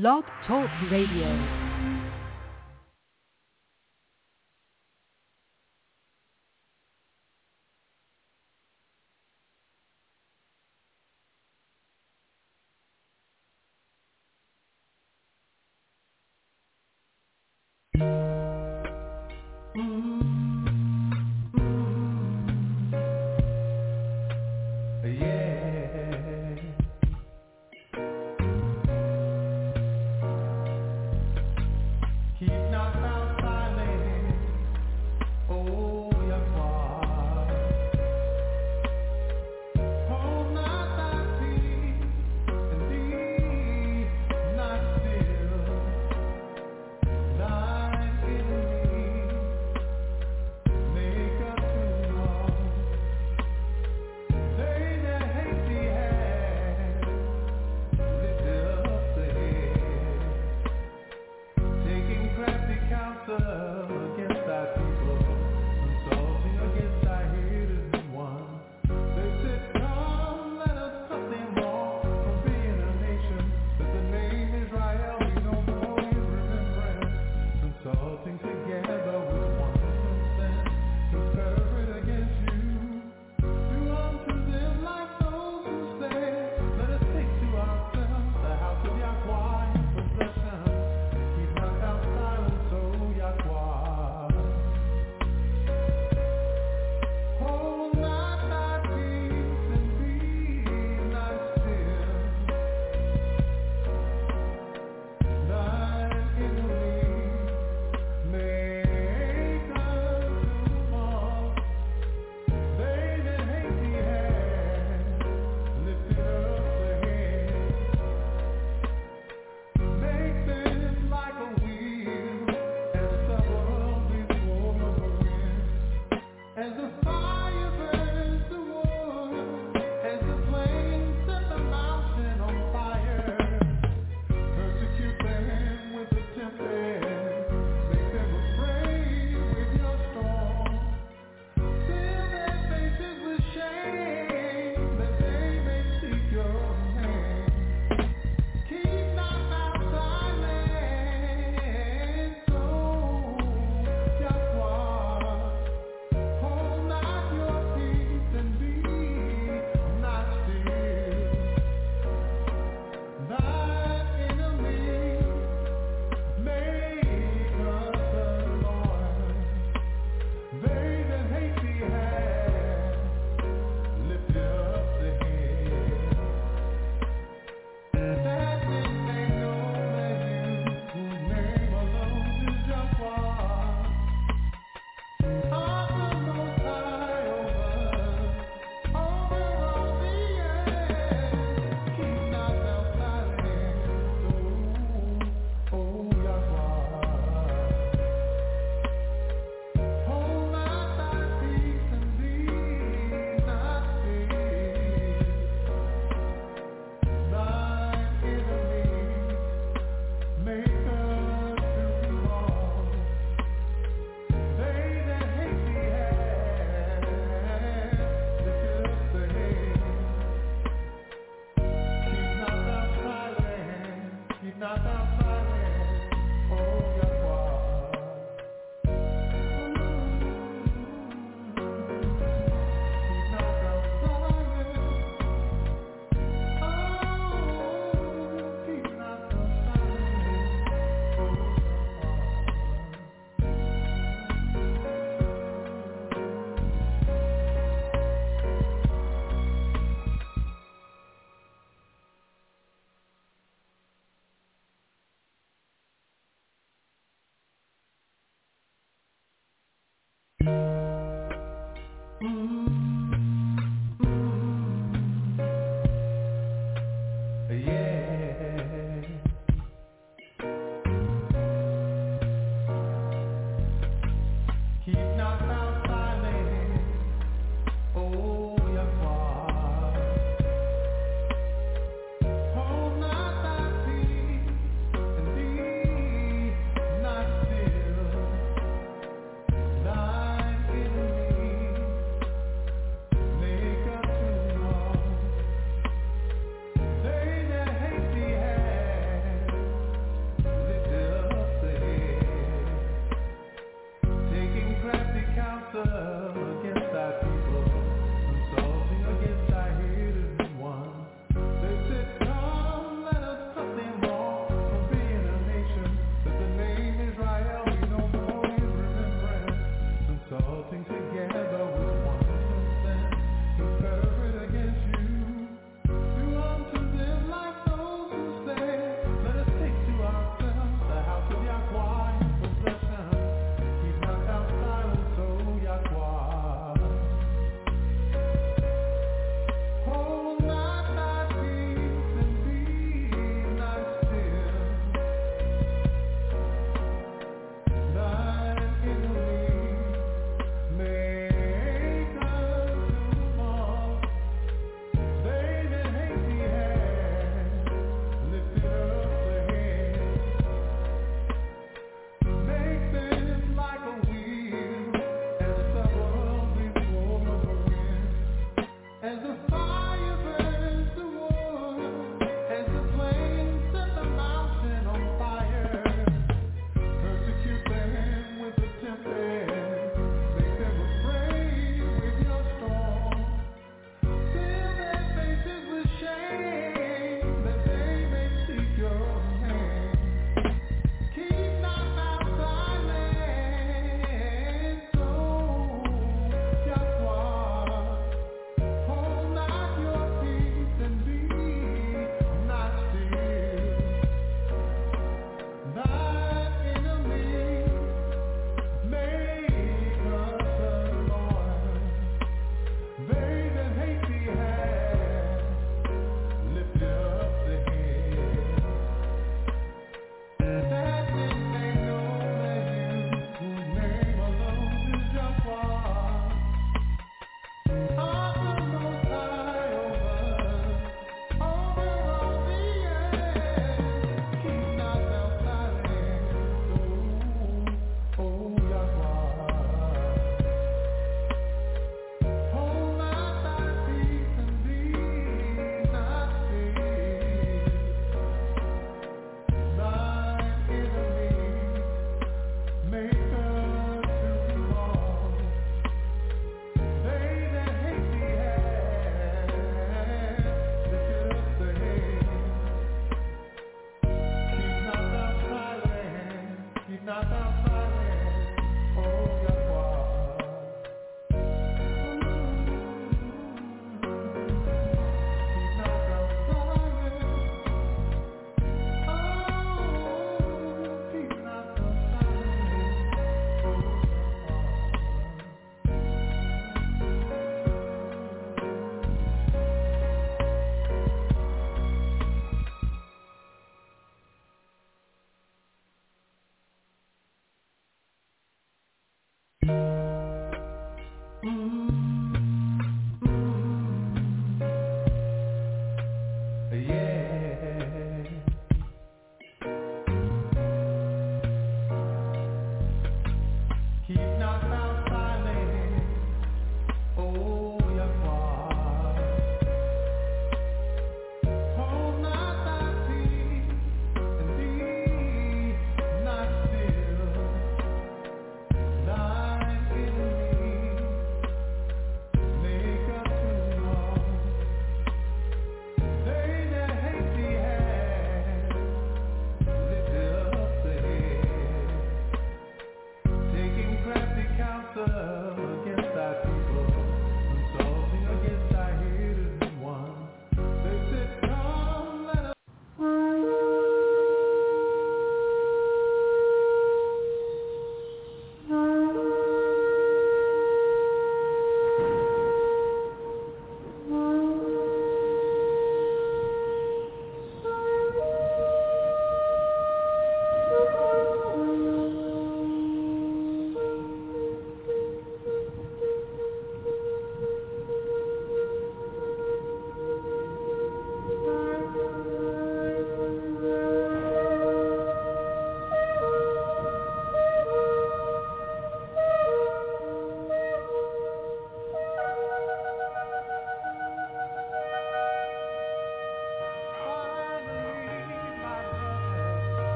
Blog Talk Radio.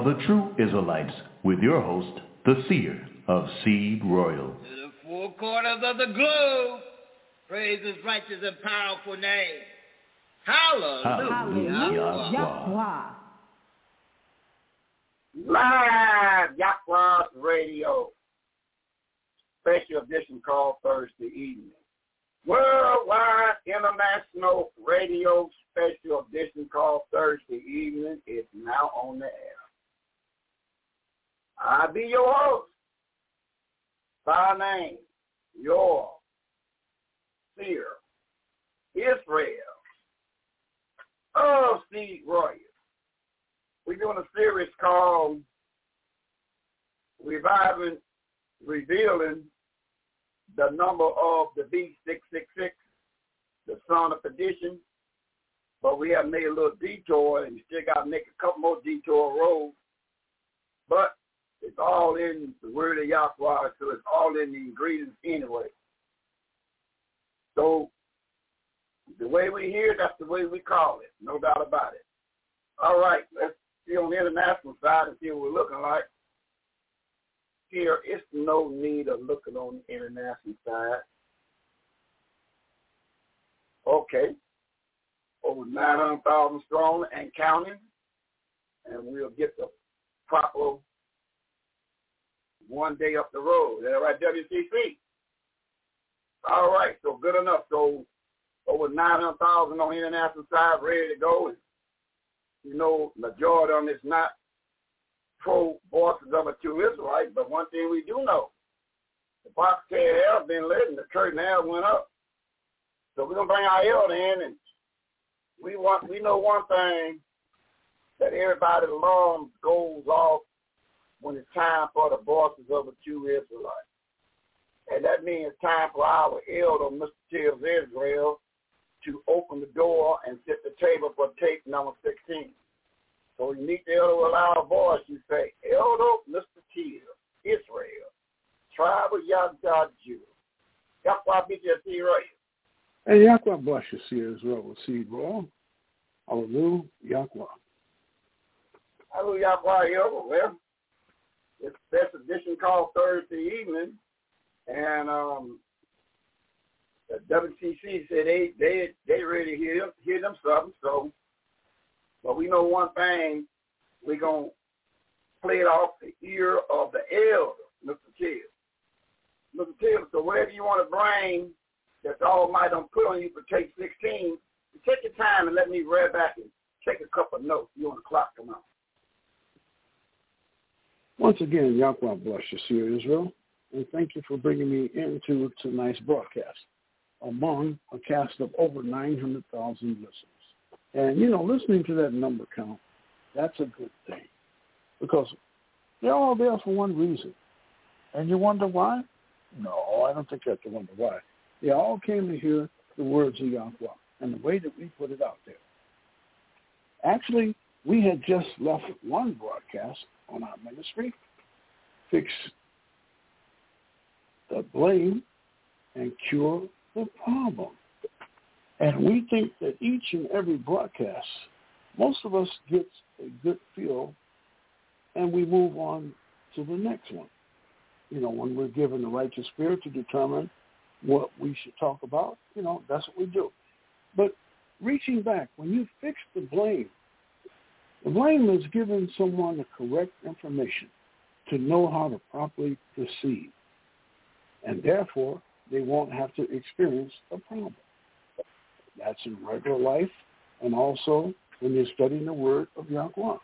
Of the true Israelites with your host, the seer of Seed Royal. To the four corners of the globe, praise his righteous and powerful name. Hallelujah. Hallelujah. Live Yahweh Radio. Special edition called Thursday evening. Worldwide International Radio Special Edition called Thursday Evening is now on the air. I be your host by name, your seer, Israel oh, of Seed Royal. We're doing a series called Reviving, Revealing the Number of the B666, the Son of Perdition. But we have made a little detour and still got to make a couple more detour roads. But it's all in the word of Yahweh, so it's all in the ingredients anyway. So the way we hear, that's the way we call it. No doubt about it. All right, let's see on the international side and see what we're looking like. Here, it's no need of looking on the international side. Okay. Over 900,000 strong and counting. And we'll get the proper one day up the road. Is that right, WCC? All right, so good enough. So over 900,000 on the international side ready to go. You know, majority on this not pro bosses of a two Israelite, but one thing we do know, the box have been lit and the curtain has went up. So we're gonna bring our elder in and we want we know one thing that everybody's alarm goes off when it's time for the bosses of the true Israelites. And that means time for our elder, Mr. Tills Israel, to open the door and set the table for tape number 16. So you meet the elder with a loud voice. You say, Elder Mr. T, Israel, tribe of Yahweh Jew. Yahweh be your see right. And Yahweh bless you, see Israel Seed Royal. Hallelujah, Yahweh. Hallelujah, Yahweh. Well, it's this edition called Thursday evening, and um, the WTC said they they they ready to hear them hear them something. So, but we know one thing: we gonna play it off the ear of the elder, Mr. Tibbs. Mr. Tibbs, so whatever you want to bring that the Almighty don't put on you for take 16, take your time and let me read back and take a couple of notes. You on the clock come out. Once again, Yahweh bless you, Seer Israel, and thank you for bringing me into tonight's broadcast among a cast of over 900,000 listeners. And, you know, listening to that number count, that's a good thing because they're all there for one reason. And you wonder why? No, I don't think you have to wonder why. They all came to hear the words of Yahweh and the way that we put it out there. Actually, we had just left one broadcast on our ministry, fix the blame and cure the problem. And we think that each and every broadcast, most of us gets a good feel and we move on to the next one. You know, when we're given the righteous spirit to determine what we should talk about, you know, that's what we do. But reaching back, when you fix the blame, the blame is giving someone the correct information to know how to properly proceed. And therefore, they won't have to experience a problem. That's in regular life and also when you're studying the word of Yahweh.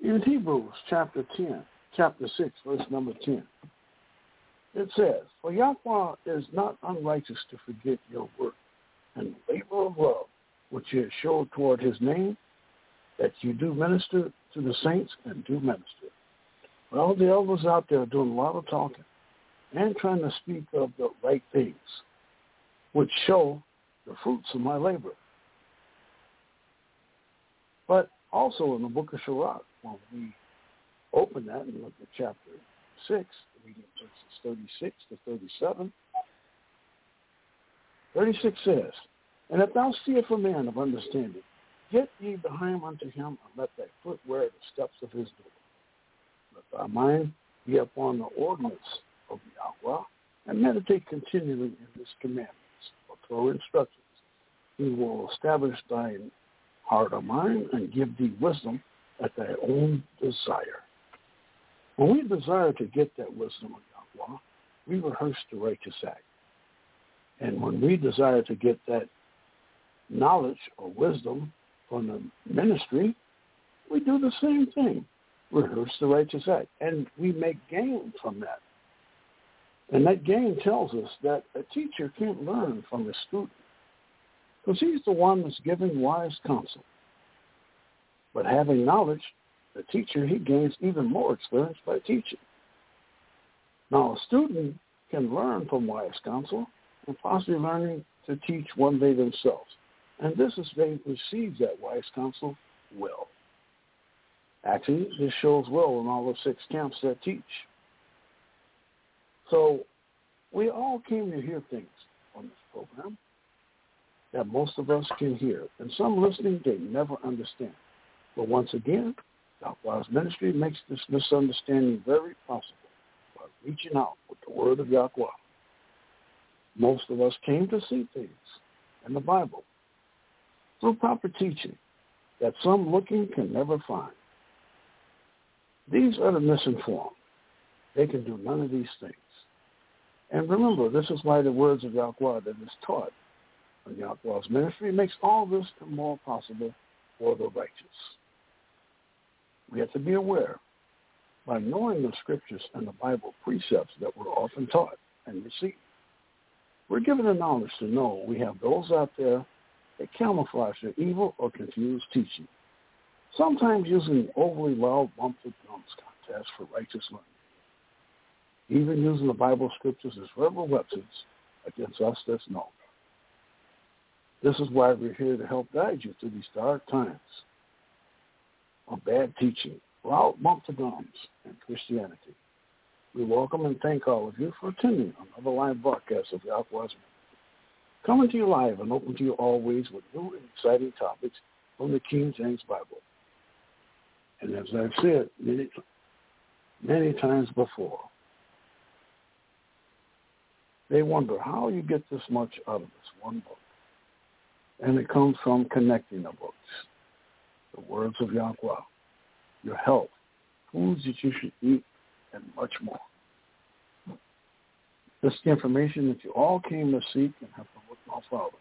In Hebrews chapter 10, chapter 6, verse number 10, it says, For Yahweh is not unrighteous to forget your work and labor of love, which you showed toward his name, that you do minister to the saints and do minister. Well, the elders out there are doing a lot of talking and trying to speak of the right things, which show the fruits of my labor. But also in the book of Sirach, when we open that and look at chapter 6, reading verses 36 to 37, 36 says, And if thou seest a man of understanding, get ye behind unto him, and let thy foot wear the steps of his door. Let thy mind be upon the ordinance of Yahweh, and meditate continually in his commandments, or through instructions. He will establish thine heart or mind and give thee wisdom at thy own desire. When we desire to get that wisdom of Yahweh, we rehearse the righteous act. And when we desire to get that knowledge or wisdom from the ministry, we do the same thing. Rehearse the righteous act. And we make gain from that. And that gain tells us that a teacher can't learn from a student because he's the one that's giving wise counsel. But having knowledge, the teacher, he gains even more experience by teaching. Now, a student can learn from wise counsel and possibly learning to teach one day themselves. And this is they receive that wise counsel well. Actually, this shows well in all the six camps that teach. So we all came to hear things on this program that most of us can hear. And some listening, they never understand. But once again, Yahweh's ministry makes this misunderstanding very possible by reaching out with the word of Yahweh. Most of us came to see things in the Bible through proper teaching that some looking can never find. These are the misinformed. They can do none of these things. And remember, this is why the words of Yahweh that is taught in Yahweh's ministry makes all this more possible for the righteous. We have to be aware by knowing the scriptures and the Bible precepts that we're often taught and received. We're given the knowledge to know we have those out there that camouflage their evil or confused teaching, sometimes using overly loud bumper drums contests for righteous learning even using the Bible scriptures as verbal weapons against us that's known. This is why we're here to help guide you through these dark times of bad teaching, loud bump to gums, and Christianity. We welcome and thank all of you for attending another live broadcast of Yahweh's Coming to you live and open to you always with new and exciting topics from the King James Bible. And as I've said many, many times before, they wonder how you get this much out of this one book. And it comes from connecting the books, the words of Yahweh, your health, foods that you should eat, and much more. This is the information that you all came to seek and have to father,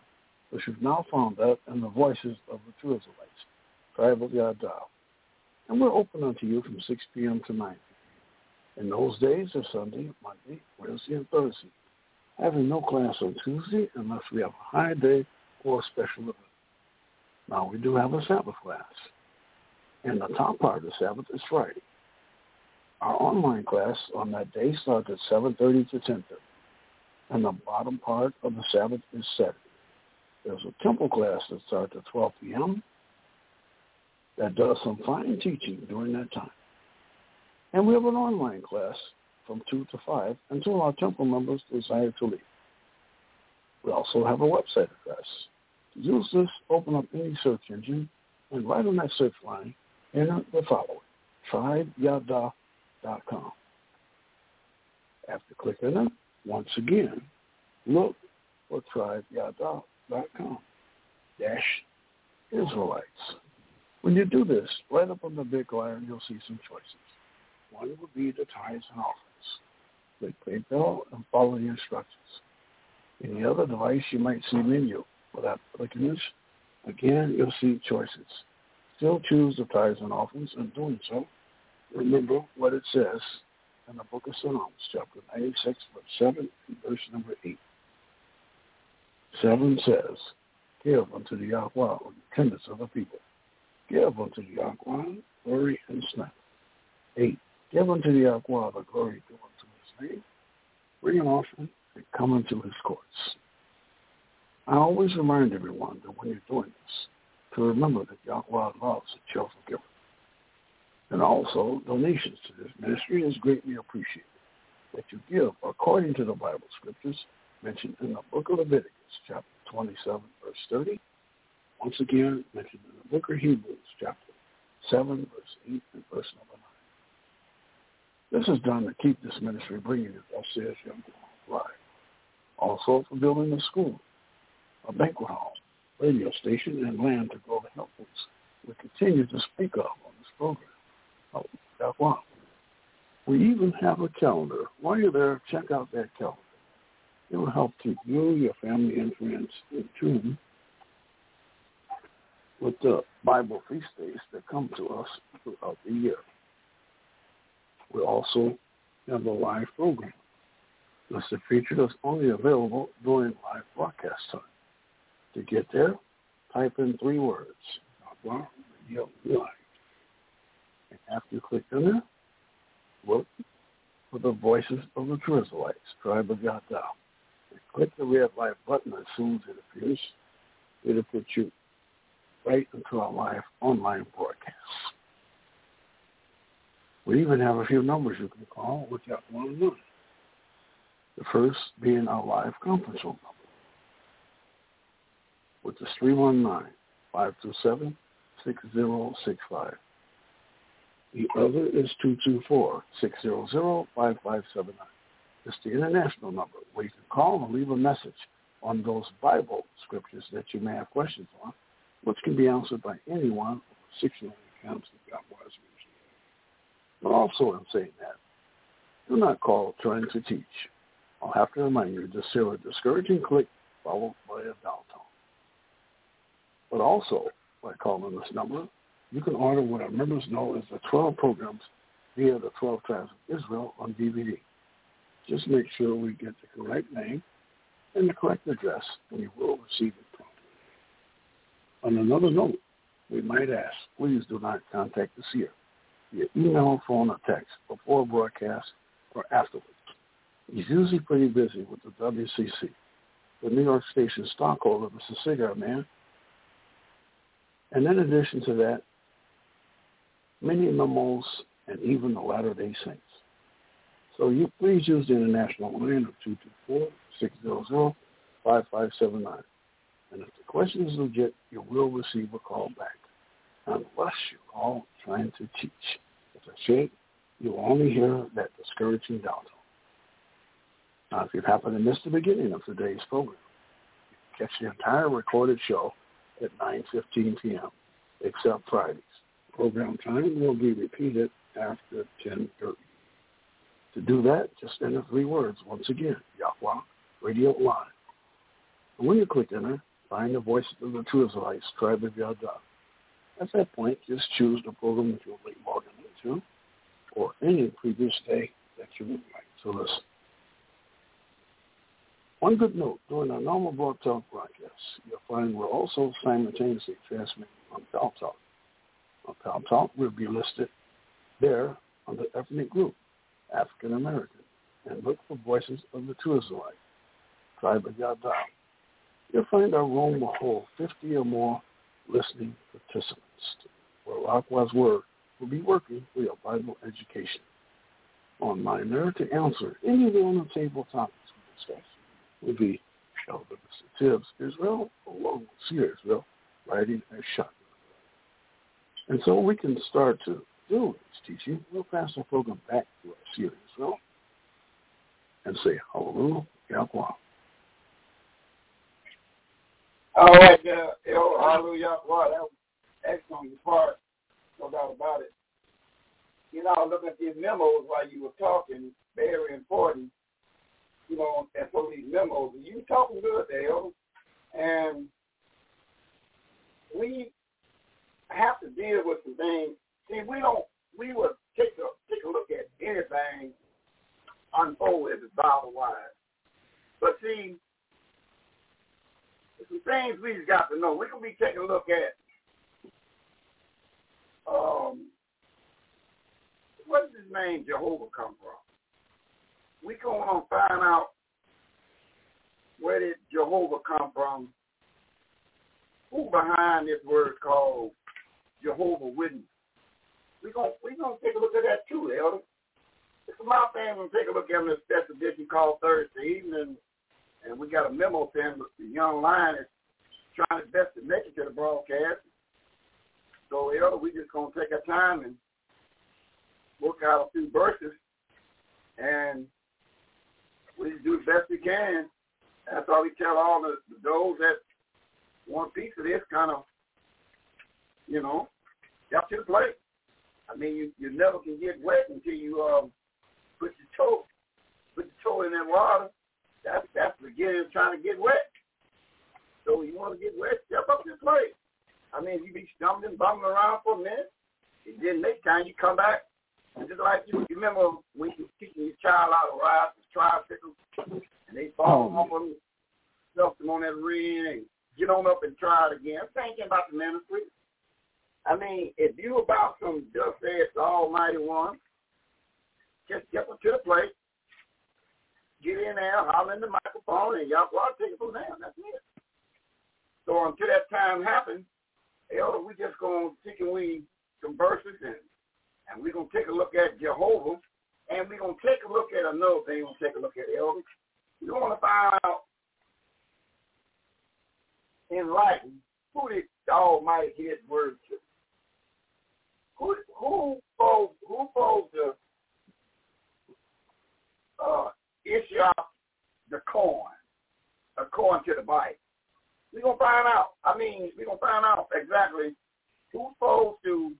but you've now found out in the voices of the true Israelites, tribe of Yada. And we're open unto you from 6 p.m. to 9 p.m. In those days are Sunday, Monday, Wednesday, and Thursday, having no class on Tuesday unless we have a high day or a special event. Now, we do have a Sabbath class, and the top part of the Sabbath is Friday. Our online class on that day starts at 7.30 to 10.30, and the bottom part of the Sabbath is Saturday. There's a temple class that starts at 12 p.m. that does some fine teaching during that time. And we have an online class from 2 to 5 until our temple members desire to leave. We also have a website address. Use this, open up any search engine and right on that search line, enter the following, tribeyada.com. After clicking it, once again, look for tribeyada.com dash Israelites. When you do this, right up on the big line, you'll see some choices. One would be the tithes and offerings. Click PayPal and follow the instructions. Any other device, you might see menu. Without clicking this, again, you'll see choices. Still choose the tithes and offerings. In doing so, remember what it says in the book of Psalms, chapter 96, verse 7 and verse number 8. 7 says, Give unto the Yahweh the tenders of the people. Give unto the Yahweh glory and strength. 8. Give unto the Yahweh the glory due unto his name. Bring an offering and come into his courts. I always remind everyone that when you're doing this, to remember that Yahweh loves a cheerful giver. And also, donations to this ministry is greatly appreciated. That you give according to the Bible scriptures mentioned in the book of Leviticus, chapter 27, verse 30. Once again, mentioned in the book of Hebrews, chapter 7, verse 8, and verse number 9. This is done to keep this ministry bringing it, thus Yahweh live. Also for building a school, a banquet hall, radio station, and land to grow the foods we continue to speak of on this program. Oh, that's one. We even have a calendar. While you're there, check out that calendar. It will help keep you, your family, and friends in tune with the Bible feast days that come to us throughout the year. We also have a live program. This is a feature that's only available during live broadcast time. To get there, type in three words, Live. And after you click on look for the voices of the True Israelites, tribe of Yada. And click the red live button as soon as it appears. It'll put you right into our live online broadcast. We even have a few numbers you can call without one on one. The first being our live conference room number, which is 319-527-6065. The other is 224-600-5579. It's the international number where you can call and leave a message on those Bible scriptures that you may have questions on, which can be answered by anyone over 60 accounts of God was But also in saying that, do not call trying to teach. I'll have to remind you to hear a discouraging click followed by a dial tone. But also, by calling this number, you can order what our members know as the 12 programs via the 12 tribes of Israel on DVD. Just make sure we get the correct name and the correct address, and you will receive it promptly. On another note, we might ask, please do not contact the seer via email, phone, or text before broadcast or afterwards. He's usually pretty busy with the WCC. the New York Station stockholder, Mr. Cigar Man. And in addition to that, many memos and even the Latter-day Saints. So you please use the international line of 224-600-5579. And if the question is legit, you will receive a call back. Unless you call trying to teach. If I say you will only hear that discouraging doubt. Now, if you happen to miss the beginning of today's program, you can catch the entire recorded show at 9.15 p.m., except Fridays. Program time will be repeated after 10.30. To do that, just enter three words once again, Yahweh Radio Live. And when you click enter, find the voice of the True Israelites, Tribe of Yahweh. At that point, just choose the program that you'll be logging into or any previous day that you would like to listen. One good note, during our normal Blog Talk broadcasts, you'll find we're also simultaneously transmitting on Pal Talk. On Pal Talk, we'll be listed there under ethnic group, African American, and look for Voices of the Israelite, Tribe of Yada. You'll find our room will hold 50 or more listening participants, where Rockwell's Word will be working for your Bible education. On my nerve to answer any of the table topics we discuss will be Elder Mr. Tibbs Israel, along with Seer Israel, writing a shotgun. And so we can start to do this teaching. We'll pass the program back to our Seer Israel and say, Hallelujah, Yahweh. All right, uh, hallelujah, Yahweh. That was excellent part, no doubt about it. You know, I was looking at these memos while you were talking, very important you know, and so these memos. You talking good, Dale, and we have to deal with some things. See, we don't. We would take a take a look at anything unfold as it's Bible wise, but see, some things we just got to know. We're gonna be taking a look at um, where does this name Jehovah come from? we going to find out where did Jehovah come from? Who behind this word called Jehovah Witness? We're going we gonna take a look at that too, Elder. It's my family to take a look at this special edition called Thursday evening, and we got a memo saying the young lion is trying his best to make it to the broadcast. So, Elder, we just going to take our time and work out a few verses and we do the best we can. That's why we tell all the, those that want a piece of this kind of, you know, to the plate. I mean, you, you never can get wet until you um, put your toe, put your toe in that water. That's that's the beginning of trying to get wet. So you want to get wet, step up to the plate. I mean, you be stumbling, bumbling around for a minute. And then next time you come back, and just like you, you remember when you were teaching your child how to ride the tricycle, and they fall oh. off them, stuff them on that ring, and get on up and try it again. I'm thinking about the ministry. I mean, if you about some just says the Almighty One, just get up to the plate, get in there, holler in the microphone, and y'all out take it from there. That's it. So until that time happens, Elder, we just gonna take and we converse and and we're going to take a look at Jehovah, and we're going to take a look at another thing. We're going to take a look at Elvis. We want to find out in writing who did the Almighty his word to. Who who supposed who supposed to uh, issue out the coin according to the Bible? We're gonna find out. I mean, we're gonna find out exactly who's supposed to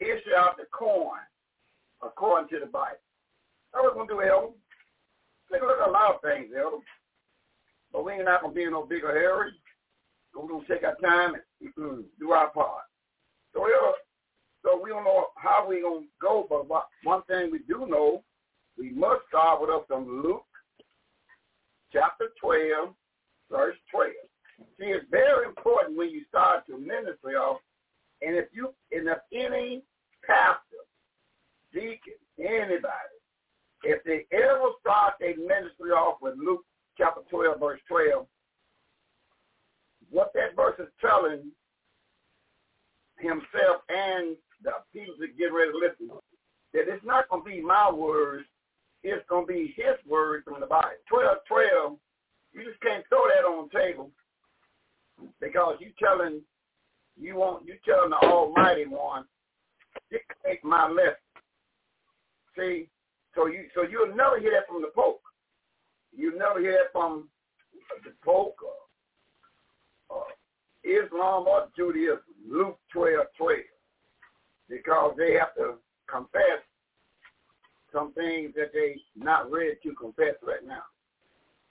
issue out the coin according to the Bible. We're going to do, Elder. Take a look at a lot of things, Elder. But we ain't not to be in no bigger hurry. We're to take our time and do our part. So, Elder, so we don't know how we're going to go, but one thing we do know, we must start with us from Luke chapter 12, verse 12. See, it's very important when you start to ministry off, and if you, and if any pastor, deacon, anybody, if they ever start their ministry off with Luke chapter 12, verse 12, what that verse is telling himself and the people that get ready to listen, that it's not going to be my words, it's going to be his words from the Bible. 12, 12, you just can't throw that on the table because you telling you want you telling the Almighty One dictate my lesson. See, so you so you'll never hear that from the Pope. You'll never hear that from the Pope or, Islam or Judaism. Luke 12, 12. Because they have to confess some things that they not ready to confess right now.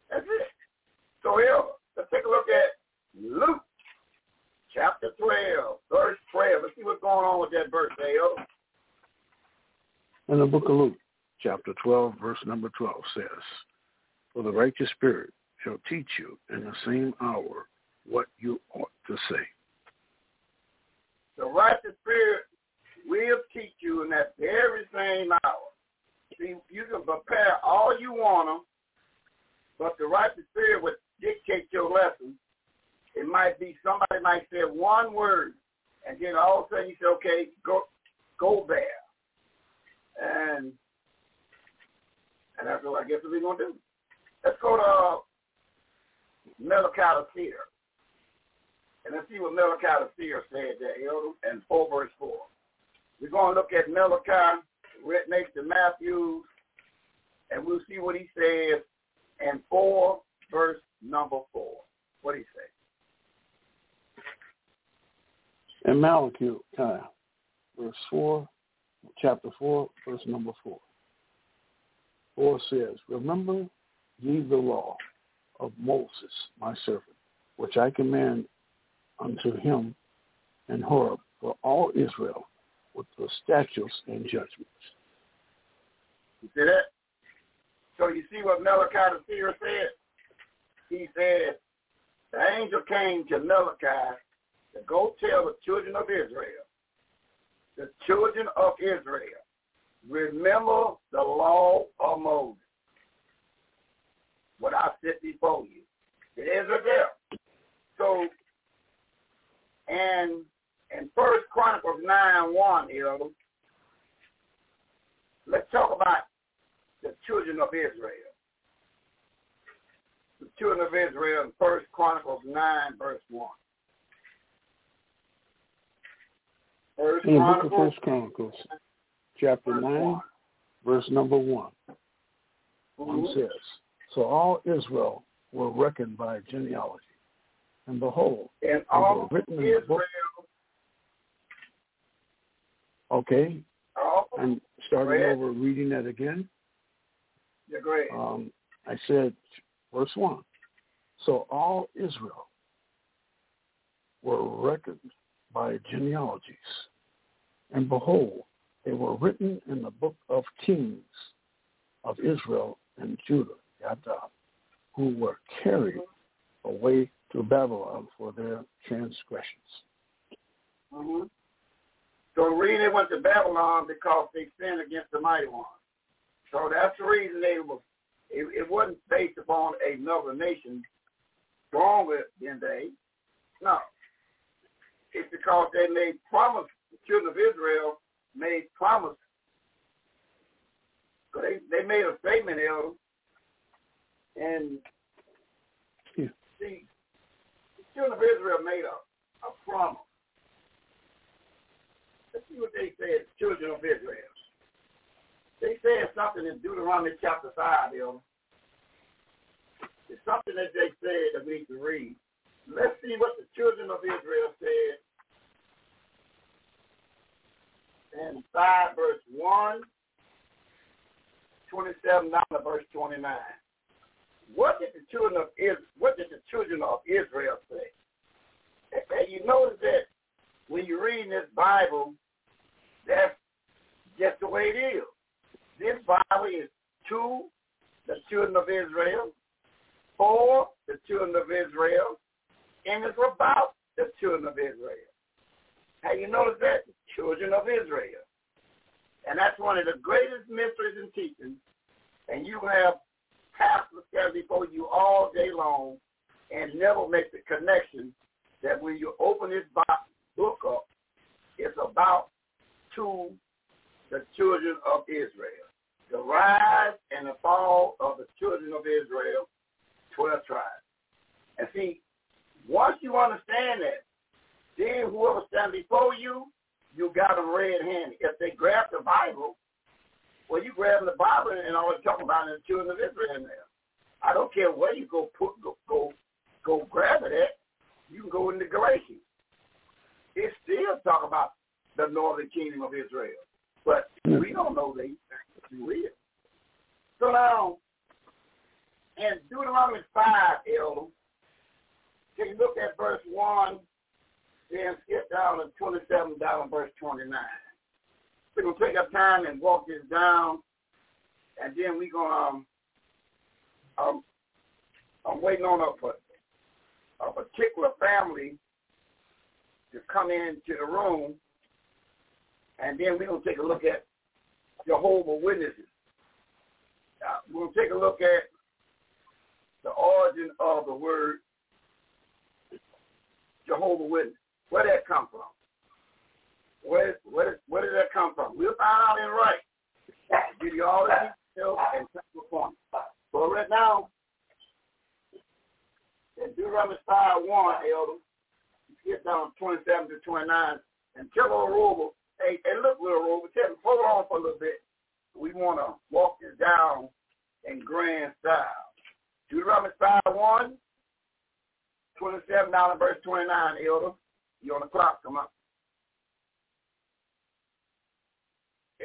That's it. So here, let's take a look at Luke chapter 12, verse 12. Let's see what's going on with that verse, Dale. In the book of Luke, chapter 12, verse number 12 says, For the righteous spirit shall teach you in the same hour what you ought to say. The righteous spirit will teach you in that very same hour. See, you can prepare all you want them, but the righteous spirit would dictate your lesson. It might be somebody might say one word, and then all of a sudden you say, okay, go go there. And and that's what I guess what we're going to do. Let's go to uh, Malachi the seer. And let's see what Malachi the seer said there, and 4 verse 4. We're going to look at Malachi, right next to Matthew, and we'll see what he says in 4 verse number 4. What he say? In Malachi, uh, verse 4, chapter 4, verse number 4. 4 says, Remember ye the law of Moses, my servant, which I command unto him and Horeb for all Israel with the statutes and judgments. You see that? So you see what Malachi the seer said? He said, the angel came to Malachi to go tell the children of Israel, the children of Israel, remember the law of Moses, what I set before you. It is a. So, and in First Chronicles 9 1, you know, let's talk about the children of Israel. The children of Israel in First Chronicles 9, verse 1. First in the book of First Chronicles, chapter 9, verse number 1. Mm-hmm. One says, So all Israel were reckoned by genealogy. And behold, and all written in Israel. Okay. And starting over reading that again. Yeah, great. Um, I said, verse 1. So all Israel were reckoned by genealogies. And behold, they were written in the book of kings of Israel and Judah, Yada, who were carried away to Babylon for their transgressions. Mm-hmm. So the reason they went to Babylon because they sinned against the mighty one. So that's the reason they were. It, it wasn't based upon another nation stronger than they. No, it's because they made promise. The children of Israel made promise. They they made a statement, Elder, and yeah. see, children of Israel made a, a promise. Let's see what they said, children of Israel. They said something in Deuteronomy chapter 5, Elder. It's something that they said that we need to read. Let's see what the children of Israel said in 5 verse 1, 27 down to verse 29. What did the children of Israel, what did the children of Israel say? And you notice that when you read this Bible, that's just the way it is. This Bible is to the children of Israel, for the children of Israel, and it's about the children of Israel. Have you noticed that? The children of Israel. And that's one of the greatest mysteries and teachings. And you have pastor stand before you all day long and never make the connection that when you open this book up, it's about to the children of Israel. The rise and the fall of the children of Israel, 12 tribes. And see, once you understand that, then whoever stands before you, you got them red-handed. If they grab the Bible, well, you grab the Bible and all it's talking about is the children of Israel in there. I don't care where you go put go go, go grab it at. You can go into Galatians. It still talk about the northern kingdom of Israel. But hmm. we don't know they real. So now, in Deuteronomy 5, Elder, can you look at verse 1, then skip down to 27, down to verse 29. We're to take our time and walk this down, and then going to, um, um, I'm waiting on a, a particular family to come into the room, and then we're to take a look at Jehovah Witnesses. Now, we're to take a look at the origin of the word Jehovah Witness. Where that come from? Where, where, where did that come from? We'll find out in right. Give you all the details and central points. So right now, in Deuteronomy 5 1, Elder, get down 27 to 29, and tell little Rover, hey, hey, look, little Rover, tell him, hold on for a little bit. We want to walk this down in grand style. Deuteronomy 5 1, 27 down to verse 29, Elder. You on the clock, come up.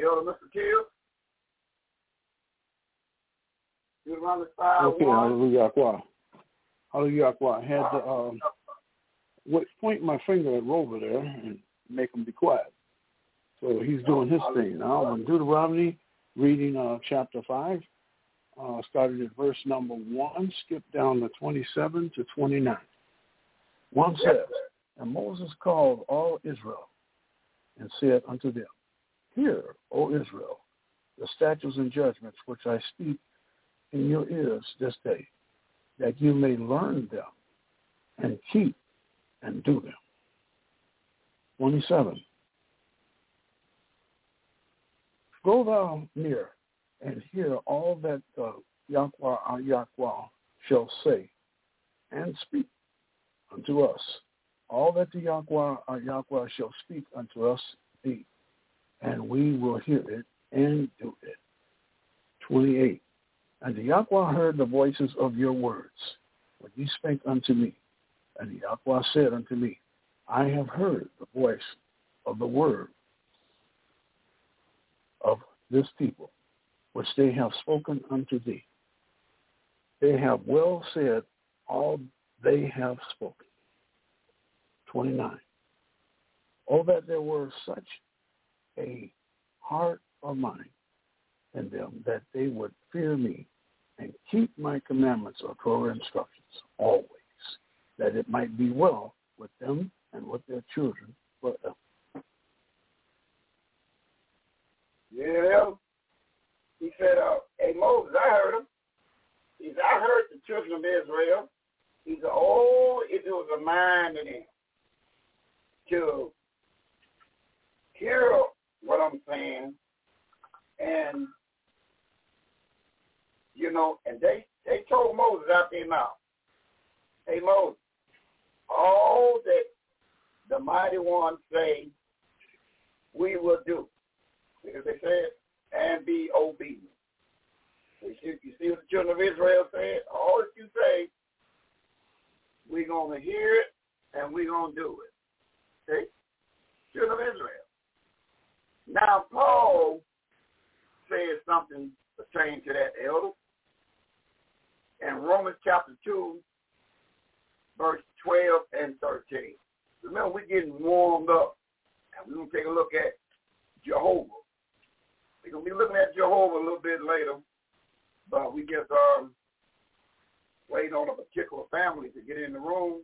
Elder Mr. Kill. Deuteronomy 5 Okay, 1. hallelujah. Hallelujah. I had to um, point my finger at Rover there and make him be quiet. So he's doing his thing now. In Deuteronomy, reading uh, chapter 5, uh, started at verse number 1, skip down to 27 to 29. 1 says, And Moses called all Israel and said unto them, Hear, O Israel, the statutes and judgments which I speak in your ears this day, that you may learn them and keep and do them. 27. Go thou near and hear all that the Yahweh our Yahweh shall say and speak unto us. All that the Yahweh our Yahweh shall speak unto us be, and we will hear it and do it. 28. And the Yahweh heard the voices of your words when ye spake unto me. And the Yahweh said unto me, I have heard the voice of the word of this people, which they have spoken unto thee. They have well said all they have spoken. 29. Oh, that there were such a heart of mine in them that they would fear me and keep my commandments or Torah instructions always, that it might be well with them and with their children forever. Yeah. He said, uh, hey, Moses, I heard him. He said, I heard the children of Israel. He said, oh, if it was a mind in him to hear what I'm saying and you know, and they they told Moses out their mouth, Hey Moses, all that the mighty one say we will do. Because they said, and be obedient. You see, you see what the children of Israel said? All that you say, we're to hear it and we're to do it. Okay? Children of Israel. Now, Paul says something pertaining to that, elder. In Romans chapter 2, verse 12 and 13. Remember, we're getting warmed up. And we're going to take a look at Jehovah. We're going to be looking at Jehovah a little bit later, but we just um, wait on a particular family to get in the room,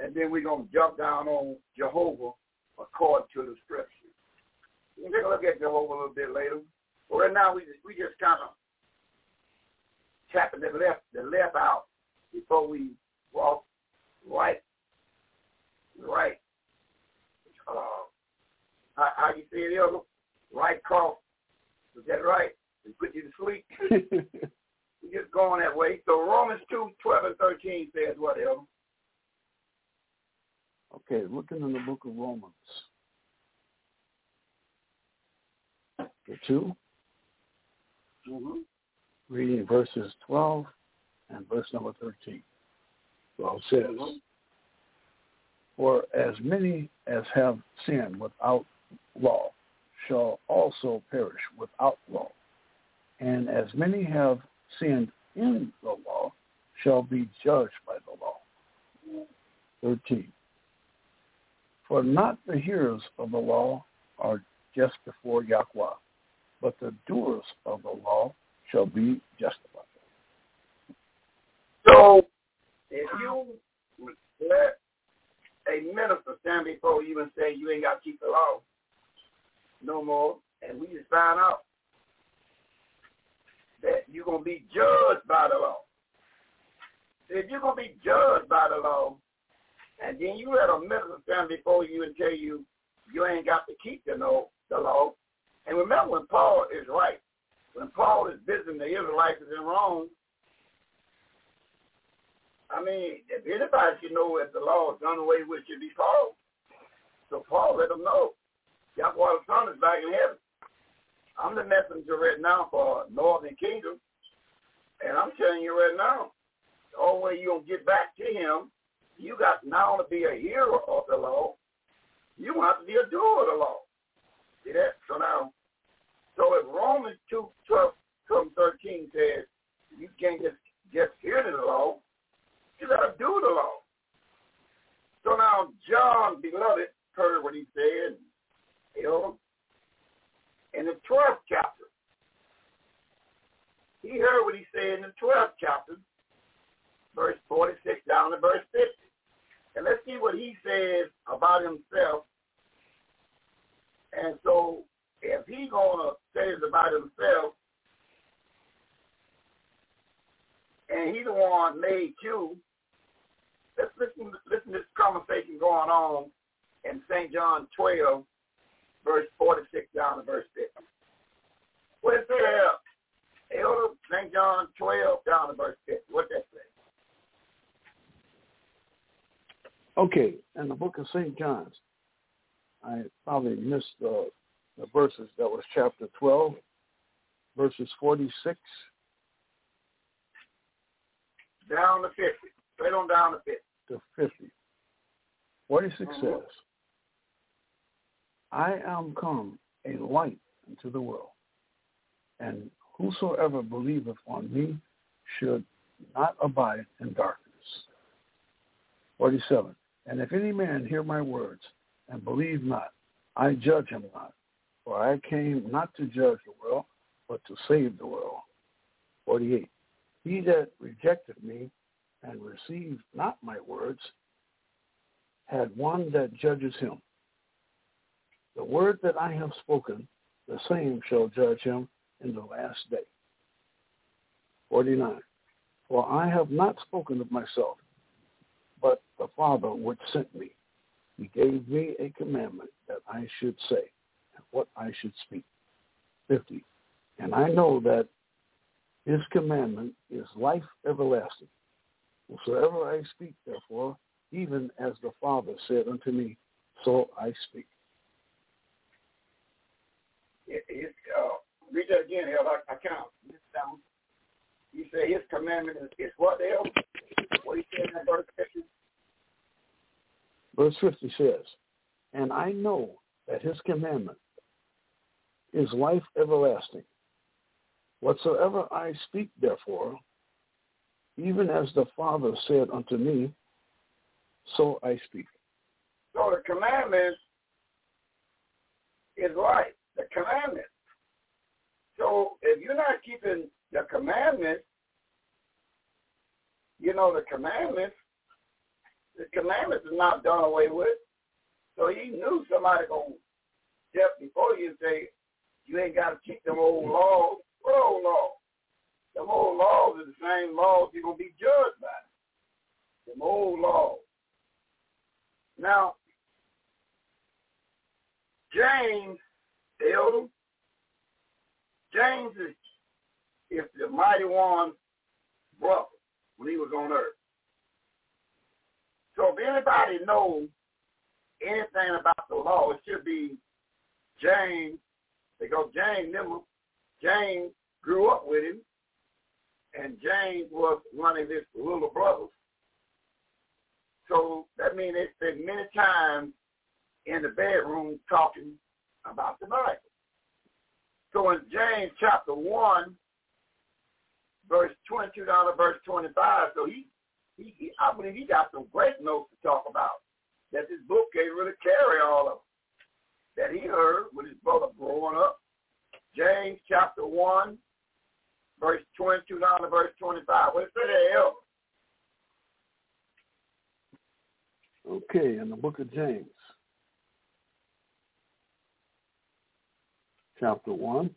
and then we're going to jump down on Jehovah according to the scriptures. We'll take a look at Jehovah a little bit later. But right now, we just, we just kind of tapping the left the left out before we walk right right. Uh, how, how you say it, Elder? Right cross. Is that right? And put you to sleep. we just going that way. So Romans 2, 12 and 13 says what, Elder? Okay, looking in the book of Romans. Chapter 2. Mm-hmm. Reading verses 12 and verse number 13. 12 says, mm-hmm. For as many as have sinned without law shall also perish without law. And as many have sinned in the law shall be judged by the law. 13. For not the hearers of the law are just before Yahweh, but the doers of the law shall be justified. So, if you let a minister stand before you and say you ain't got to keep the law no more, and we just find out that you're going to be judged by the law. If you're going to be judged by the law, and then you let a minister stand before you and tell you you ain't got to keep the, no, the law. And remember when Paul is right, when Paul is visiting the Israelites in Rome, I mean, if anybody should know if the law is done away with, should be Paul. So Paul let them know. Yahweh the Son is back in heaven. I'm the messenger right now for Northern Kingdom. And I'm telling you right now, the only way you're going to get back to him, you got not only be a hearer of the law, you have to be a doer of the law. See that? So now, so if Romans 2, 12, 12 13 says you can't just, just hear the law, you got to do the law. So now John, beloved, heard what he said. You know, in the 12th chapter, he heard what he said in the 12th chapter, verse 46 down to verse 50. And let's see what he says about himself. And so if he gonna say this about himself, and he the one made you, let's listen, listen to this conversation going on in St. John 12, verse 46 down to verse 50. What is there? Elder St. John 12 down to verse 50. What that say? Okay, in the book of St. John's, I probably missed the, the verses. That was chapter 12, verses 46. Down to 50. Straight on down to 50. To 50. 46 mm-hmm. says, I am come a light into the world, and whosoever believeth on me should not abide in darkness. 47. And if any man hear my words and believe not, I judge him not. For I came not to judge the world, but to save the world. 48. He that rejected me and received not my words had one that judges him. The word that I have spoken, the same shall judge him in the last day. 49. For I have not spoken of myself, but the Father which sent me. He gave me a commandment that I should say and what I should speak. 50. And I know that his commandment is life everlasting. Whatsoever I speak, therefore, even as the Father said unto me, so I speak his, uh, read that again, El. I, I. Down. You say his commandment is, is what, El? What he said in that verse 50? Verse 50 says, And I know that his commandment is life everlasting. Whatsoever I speak, therefore, even as the Father said unto me, so I speak. So the commandment is life the commandment. So if you're not keeping the commandment, you know the commandments, the commandments is not done away with. So he knew somebody gonna step before you and say, you ain't got to keep them old laws. What old laws? Them old laws are the same laws you're going to be judged by. Them old laws. Now, James, elder, James is, is the mighty one's brother when he was on earth. So if anybody knows anything about the law, it should be James, because James never, James grew up with him, and James was one of his little brothers. So that means they spent many times in the bedroom talking about the Bible. So in James chapter 1, verse 22 down to verse 25, so he, he, he I believe he got some great notes to talk about that this book can't really carry all of that he heard with his brother growing up. James chapter 1, verse 22 down to verse 25. What say there, Elder? Okay, in the book of James, chapter one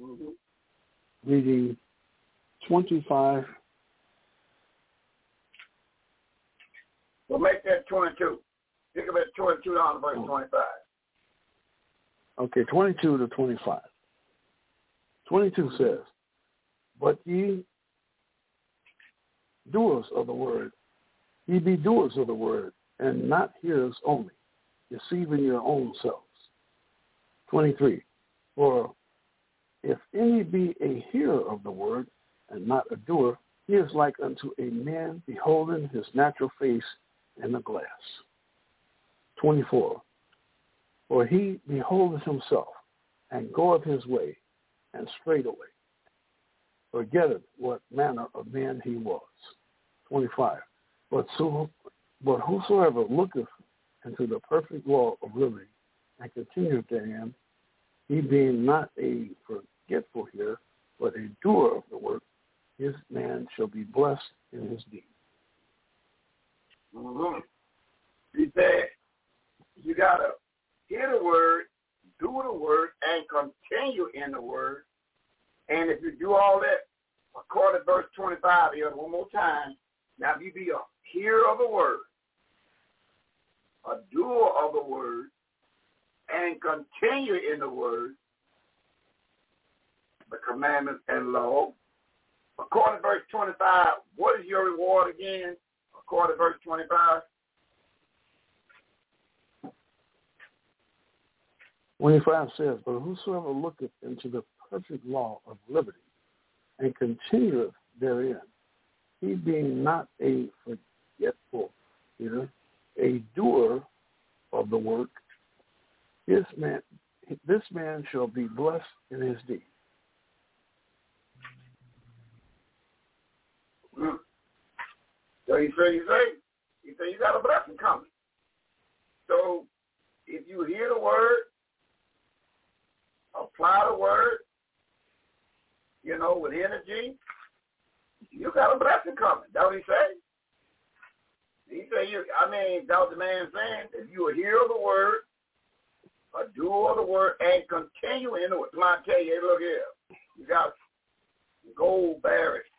mm-hmm. reading 25. Well, make that 22. Think of it 22 down to verse Oh. 25. Okay, 22 to 25. 22 says, But ye doers of the word, ye be doers of the word, and not hearers only, deceiving your own selves. 23. For if any be a hearer of the word, and not a doer, he is like unto a man beholding his natural face in a glass. 24. For he beholdeth himself, and goeth his way, and straightway forgetteth what manner of man he was. 25. But, so, but whosoever looketh into the perfect law of liberty, and continueth therein, he being not a forgetful hearer, but a doer of the work, his man shall be blessed in his deed. Mm-hmm. He said, you got to hear the word, do the word, and continue in the word. And if you do all that, according to verse 25 here, one more time, now if you be a hearer of the word, a doer of the word, and continue in the word, the commandments and law. According to verse 25, what is your reward again? According to verse 25, 25 says, But whosoever looketh into the perfect law of liberty and continueth therein, he being not a forgetful hearer, a doer of the work, his man, this man shall be blessed in his deed. Hmm. So you say, you say, you say you got a blessing coming. So if you hear the word, apply the word, you know, with energy, you got a blessing coming. That's what he say. He say you I mean, that was the man saying, if you hear the word, a doer the word, and continue in word. Come on, I tell you, hey, look here. You got gold barrels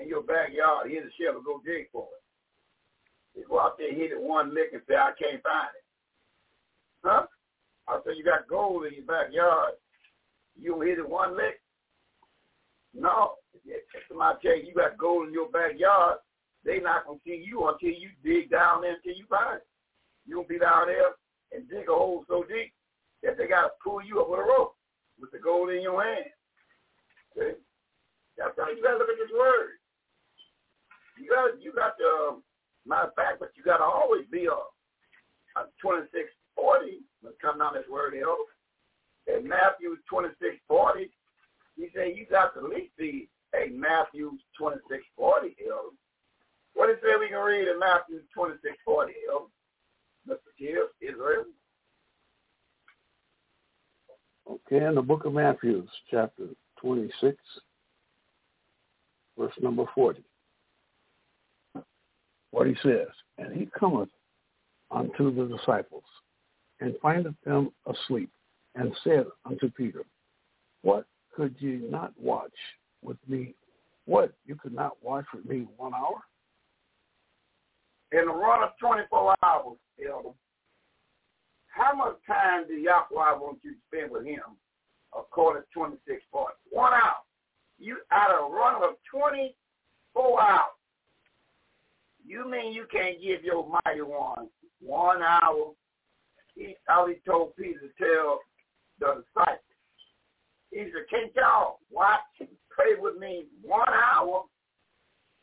in your backyard. Here's a shovel, go dig for it. You go out there, hit it one lick, and say, I can't find it. Huh? I said, you got gold in your backyard. You hit it one lick? No. Somebody tell you you got gold in your backyard, they not going to see you until you dig down there until you find it. You going to be down there and dig a hole so deep that they got to pull you up with a rope with the gold in your hand. See? That's how you got to look at this word. You got you got to, um, matter of fact, but you got to always be a, a 2640 when it comes down this word here. In Matthew 2640, he said you got to at least be a Matthew 2640 here. What it say we can read in Matthew 2640 here? Mr. Gibbs, Israel. Okay, in the book of Matthew, chapter 26, verse number 40. What he says, And he cometh unto the disciples, and findeth them asleep, and said unto Peter, What could ye not watch with me. What? You could not watch with me one hour? In a run of 24 hours, Elder, how much time do Yahweh want you to spend with him according to 26 parts? One hour. You out of a run of 24 hours. You mean you can't give your mighty one one hour? He, he told Peter to tell the disciples. He said, can't y'all watch and pray with me one hour?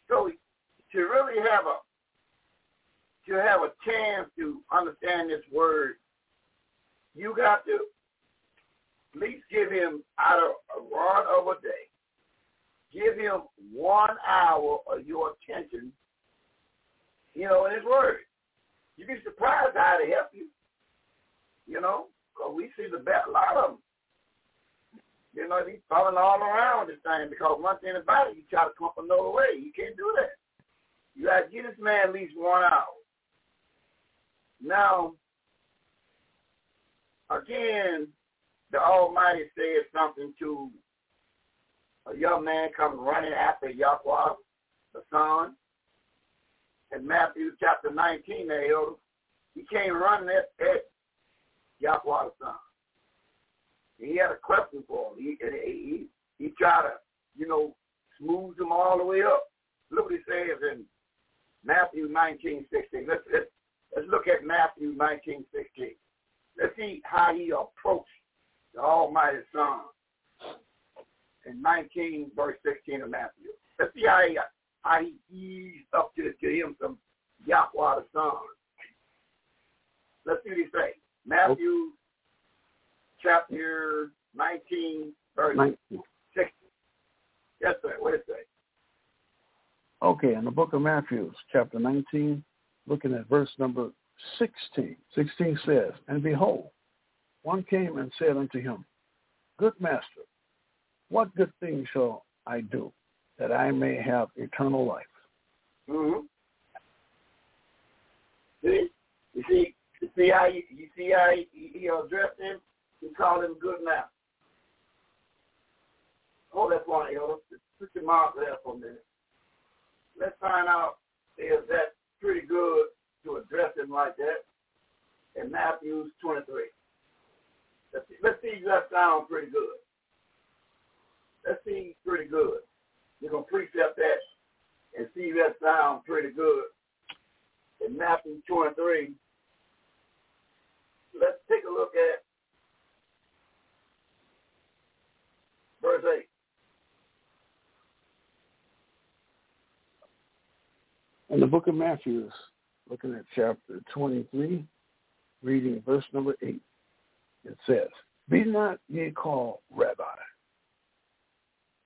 So to really have a to have a chance to understand this word, you got to at least give him out of a run of a day. Give him one hour of your attention, you know, in his word. You'd be surprised how to help you. You know, because we see the best, a lot of them. You know, he's falling all around this thing because one thing about it, you try to come up another way. You can't do that. You got to give this man at least one hour. Now, again, the Almighty said something to a young man coming running after Yahweh, the son. In Matthew chapter 19, they there, he came running at, at Yahweh the son. He had a question for him. He, he, he tried to, you know, smooth him all the way up. Look what he says in Matthew 19, 16. Let's, let's, let's look at Matthew 19, 16. Let's see how he approached the Almighty Son in 19, verse 16 of Matthew. Let's see how he, how he eased up to, to him some Yahweh the Son. Let's see what he say. Matthew chapter 19, verse 19. 60. Yes, sir. What did it say? Okay, in the book of Matthew, chapter 19, looking at verse number 16. 16 says, And behold, one came and said unto him, Good master, what good thing shall I do that I may have eternal life? Mm-hmm. See, you see, you see how you, you see how he, he addressed him? He called him good master. Oh, that's one, yo. Put your mark there for a minute. Let's find out is that pretty good to address him like that in Matthew 23. Let's see, let's see if that sounds pretty good. That seems pretty good. You're going to precept that and see that sounds pretty good. In Matthew 23, let's take a look at verse 8. In the book of Matthew, looking at chapter 23, reading verse number 8, it says, Be not ye called rabbi,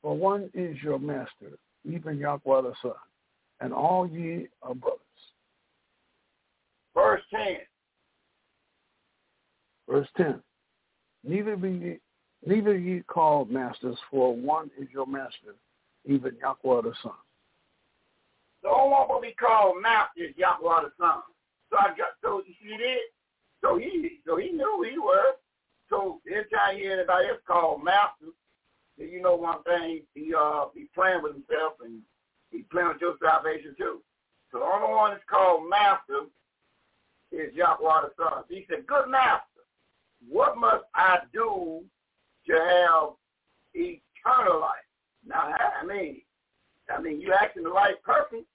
for one is your master, even Yahweh the Son, and all ye are brothers. Verse 10. Verse 10. Neither be ye, neither ye called masters, for one is your master, even Yahweh the Son. Only one will be called master is Yahweh the Son. So I got so you see this? So he so he knew he was. So anytime you hear anybody else called master, you know one thing, he uh he playing with himself and he playing with your salvation too. So the only one that's called master is Yahweh the Son. He said, Good master, what must I do to have eternal life? Now I mean I mean you asking the right person.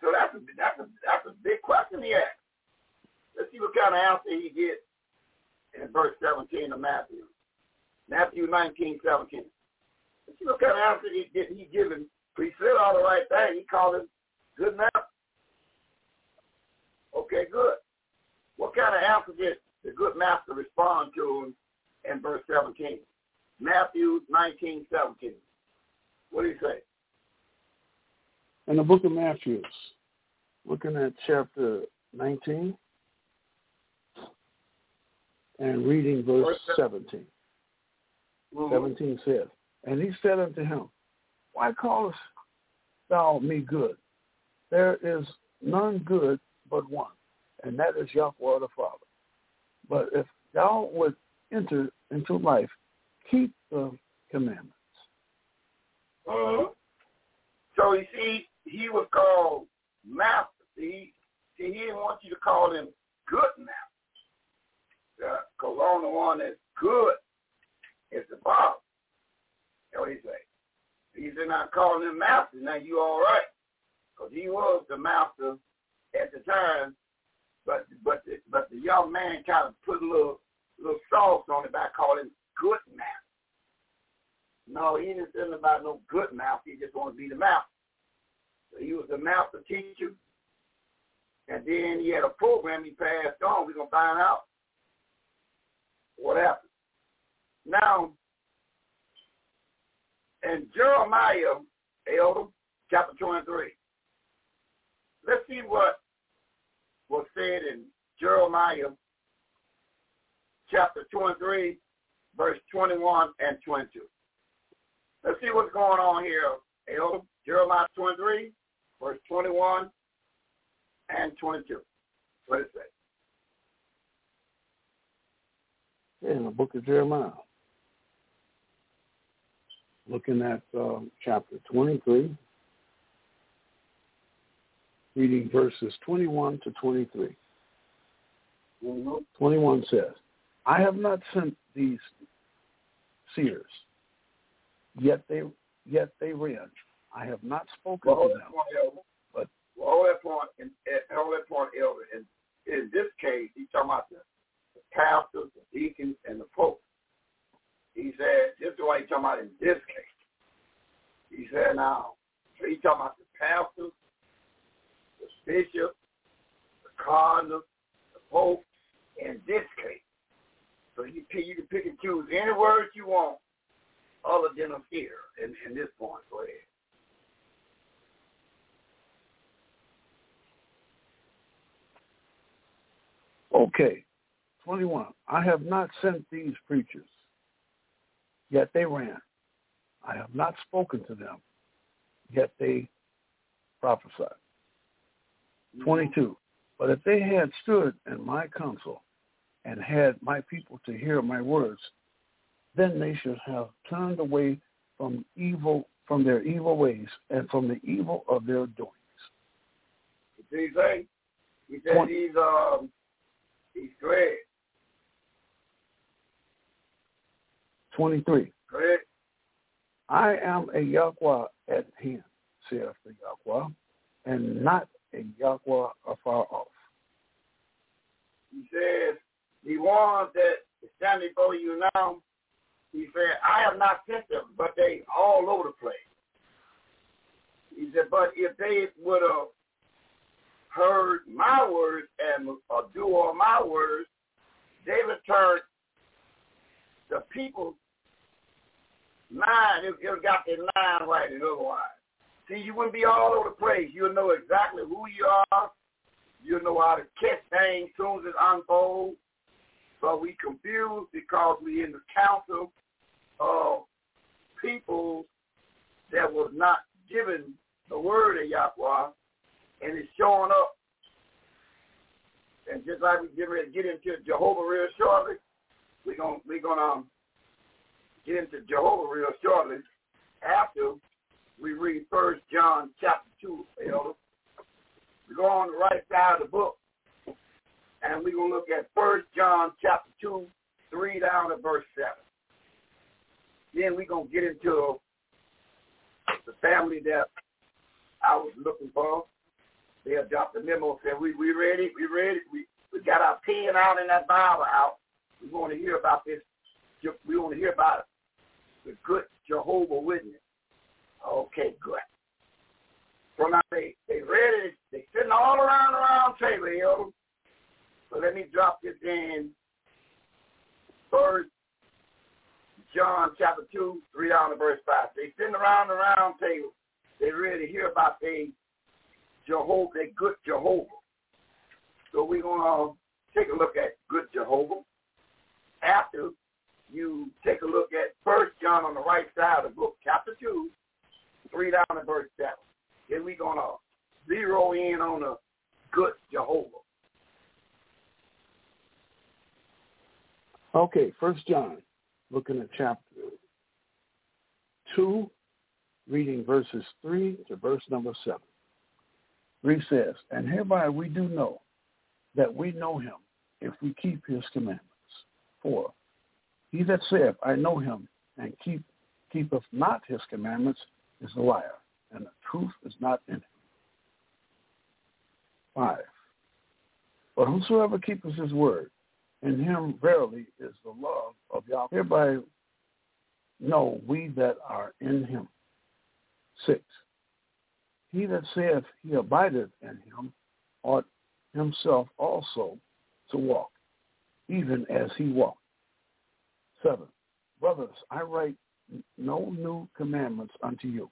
So that's a that's a that's a big question he asked. Let's see what kind of answer he gets in verse 17 of Matthew. Matthew 19, 17. Let's see what kind of answer he, he given. He said all the right thing. He called him good master. Okay, good. What kind of answer did the good master respond to him in verse 17? Matthew 19, 17. What do you say? In the book of Matthew, looking at chapter 19 and reading verse 17. Mm-hmm. 17 says, And he said unto him, Why callest thou me good? There is none good but one, and that is Yahweh the Father. But if thou would enter into life, keep the commandments. Uh-huh. So you see, he was called master. He, see, he didn't want you to call him good master. Because uh, only one that's good is the Father. That's what he said, not calling him master. Now you all right. Because he was the master at the time. But but the, but the young man kind of put a little little sauce on it by calling him good master. No, he didn't about no good master. He just wanted to be the master. So he was the master teacher. And then he had a program he passed on. We're going to find out what happened. Now, in Jeremiah, Elder, chapter 23, let's see what was said in Jeremiah chapter 23, verse 21 and 22. Let's see what's going on here. Elder, Jeremiah 23, verse 21 and 22. What it say? In the book of Jeremiah. Looking at um, chapter 23, reading verses 21 to 23. Mm-hmm. 21 says, I have not sent these seers yet they yet they ran. I have not spoken well, to them. Point, but well, hold that point, in, hold that point, Elder. In, in this case, he's talking about the, the pastors, the deacons, and the popes. He said, this is what he's talking about in this case. He said, now, so he's talking about the pastors, the bishops, the cardinals, the pope, in this case. So you, you can pick and choose any words you want other than a fear in, in this point. Go ahead. Okay. 21. I have not sent these preachers, yet they ran. I have not spoken to them, yet they prophesied. Mm-hmm. 22. But if they had stood in my counsel and had my people to hear my words, then they should have turned away from evil from their evil ways and from the evil of their doings. What did he say? He said 20. um he's great. 23. I am a Yahweh at hand, saith the Yahweh, and not a Yahweh afar off. He says, the one that is standing before you now, he said, I have not sent them, but they all over the place. He said, but if they would have heard my words and do all my words, they would turn the people mind, it, it got their mind right and otherwise. See, you wouldn't be all over the place. You'll know exactly who you are. You'll know how to catch things soon as it unfolds. But we confused because we in the council of people that was not given the word of Yahweh, and it's showing up. And just like we get ready to get into Jehovah real shortly, we're gonna we're gonna um, get into Jehovah real shortly after we read First John chapter two, elder. We go on the right side of the book, and we're gonna look at First John chapter two, three down to verse seven. Then we're going to get into the family that I was looking for. They adopted a memo said, we, we ready, we ready, we, we got our pen out and that Bible out. We want to hear about this. We to hear about the good Jehovah Witness. Okay, good. So now they, they ready, they sitting all around the round table, yo. So let me drop this in first John chapter 2, 3 down to verse 5. They sitting around the round table. They ready to hear about the Jehovah, their good Jehovah. So we're going to take a look at good Jehovah. After you take a look at First John on the right side of the book, chapter 2, 3 down to verse 7. Then we're going to zero in on the good Jehovah. Okay, First John looking at chapter 2, reading verses 3 to verse number 7. 3 says, And hereby we do know that we know him if we keep his commandments. 4. He that saith, I know him, and keep keepeth not his commandments is a liar, and the truth is not in him. 5. But whosoever keepeth his word, in him verily is the love of Yahweh. Hereby know we that are in him. 6. He that saith he abideth in him ought himself also to walk, even as he walked. 7. Brothers, I write no new commandments unto you,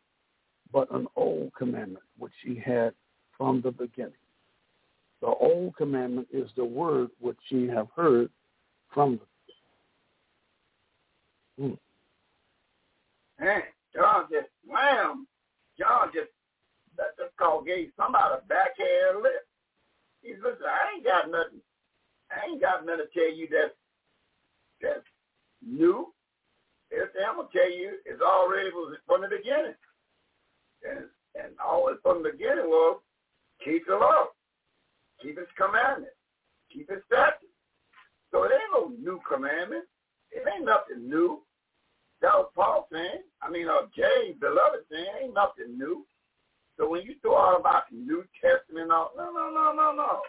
but an old commandment which ye had from the beginning. The old commandment is the word which ye have heard from the. Hmm. Man, John just wham. John just that just called gave somebody a backhand lip. He says, I ain't got nothing. I ain't got nothing to tell you that that's new. Everything I'm gonna tell you is already was from the beginning. And and always from the beginning was keep the law keep his commandments, keep his statutes. So it ain't no new commandment. It ain't nothing new. That was Paul saying. I mean, uh, James, beloved saying, ain't nothing new. So when you throw out about New Testament, all, no, no, no, no, no.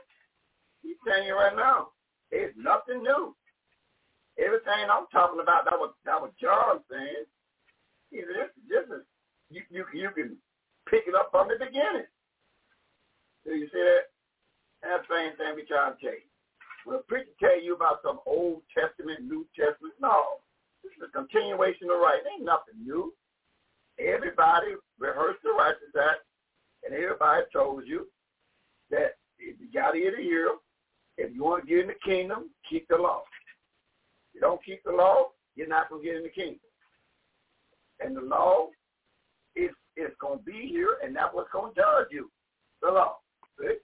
He's telling you right now, it's nothing new. Everything I'm talking about, that was that was John saying. He said, this, this is you, you you can pick it up from the beginning. Do you see that? That's the same thing we try to tell you. Will preacher tell you about some Old Testament, New Testament? No. This is a continuation of right. Ain't nothing new. Everybody rehearsed the righteous act, and everybody told you that if you got to get a year, if you want to get in the kingdom, keep the law. If you don't keep the law, you're not going to get in the kingdom. And the law is, is going to be here, and that's what's going to judge you, the law. See?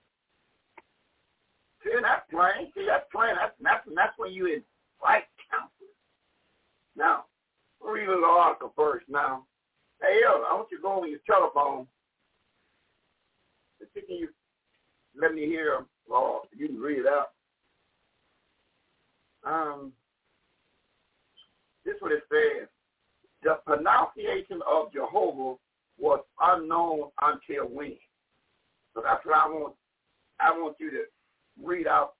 See, that's plain. See, that's plain. That's, that's, that's when you invite counsel. Now, we'll read a little article first now. Hey, yo, I want you to go on your telephone. Can you let me hear, Lord, you can read it out. Um, this is what it says. The pronunciation of Jehovah was unknown until when. So that's what I want. I want you to read out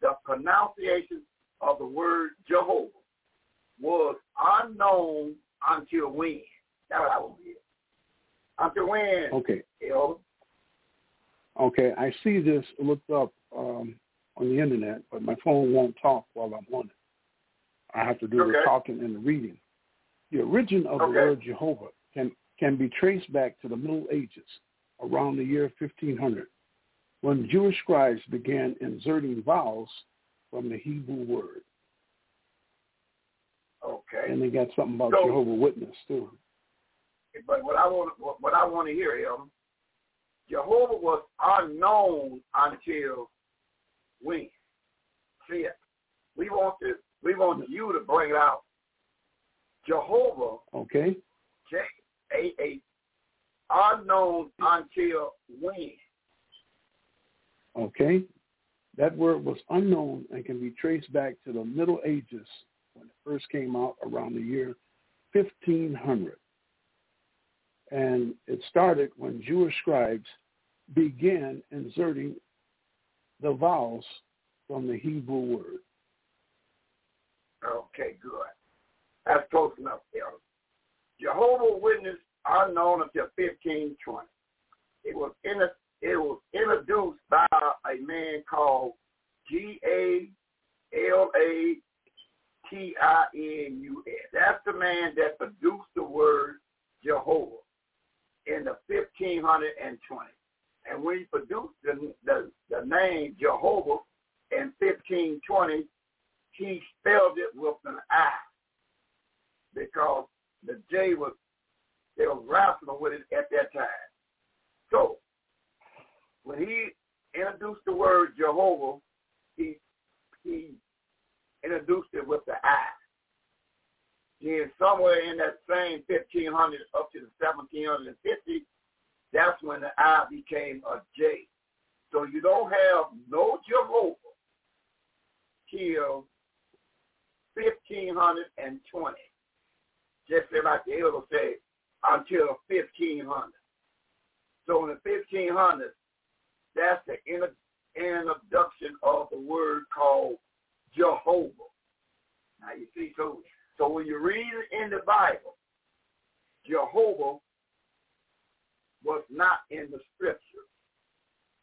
the pronunciation of the word Jehovah was unknown until when? That's what I want to hear. Until when? Okay. You know? Okay, I see this looked up um, on the internet, but my phone won't talk while I'm on it. I have to do okay. the talking and the reading. The origin of okay. the word Jehovah can can be traced back to the Middle Ages, around the year 1500 when Jewish scribes began inserting vowels from the Hebrew word. Okay. And they got something about so, Jehovah Witness too. But what I want, what I want to hear, him, Jehovah was unknown until when. See. We want to, we want you to bring it out. Jehovah. Okay. J A A unknown until when. Okay? That word was unknown and can be traced back to the Middle Ages when it first came out around the year 1500. And it started when Jewish scribes began inserting the vowels from the Hebrew word. Okay, good. That's close enough, Elder. Jehovah Witness unknown until 1520. It was in a it was introduced by a man called G A L A T I N U S. That's the man that produced the word Jehovah in the 1520. And when he produced the, the, the name Jehovah in 1520, he spelled it with an I because the J was, they were wrestling with it at that time. So when he introduced the word Jehovah, he he introduced it with the I. Then somewhere in that same 1500 up to the 1750, that's when the I became a J. So you don't have no Jehovah till 1520. Just like the elder said, until 1500. So in the 1500s, that's the introduction of the word called Jehovah. Now you see, so so when you read in the Bible, Jehovah was not in the scripture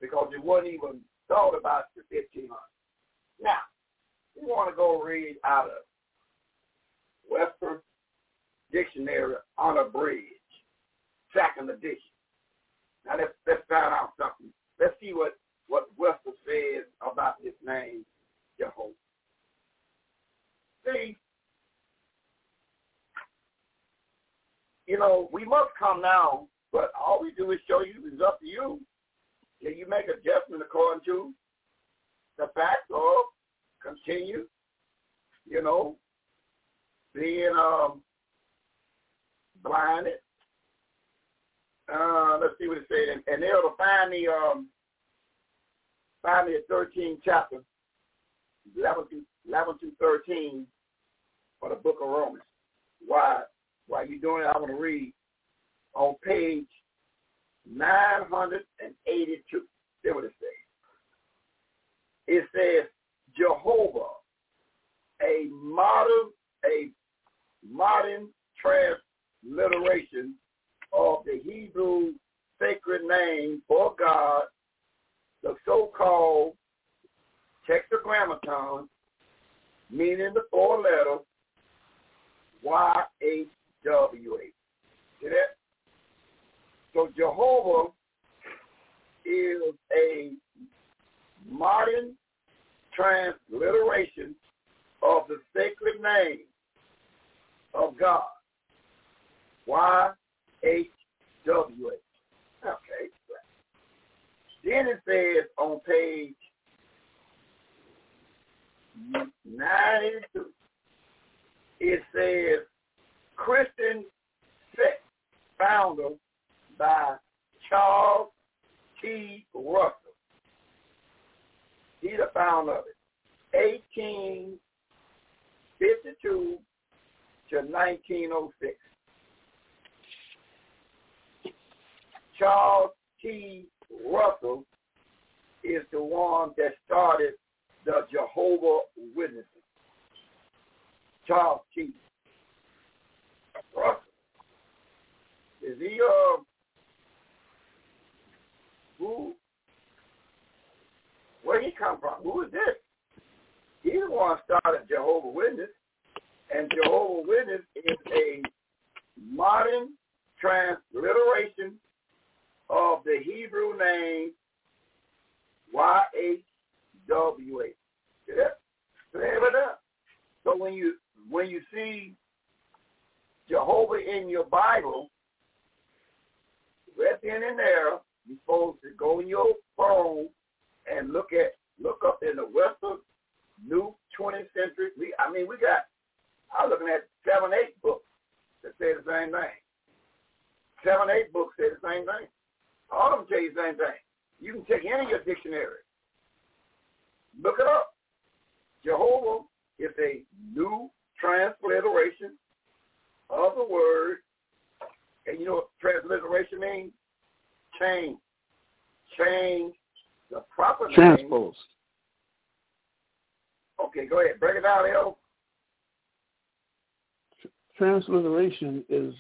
because it wasn't even thought about the 1500. Now, we want to go read out of Webster Dictionary unabridged, second edition. Now let's let's find out something. Let's see what what Webster says about this name Jehovah. See, you know, we must come now, but all we do is show you. It's up to you. Can you make adjustment according to the fact or continue, you know, being um, blinded. Uh, let's see what it says. And, and they'll find the um, find the 13th chapter, 11 to, 11 to 13 for the book of Romans. Why? While you're doing it, I want to read on page 982. See what it says. It says, Jehovah, a modern, a modern transliteration of the Hebrew sacred name for God, the so-called tetragrammaton, meaning the four letters Y-H-W-H. See that? So Jehovah is a modern transliteration of the sacred name of God. Y-H-W-H. Okay. Then it says on page 92, it says Christian sect founder by Charles T. Russell. He's the founder of it. 1852 to 1906. Charles T. Russell is the one that started the Jehovah Witnesses. Charles T. Russell. Is he uh who where he come from? Who is this? He's the one started Jehovah Witness, and Jehovah Witness is a modern transliteration of the Hebrew name Y-H-W-H. Yeah. So when you when you see Jehovah in your Bible, right then and there, you're supposed to go in your phone and look at look up in the Webster New 20th Century. We, I mean, we got. I'm looking at seven, eight books that say the same thing. Seven, eight books say the same thing. All of them tell you the same thing. You can take any of your dictionary. Look it up. Jehovah is a new transliteration of the word. And you know what transliteration means? Change. Change the proper name. Transpose. Okay, go ahead. Break it down, El. Transliteration is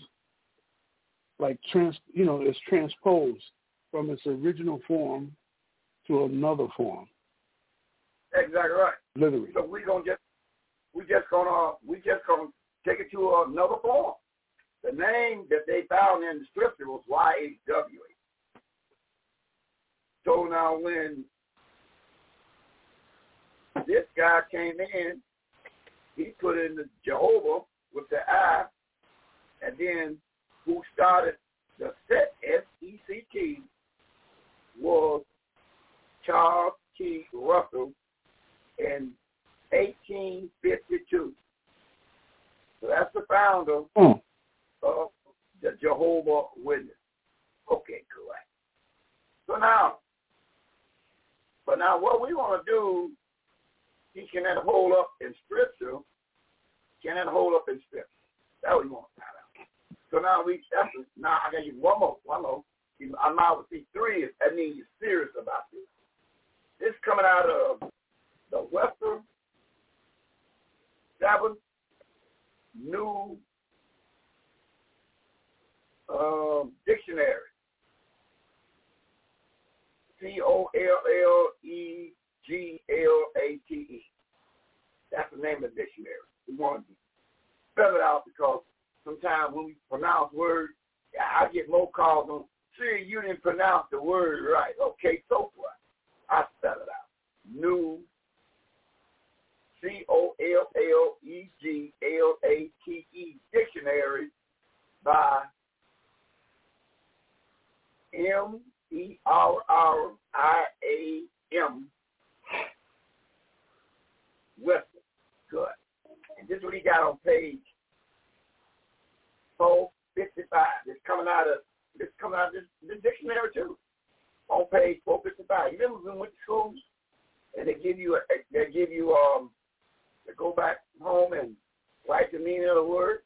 like trans, you know, it's transposed from its original form to another form. Exactly right. Literally. So we gonna just we just gonna we just gonna take it to another form. The name that they found in the scripture was Y-H-W. So now when this guy came in, he put in the Jehovah with the I, and then who started the set S-E-C-T was Charles T. Russell in 1852. So that's the founder Mm. of the Jehovah Witness. Okay, correct. So now, but now what we want to do, he can that hold up in scripture, can that hold up in scripture. That what we want to find out. So now we, that's, now I got you one more, one more. I'm now with see three, is that means you're serious about this. This coming out of the Webster Seven New um, Dictionary. C O L L E G L A T E. That's the name of the dictionary. We want to spell it out because sometimes when we pronounce words, I get more calls on, Siri, you didn't pronounce the word right. Okay, so what? I spell it out. New C O L L E G L A T E dictionary by M E R R I A M Webster. Good. And this is what he got on page four fifty five. It's coming out of it's coming out of this, this dictionary too. On page four fifty five. You remember when we went to school and they give you a, they give you um to go back home and write the meaning of the word.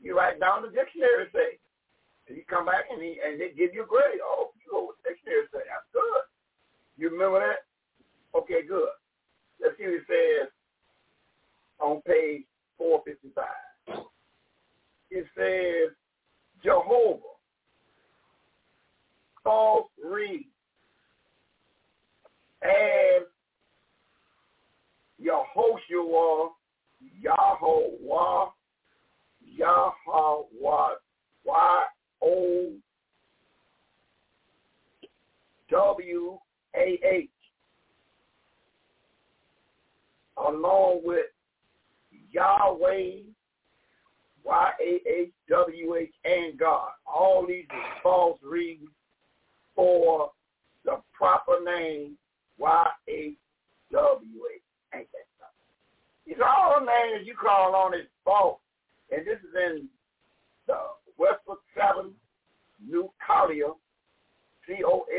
You write down the dictionary say. And you come back and, he, and they give you a grade. Oh, you know what the dictionary say. That's good. You remember that? Okay, good. Let's see what it says on page 455. It says, Jehovah, false read as Yehoshua, Yahweh, Yahweh, Y O W A H, along with Yahweh, Y A H W H, and God. All these are false readings for the proper name Y H W H. Ain't that something? These all names you call on is false. And this is in the Webster 7 New Collier, C-O-L-L-E-G-L-A-T-E,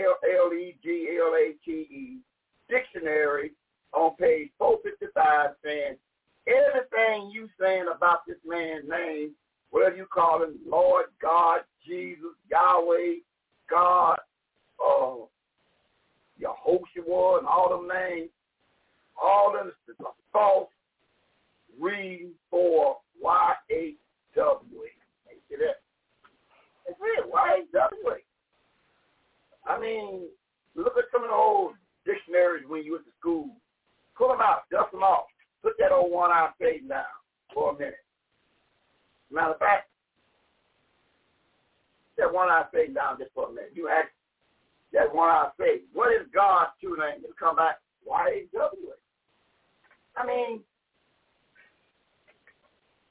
dictionary on page 455 saying, everything you saying about this man's name, whatever you call him, Lord, God, Jesus, Yahweh, God, uh, Yehoshua, and all them names, all them is false reading for Y-H-W-H. See that? It's real. Y-H-W-H. I mean, look at some of the old dictionaries when you went to school. Pull them out, dust them off. Put that old one-eye Satan down for a minute. Matter of fact, that one-eye Satan down just for a minute. You ask that one-eye Satan, what is God's true name? It'll come back, Y-H-W-H. I mean,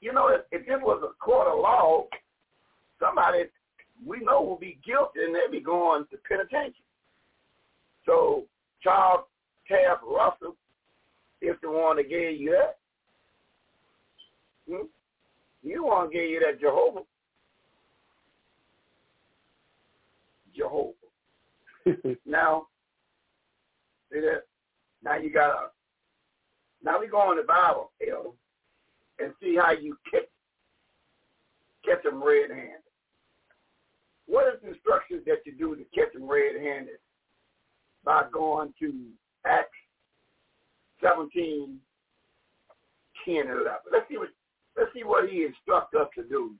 you know, if, if this was a court of law, somebody we know will be guilty and they'll be going to penitentiary. So Charles Taft Russell is the one that gave you that. Hmm? You want to give you that Jehovah. Jehovah. now, see that? Now you got to, now we go in the Bible, Elder, and see how you catch, catch them red-handed. What is the instructions that you do to catch them red-handed? By going to Acts 17, 10, and 11. Let's see what let's see what he instructs us to do.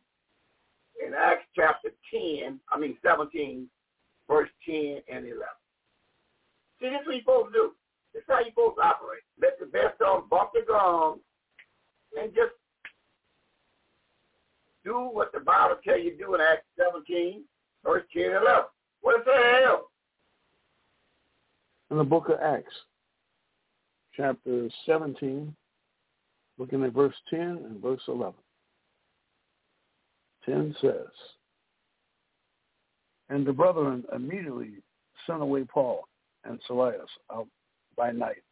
In Acts chapter 10, I mean 17, verse 10 and 11. See, this is what you're supposed to do. This is how you're supposed to operate. Let the best of bump the gums and just do what the Bible tell you to do in Acts 17, verse 10 and 11. What that hell? In the book of Acts, chapter 17, looking at verse 10 and verse 11. 10 says, And the brethren immediately sent away Paul and Silas out by night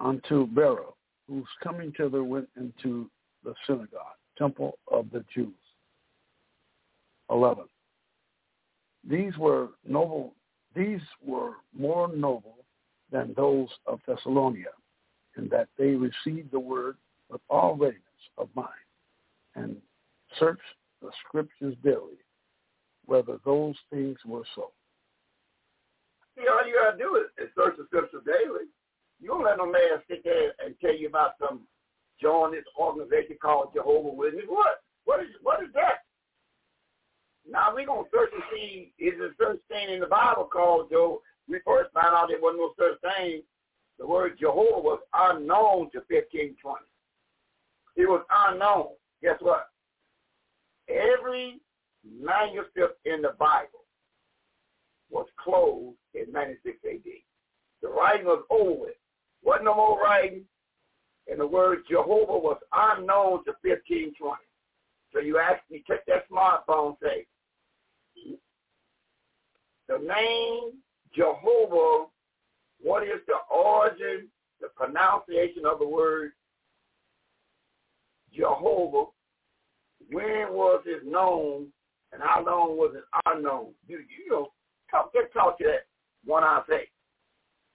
unto Berea, whose coming thither went into the synagogue, temple of the Jews. 11. These were noble. These were more noble than those of Thessalonica, in that they received the word with all readiness of mind, and searched the scriptures daily, whether those things were so. See, all you gotta do is, is search the scriptures daily. You don't let no man sit there and tell you about some join this organization called Jehovah Witness. What? What is what is that? Now we're gonna search and see is there such thing in the Bible called Joe. We first found out there wasn't no such thing. The word Jehovah was unknown to 1520. It was unknown. Guess what? Every manuscript in the Bible was closed in 96 AD. The writing was over. Wasn't no more writing. And the word Jehovah was unknown to 1520. So you ask me, take that smartphone, say, the name Jehovah, what is the origin, the pronunciation of the word Jehovah? When was it known and how long was it unknown? You, you know, talk, just talk to that one I say.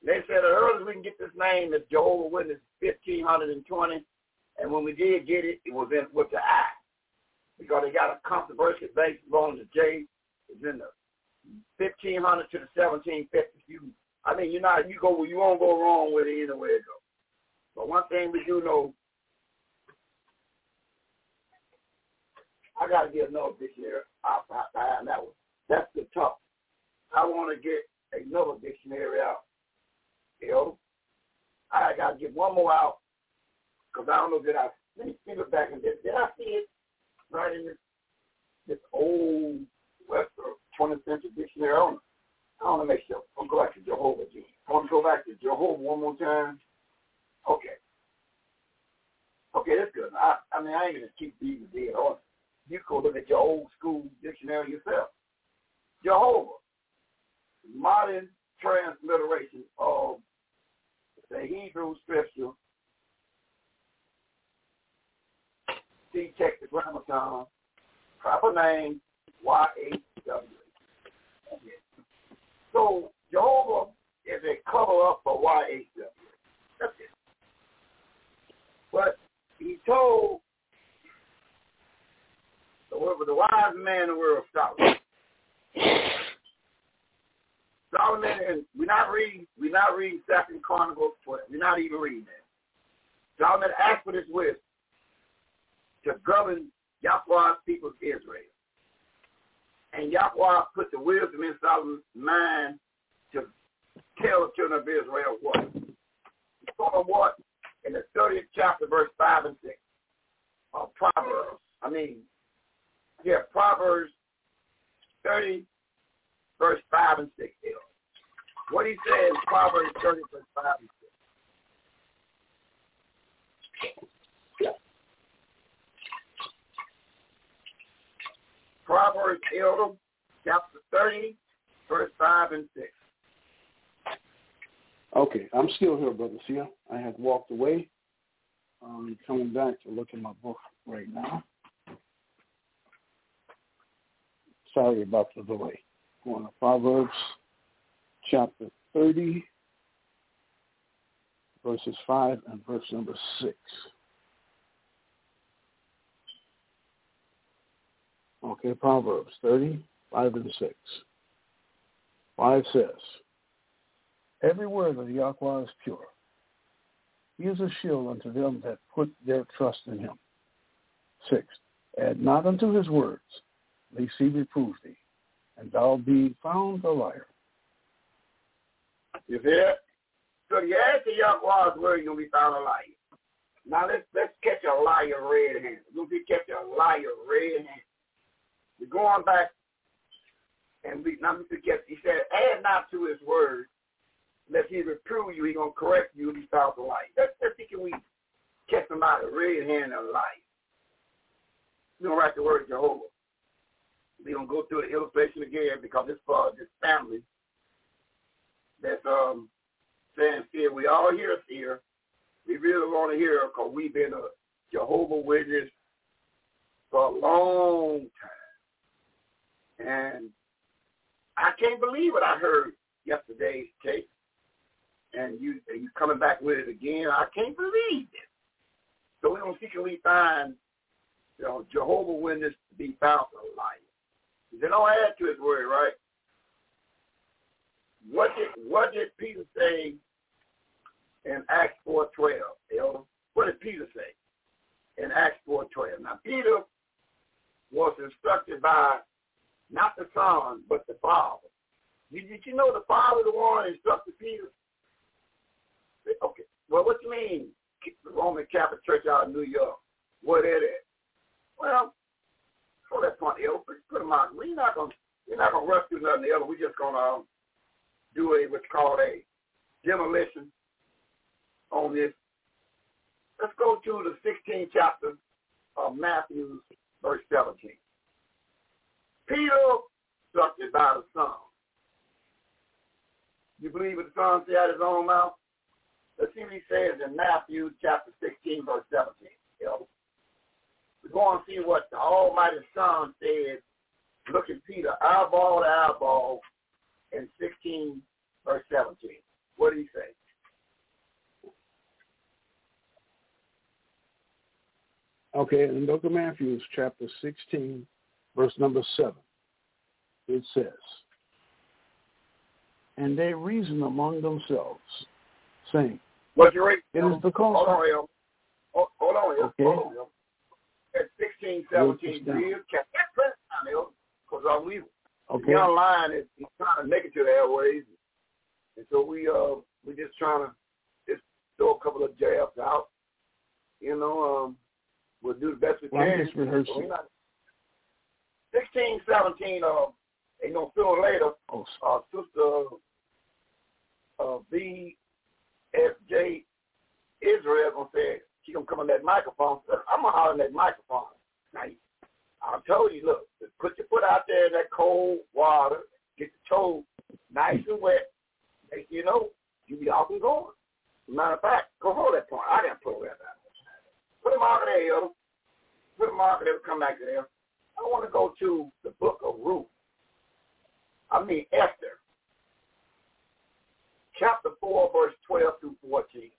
They said the earliest we can get this name is Jehovah Witness 1520, and when we did get it, it was in with the I because they got a controversy based on the J. It's in the 1500 to the 1750. You, I mean, you're not, you go, you won't go wrong with it either way it. But one thing we do know, I got to get another dictionary out behind that one. That's the tough. I want to get another dictionary out. You know, I got to get one more out because I don't know did I let me think it back and did, did I see it right in this this old Webster 20th century dictionary? I, I want to make sure. I'll go back to Jehovah. I want to go back to Jehovah one more time. Okay. Okay, that's good. I, I mean, I ain't gonna keep beating the dead horse. You go look at your old school dictionary yourself. Jehovah, modern transliteration of the Hebrew scripture. See tetragrammaton, proper name, Y-H-W. So Jehovah is a cover up for Y-H-W. That's it. But he told the, the wise man in the world, Solomon. Solomon, and we're not reading, we're not reading Second Chronicles 12. We're not even reading that. Solomon asked for this wisdom to govern Yahweh's people Israel. And Yahweh put the wisdom in Solomon's mind to tell the children of Israel what. He told them what? In the 30th chapter, verse 5 and 6 of Proverbs. I mean, yeah, Proverbs 30, verse 5 and 6. What he says, Proverbs 30, verse 5 and 6. Proverbs Elder, chapter 30, verse 5 and 6. Okay, I'm still here, Brother Sia. I have walked away. I'm coming back to look at my book right now. Sorry about the delay. Going to Proverbs chapter 30, verses 5 and verse number 6. Okay, Proverbs 30, 5 and 6. 5 says, Every word of Yahweh is pure. He is a shield unto them that put their trust in him. 6. Add not unto his words, lest he reprove thee, and thou be found a liar. You hear? So you add to Yahweh's word, you'll be found a liar. Now let's let's catch a liar red-handed. You'll be catch a liar red-handed. We're going back, and we not forget. He said, "Add not to his word, lest he reprove you. He gonna correct you, and he a liar." Let's let's see can we catch somebody red-handed a liar. We're gonna write the word Jehovah. We're gonna go through the illustration again because it's for this family that's um saying fear. We all hear fear. We really want to hear because we've been uh, Jehovah Witness for a long time. And I can't believe what I heard yesterday's tape. And you you coming back with it again. I can't believe it. So we don't we find you know, Jehovah Witness to be found a liar. They don't add to his word, right? What did what did Peter say in Acts four twelve, Elder? What did Peter say in Acts four twelve? Now Peter was instructed by not the Son, but the Father. Did, you know the Father the one instructed Peter? Okay. Well, what do you mean, the Roman Catholic Church out of New York? What is it? Well, for that point, Elder, put them out. We're not gonna we're not gonna through nothing else. We're just gonna um, do a what's called a demolition on this. Let's go to the 16th chapter of Matthew, verse 17. Peter instructed by the Son. You believe what the Son said out his own mouth? Let's see what he says in Matthew chapter 16, verse 17. You know, We're going to see what the Almighty Son said, looking Peter eyeball to eyeball in 16, verse 17. What did he say? Okay, in the book of Matthew, chapter 16, verse number 7, it says, And they reason among themselves, saying, What's your rate? It is because... Hold on. Hold, on. Okay. Hold on. At 16, 17 years, kept that press down, El, because uh, we, Okay. the young line is he's trying to make it to the airways. And so we uh we just trying to just throw a couple of jabs out. You know, um we'll do the best we Well, I'm can. just rehearsing. So not, 16, 17, uh, ain't no sooner later, Oh, uh, Sister uh, BSJ Israel gonna say she gonna come on that microphone. I'm gonna holler on that microphone. Now, I told you, look, put your foot out there in that cold water, get the toe nice and wet. Next you know, you be off and going. Matter of fact, go hold that point. I didn't put that. Put a marker there, yo. Put a marker there. Come back to there. I want to go to the book of Ruth. I mean Esther, chapter four, verse twelve through fourteen.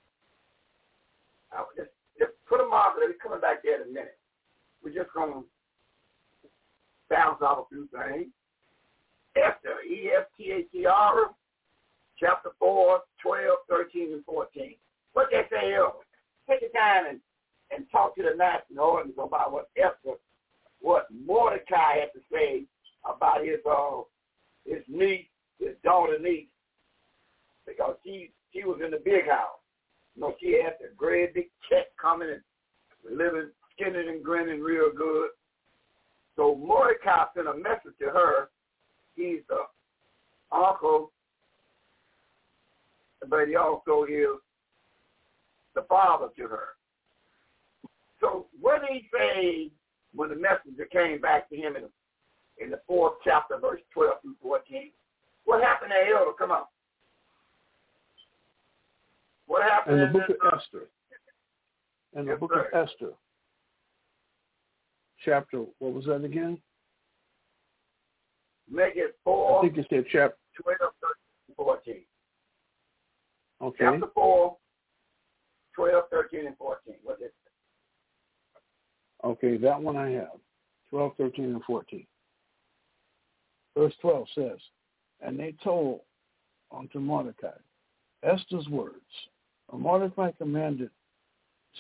Now, just, just put marker there. We're coming back there in a minute. We're just gonna bounce off a few things. Esther, E-S-T-H-E-R, chapter 4, 12, 13, and 14. What they say here, take your time and, and talk to the national audience about what Esther, what Mordecai had to say about his uh, his niece, his daughter niece, because she she was in the big house. You know, she had the great big check coming and living, skinning and grinning real good. So Mordecai sent a message to her. He's the uncle, but he also is the father to her. So what he say when the messenger came back to him in, in the fourth chapter, verse 12 through 14? What happened to Elder? Come on. What happened in the book of Esther. In the book of Esther, chapter, what was that again? Make it 4. I think it said chapter, 12, 13, 14. okay. Chapter 4, 12, 13, and 14. What is it? Okay, that one I have. 12, 13, and 14. Verse 12 says, And they told unto Mordecai Esther's words. And Mordecai commanded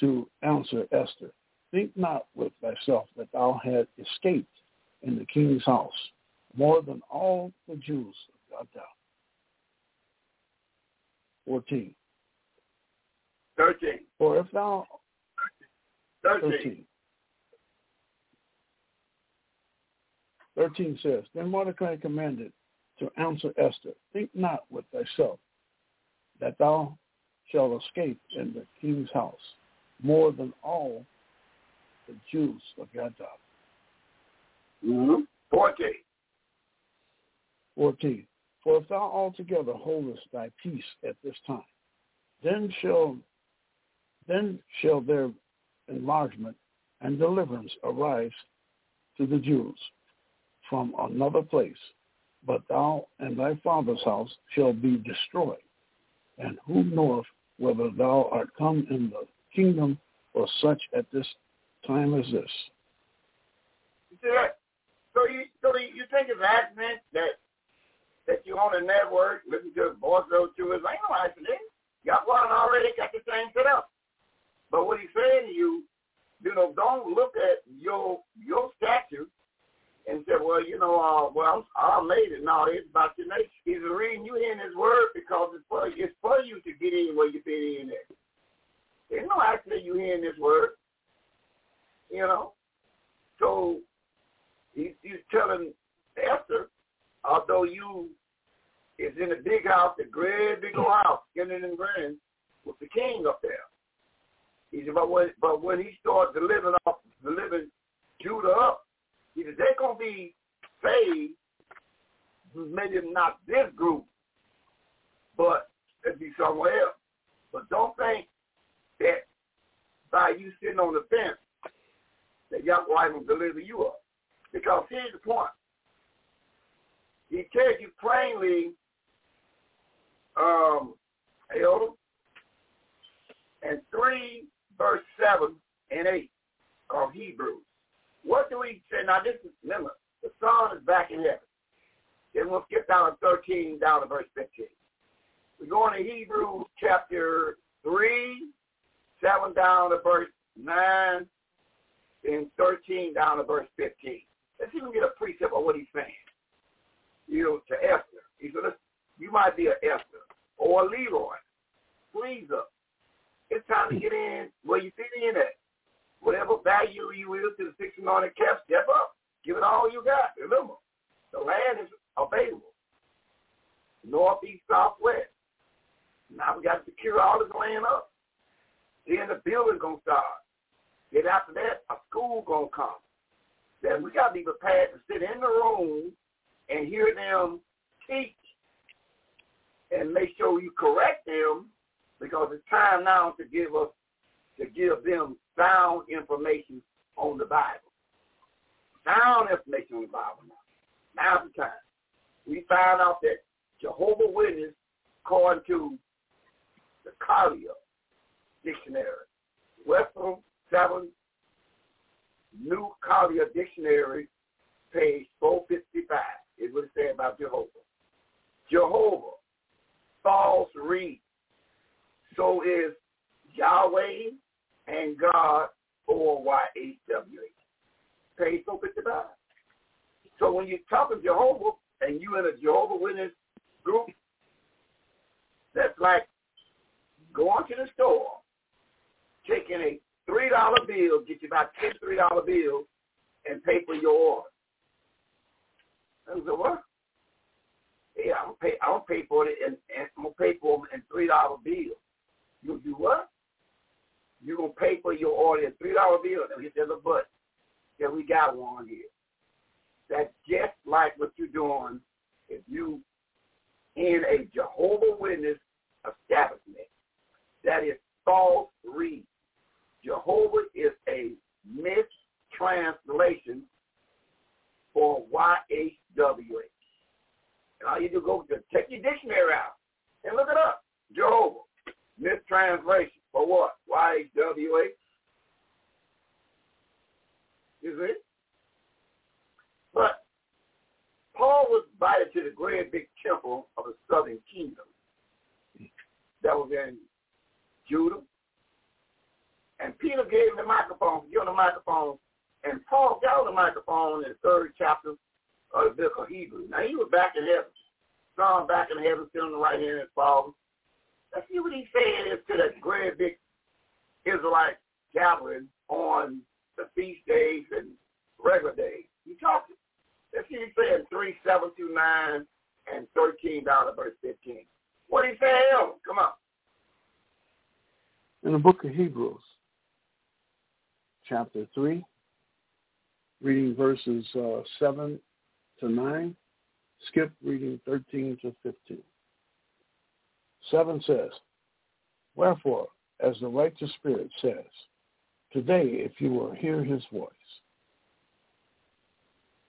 to answer Esther, Think not with thyself that thou had escaped in the king's house more than all the Jews of God. 14. 13. For if thou 13. 13. 13 says, Then Mordecai commanded to answer Esther, Think not with thyself that thou shalt escape in the king's house more than all the Jews of Gadad. Mm-hmm. 14. 14. For if thou altogether holdest thy peace at this time, then shall then shall there enlargement and deliverance arise to the Jews from another place, but thou and thy father's house shall be destroyed. And who knoweth whether thou art come in the kingdom or such at this time as this? You see that? So you, so you think it's accident that that you on a network, listen to voice those two is ain't no oh, accident. Y'all one already got the same set up. But what he's saying to you, you know, don't look at your your statue and say, well, you know, uh, well, I made it. No, it's about your nation. He's reading you in his word because it's for it's for you to get in where you fit in there. There's no accident you hearing this word. You know, so he's, he's telling Esther, although you is in a big house, a great big old house, getting in grand with the king up there. He said, but when but when he starts delivering off delivering Judah up, he said they're gonna be saved. Maybe not this group, but it'd be somewhere else. But don't think that by you sitting on the fence that Yahweh will deliver you up. Because here's the point. He tells you plainly, um, Elder, and 3 verse 7 and 8 of Hebrews. What do we say? Now this is, remember, the sun is back in heaven. Then we'll skip down to 13 down to verse 15. We're going to Hebrews chapter 3, 7 down to verse 9, and 13 down to verse 15. Let's even get a precept of what he's saying. You know, to Esther. He said, you might be an Esther or a Leroy. Please up. It's time to get in where you fit in at. Whatever value you is to the six anointed cap, step up. Give it all you got. Remember, the land is available. North, east, south, west. Now we got to secure all this land up. Then the building's going to start. Then after that, a school to come. Then we got to be prepared to sit in the room and hear them teach and make sure you correct them because it's time now to give us to give them sound information on the Bible. Sound information on the Bible now. Now's the time. We found out that Jehovah Witness, according to the Collier Dictionary, Webster 7 New Collier Dictionary, page 455, is what it says about Jehovah. Jehovah, false read. So is Yahweh and God or Y-H-W-H. Page 455. So when you're talking Jehovah and you in a Jehovah Witness group, that's like going to the store, taking a three dollar bill, get you about ten three dollar bills, and pay for your order. I said, what? Yeah, I'm gonna pay. I'm gonna pay for it, and, and I'm gonna pay for them in three dollar bills. You do what? You're gonna pay for your three dollar bill. Now hit the button. Yeah, we got one here. That's just like what you're doing if you in a Jehovah Witness establishment. That is false read. Jehovah is a mistranslation for Y-H-W-H. And all you do go to take your dictionary out and look it up. Jehovah. Mistranslation. For what? Y-H-W-H. You see? But Paul was invited to the great big temple of the southern kingdom that was in Judah. And Peter gave him the microphone, gave him the microphone, and Paul got on the microphone in the third chapter of the book of Hebrews. Now he was back in heaven. Son back in heaven, sitting on the right hand of his father. Let's see what he's saying to that great big Israelite gathering on the feast days and regular days. He talking. Let's see what he's saying 3, 7 through 9 and 13 down to verse 15. What he saying? Come on. In the book of Hebrews, chapter 3, reading verses uh, 7 to 9, skip reading 13 to 15. 7 says, Wherefore, as the righteous spirit says, today if you will hear his voice.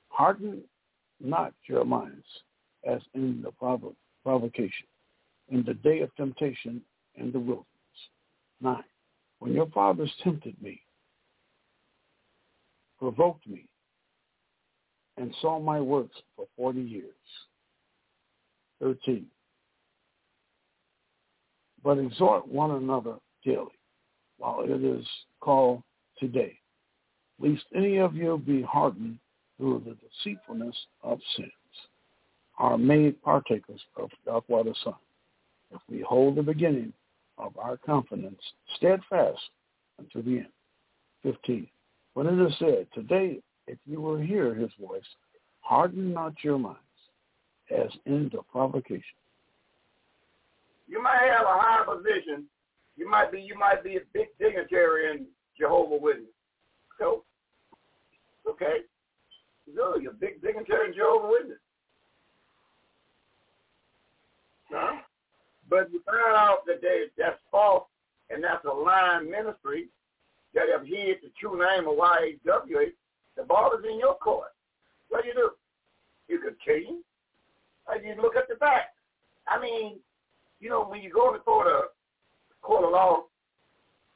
Harden not your minds as in the provo- provocation, in the day of temptation in the wilderness. Nine, when your fathers tempted me, provoked me, and saw my works for 40 years. 13. But exhort one another daily, while it is called today, lest any of you be hardened through the deceitfulness of sins, are made partakers of Yahweh the Son, if we hold the beginning of our confidence steadfast unto the end. 15. When it is said, Today, if you will hear his voice, harden not your minds, as in the provocation. You might have a high position. You might be you might be a big dignitary in Jehovah Witness. So, okay. So you're a big dignitary in Jehovah Witness. Huh? But you find out that they, that's false and that's a lying ministry that have hid the true name of YHWH, the ball is in your court. What do you do? You could change. Or you look at the facts. I mean, you know, when you go to court of, court of law,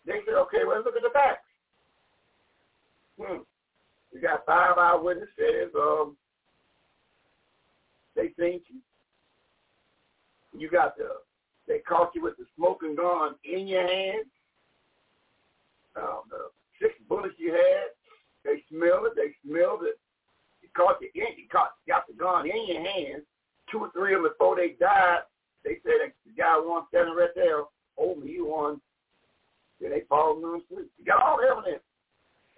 they say, okay, well, look at the facts. Hmm. You got five eyewitnesses. Um, they seen you. You got the, they caught you with the smoking gun in your hand. Um, the six bullets you had, they smelled it. They smelled it. You caught you. You caught, got the gun in your hand. Two or three of them before they died. They said that the guy one standing right there. Oh, me one. Then they on the. You got all the evidence,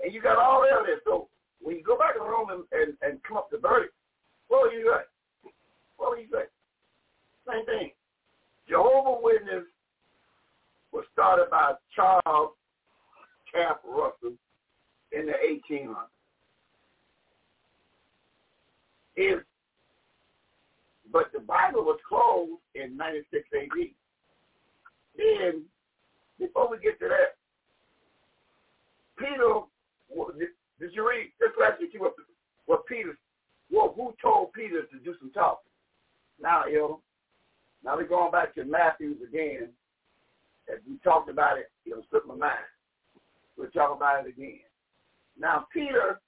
and you got all the evidence. So when you go back the room and, and, and come up the verdict, what will you say? What will you say? Same thing. Jehovah Witness was started by Charles Taft Russell in the 1800s. Is but the Bible was closed in 96 AD. Then, before we get to that, Peter, did you read? Let's ask you what, what Peter, well, who told Peter to do some talking? Now, you know, now we're going back to Matthews again. As we talked about it, it'll slip my mind. We'll talk about it again. Now, Peter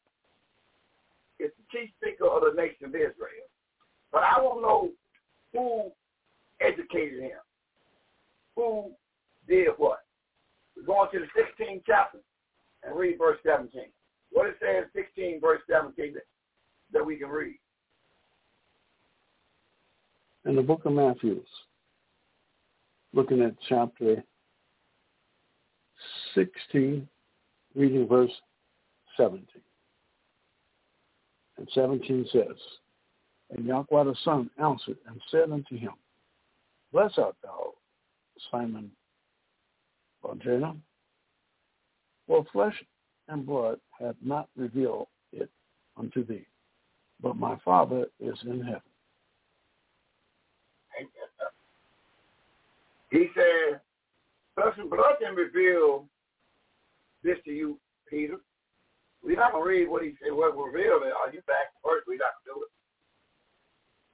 is the chief speaker of the nation of Israel. But I to know who educated him. Who did what? We're going to the 16th chapter and read verse 17. What it says, 16 verse 17, that, that we can read. In the book of Matthew, looking at chapter 16, reading verse 17. And 17 says, And Yahweh the Son answered and said unto him, Blessed art thou, Simon Barjona, for flesh and blood hath not revealed it unto thee, but my Father is in heaven. He said, flesh and blood can reveal this to you, Peter. We're not going to read what he said, what revealed it. Are you back first? We're not going to do it.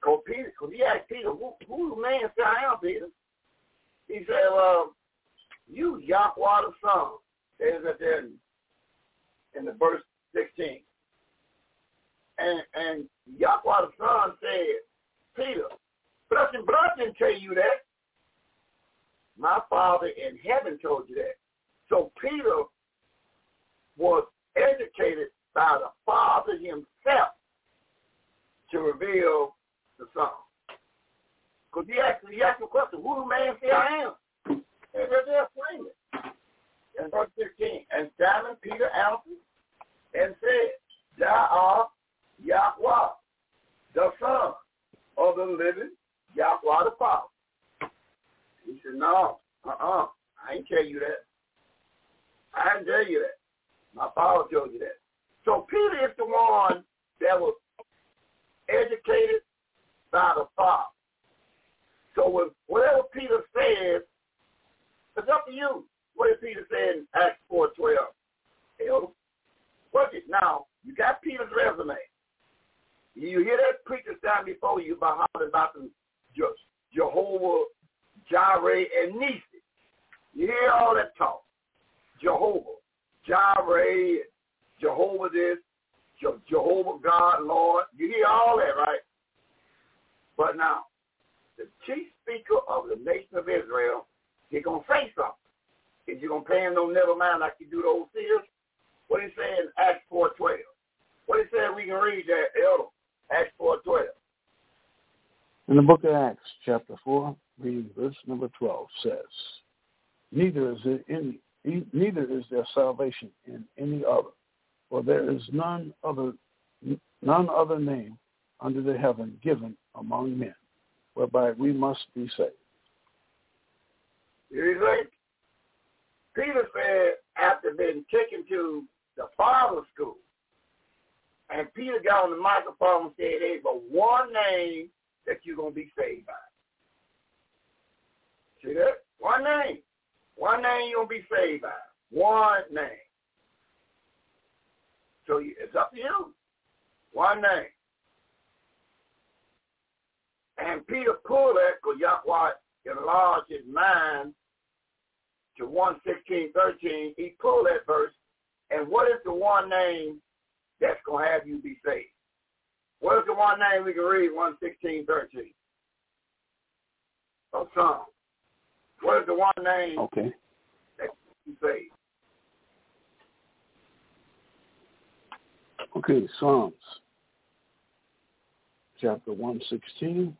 Because Peter, because he asked Peter, who, the man say I am, Peter? He said, well, you Yahweh the Son. There's that there in, in the verse 16. And, and Yahweh the Son said, Peter, blood didn't tell you that. My Father in heaven told you that. So Peter was educated by the Father himself to reveal the Son. Because he asked, he asked the question, who do man say I am? And they're there explain it. In verse 15, and Simon Peter answered and said, Thou art Yahweh, the Son of the living Yahweh the Father. He said, no, uh-uh, I ain't tell you that. I didn't tell you that. My father told you that. So Peter is the one that was educated by the Father. So with whatever Peter says, it's up to you. What did Peter say in Acts 4, 12? Hell, work it. Now, you got Peter's resume. You hear that preacher stand before you by hollering about the Jehovah, Jireh, and Nissi. You hear all that talk. Jehovah, Jireh, Jehovah this, Jehovah God, Lord. You hear all that, right? But now, the chief speaker of the nation of Israel, he's going to say something. Is you going to pay him no never mind like you do those seers? What he say in Acts 4.12? What he said we can read that, Elder? Acts 4.12. In the book of Acts, chapter 4, reading verse number 12, says, Neither is there any, neither is there salvation in any other, for there is none other, none other name under the heaven given among men, whereby we must be saved. You see? Peter said after being taken to the Father's school, and Peter got on the microphone and said, there's but one name that you're going to be saved by. See that? One name. One name you're going to be saved by. One name. So it's up to you. One name. And Peter pulled that because Yahweh enlarged his mind to 116, 13. He pulled that verse. And what is the one name that's going to have you be saved? What is the one name we can read, 116, 13? Of Psalm. What is the one name okay. that you saved? Okay, Psalms chapter 116.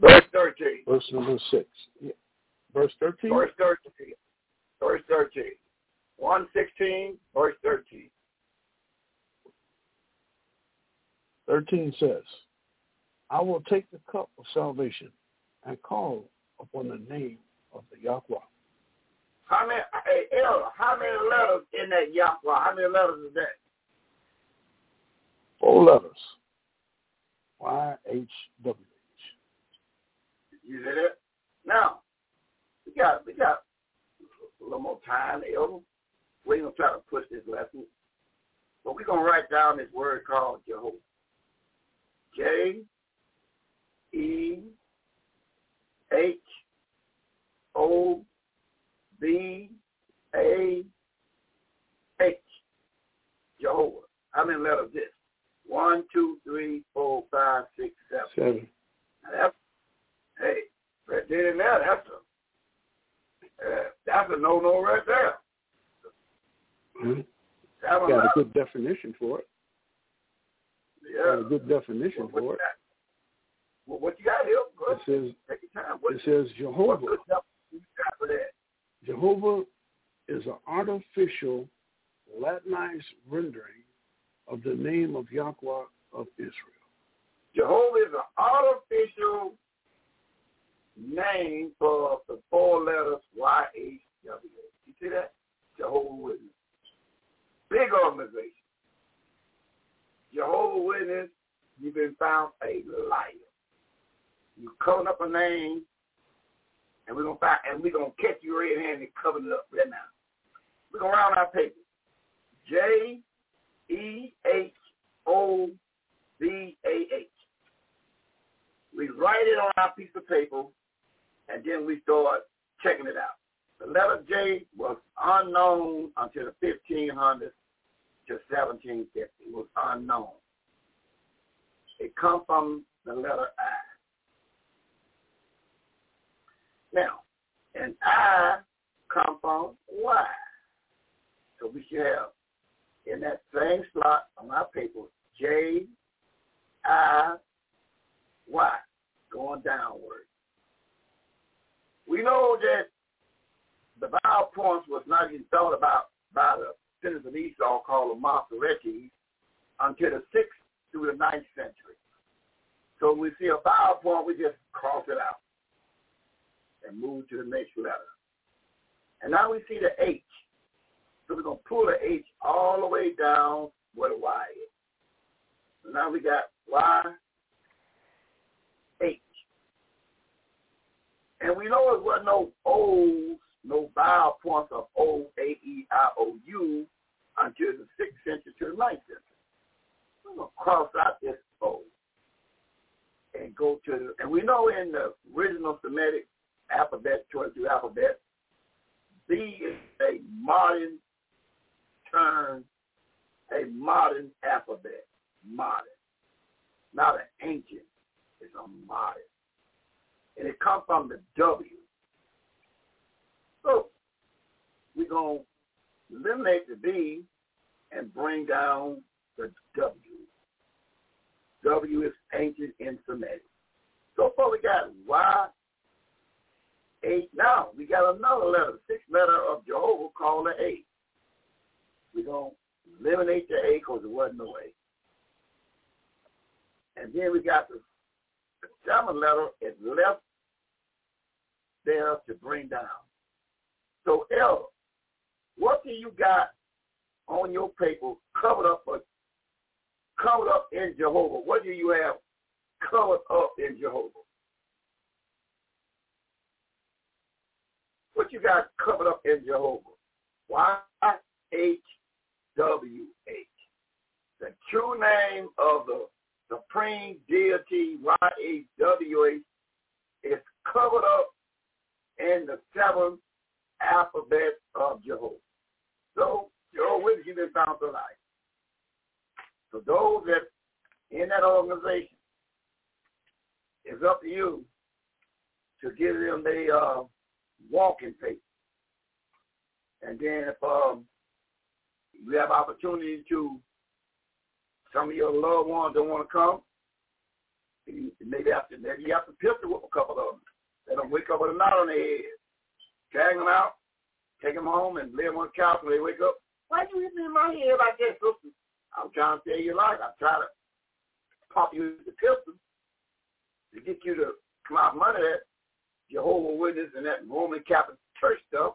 Verse 13. Verse number 6. Yeah. Verse 13? Verse 13. Verse 13. 116, verse 13. 13 says, I will take the cup of salvation and call upon the name of the Yahweh. How many, hey, Elder, how many letters in that Yahweh? How many letters is that? Four letters. Y-H-W-H. You see that? Now, we got, we got a little more time, eh, Elder. We ain't going to try to push this lesson. But we're going to write down this word called Jehovah. J E H O B A H. Jehovah. How many letters this? One, two, three, four, five, six, seven. Seven. Now that's, hey, right there and there, that's a, uh, that's a no-no right there. Mm-hmm. Got a good definition for it. Yeah. Got a good definition What, what, for it. got? What, what you got here? Go It says, Take your time. What, it says Jehovah. the stuff you got for that? Jehovah is an artificial Latinized rendering of the name of Yahweh of Israel. Jehovah is an artificial name for the four letters Y-H-W-H. You see that? Jehovah Witness. Big organization. Jehovah Witness, you've been found a liar. You covered up a name, and we're gonna find, and we're gonna catch you red-handed covering it up right now. We're gonna round our paper. J E H O B A H. We write it on our piece of paper, and then we start checking it out. The letter J was unknown until the 1500s to 1750. It was unknown. It comes from the letter I. Now, and I come from Y. So we should have in that same slot on our paper, J I Y, going downward. We know that the vowel points was not even thought about by the sinners of Esau called the Masoretes until the 6th through the ninth century. So when we see a vowel point, we just cross it out and move to the next letter. And now we see the H. So we're going to pull the H all the way down where the Y is. So now we got Y, H. And we know it wasn't no O's, no vowel points of O, A, E, I, O, U until the 6th century to the 9th century. we're going to cross out this O and go to, and we know in the original Semitic alphabet, 22 alphabet, B is a modern term, a modern alphabet, modern, not an ancient. It's a modern, and it comes from the W. So we're gonna eliminate the B and bring down the W. W is ancient in Semitic. So far we got Y, eight. Now we got another letter, the sixth letter of Jehovah called the A. We're going to eliminate the A because there wasn't no A. And then we got the, seventh letter is left there to bring down. So L, what do you got on your paper covered up for, covered up in Jehovah? What do you have covered up in Jehovah? What you got covered up in Jehovah? Y-H-W-H. The true name of the supreme deity, Y-H-W-H, is covered up in the seven alphabet of Jehovah. So, Jehovah Witness, you've been found to life. So those that in that organization, it's up to you to give them the uh, walk in faith. And then if um, you have opportunity to, some of your loved ones don't want to come, maybe to, maybe you have to pistol whip a couple of them. Let them wake up with a knot on their head. Drag them out, take them home, and lay them on the couch when they wake up. Why you hit me in my head like that, sister? I'm trying to save your life. I'm trying to pop you with the pistol to get you to come out from under that Jehovah Witness and that Roman Catholic Church stuff.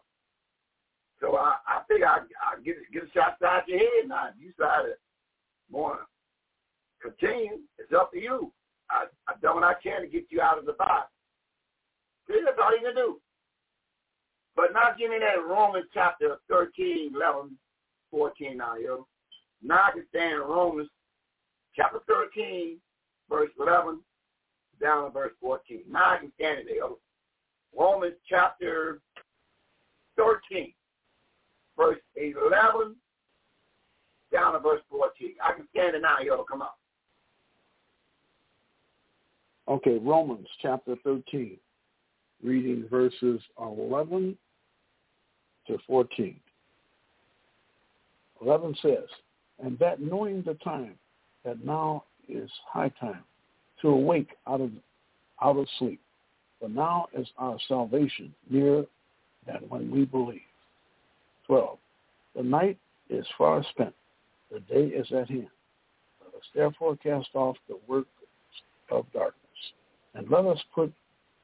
So I, I think I I get get a shot inside your head now. If you decide to want to continue, it's up to you. I I done what I can to get you out of the box. See, that's all you can do. But not me that Romans chapter 13, 11, 14 now, yo. Now I can stand Romans chapter 13, verse 11, down to verse 14. Now I can stand it there. Romans chapter 13, verse 11, down to verse 14. I can stand it now. Y'all come up. Okay, Romans chapter 13, reading verses 11 to 14. 11 says, and that knowing the time, that now is high time to awake out of out of sleep. For now is our salvation nearer than when we believe. 12. The night is far spent. The day is at hand. Let us therefore cast off the work of darkness, and let us put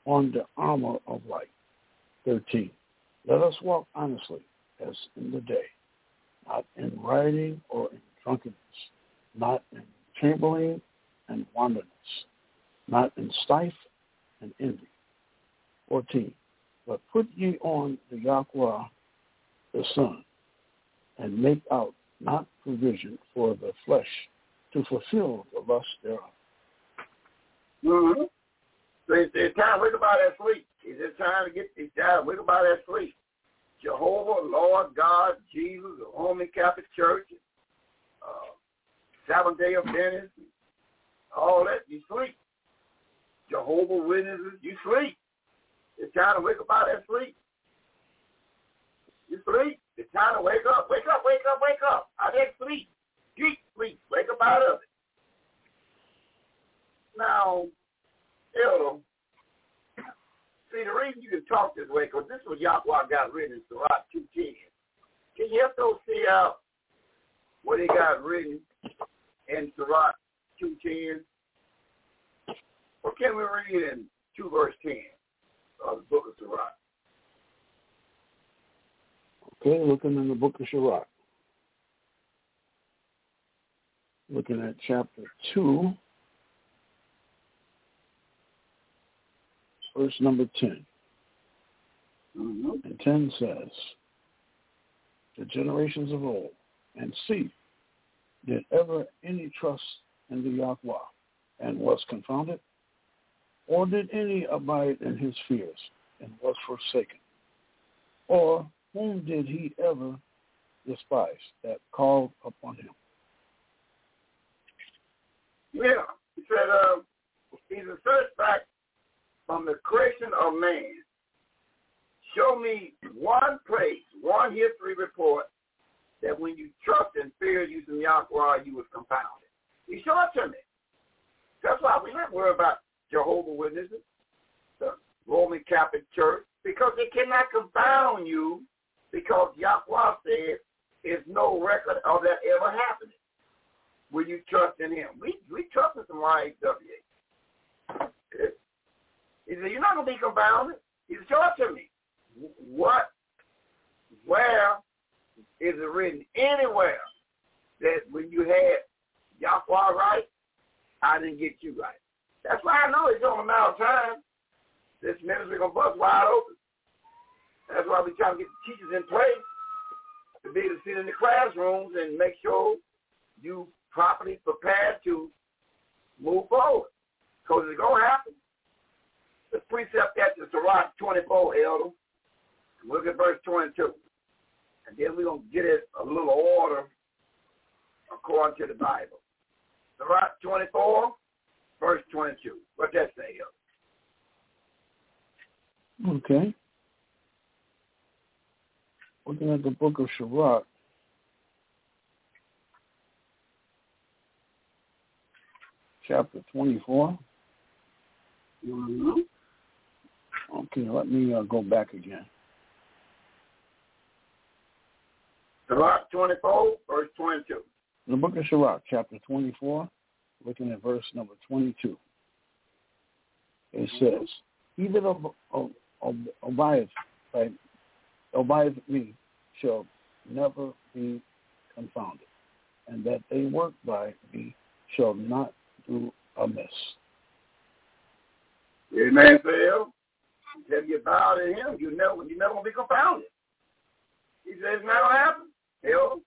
on the armor of light. 13. Let us walk honestly as in the day, not in rioting or in drunkenness, not in chambering and wantonness, not in strife and envy. 14. But put ye on the Yahweh the Son, and make out not provision for the flesh to fulfill the lust thereof. Mm-hmm. So it's, it's time to wake up out of that sleep. It's time to get time to wake up out of that sleep. Jehovah, Lord God, Jesus, the Roman Catholic Church, uh, Seventh Day Adventist, all that, you sleep. Jehovah Witnesses, you sleep. It's time to wake up out of that sleep. You sleep. It's time to wake up. Wake up, wake up, wake up. I of that sleep. Deep sleep. Wake up out of it. Now, See, the reason you can talk this way, because this was Yahweh got written in Sirach 210. Can you those see out what he got written in Sirach 210? Or can we read in 2 verse 10 of the book of Sirach? Okay, looking in the book of Sirach. Looking at chapter 2, verse number 10. Mm-hmm. And 10 says, The generations of old, and see, did ever any trust in the Yahweh and was confounded? Or did any abide in his fears and was forsaken? Or whom did he ever despise that called upon him? Yeah, he said, uh, he's a back from the creation of man. Show me one place, one history report that when you trust and fear using Yahweh, you was confounded. He showed it to me. That's why we don't worry about Jehovah Witnesses, the Roman Catholic Church, because they cannot confound you because Yahweh said there's no record of that ever happening. Will you trust in him? We we trust in some YHWH. He said, you're not going to be confounded. He said, show it to me. What, where is it written anywhere that when you had Yahweh right, I didn't get you right? That's why I know it's on a matter of time. This ministry going to bust wide open. That's why we try to get the teachers in place to be able to sit in the classrooms and make sure you properly prepared to move forward. Because it's going to happen. The precept is Sirach 24, Elder. Look at verse 22. And then we're going to get it a little order according to the Bible. Sirach 24, verse 22. What does that say, Elder? Okay. Looking at the book of Sirach, chapter 24. Mm-hmm. Okay, let me uh, go back again. Sirach 24, verse 22. The book of Sirach, chapter 24, looking at verse number 22. It says, He that ob- ob- ob- abideth, by, me shall never be confounded, and that they work by me shall not do amiss. Amen, Phil. If you bow to him, you never you never gonna be confounded. He says it's not gonna happen, Elder.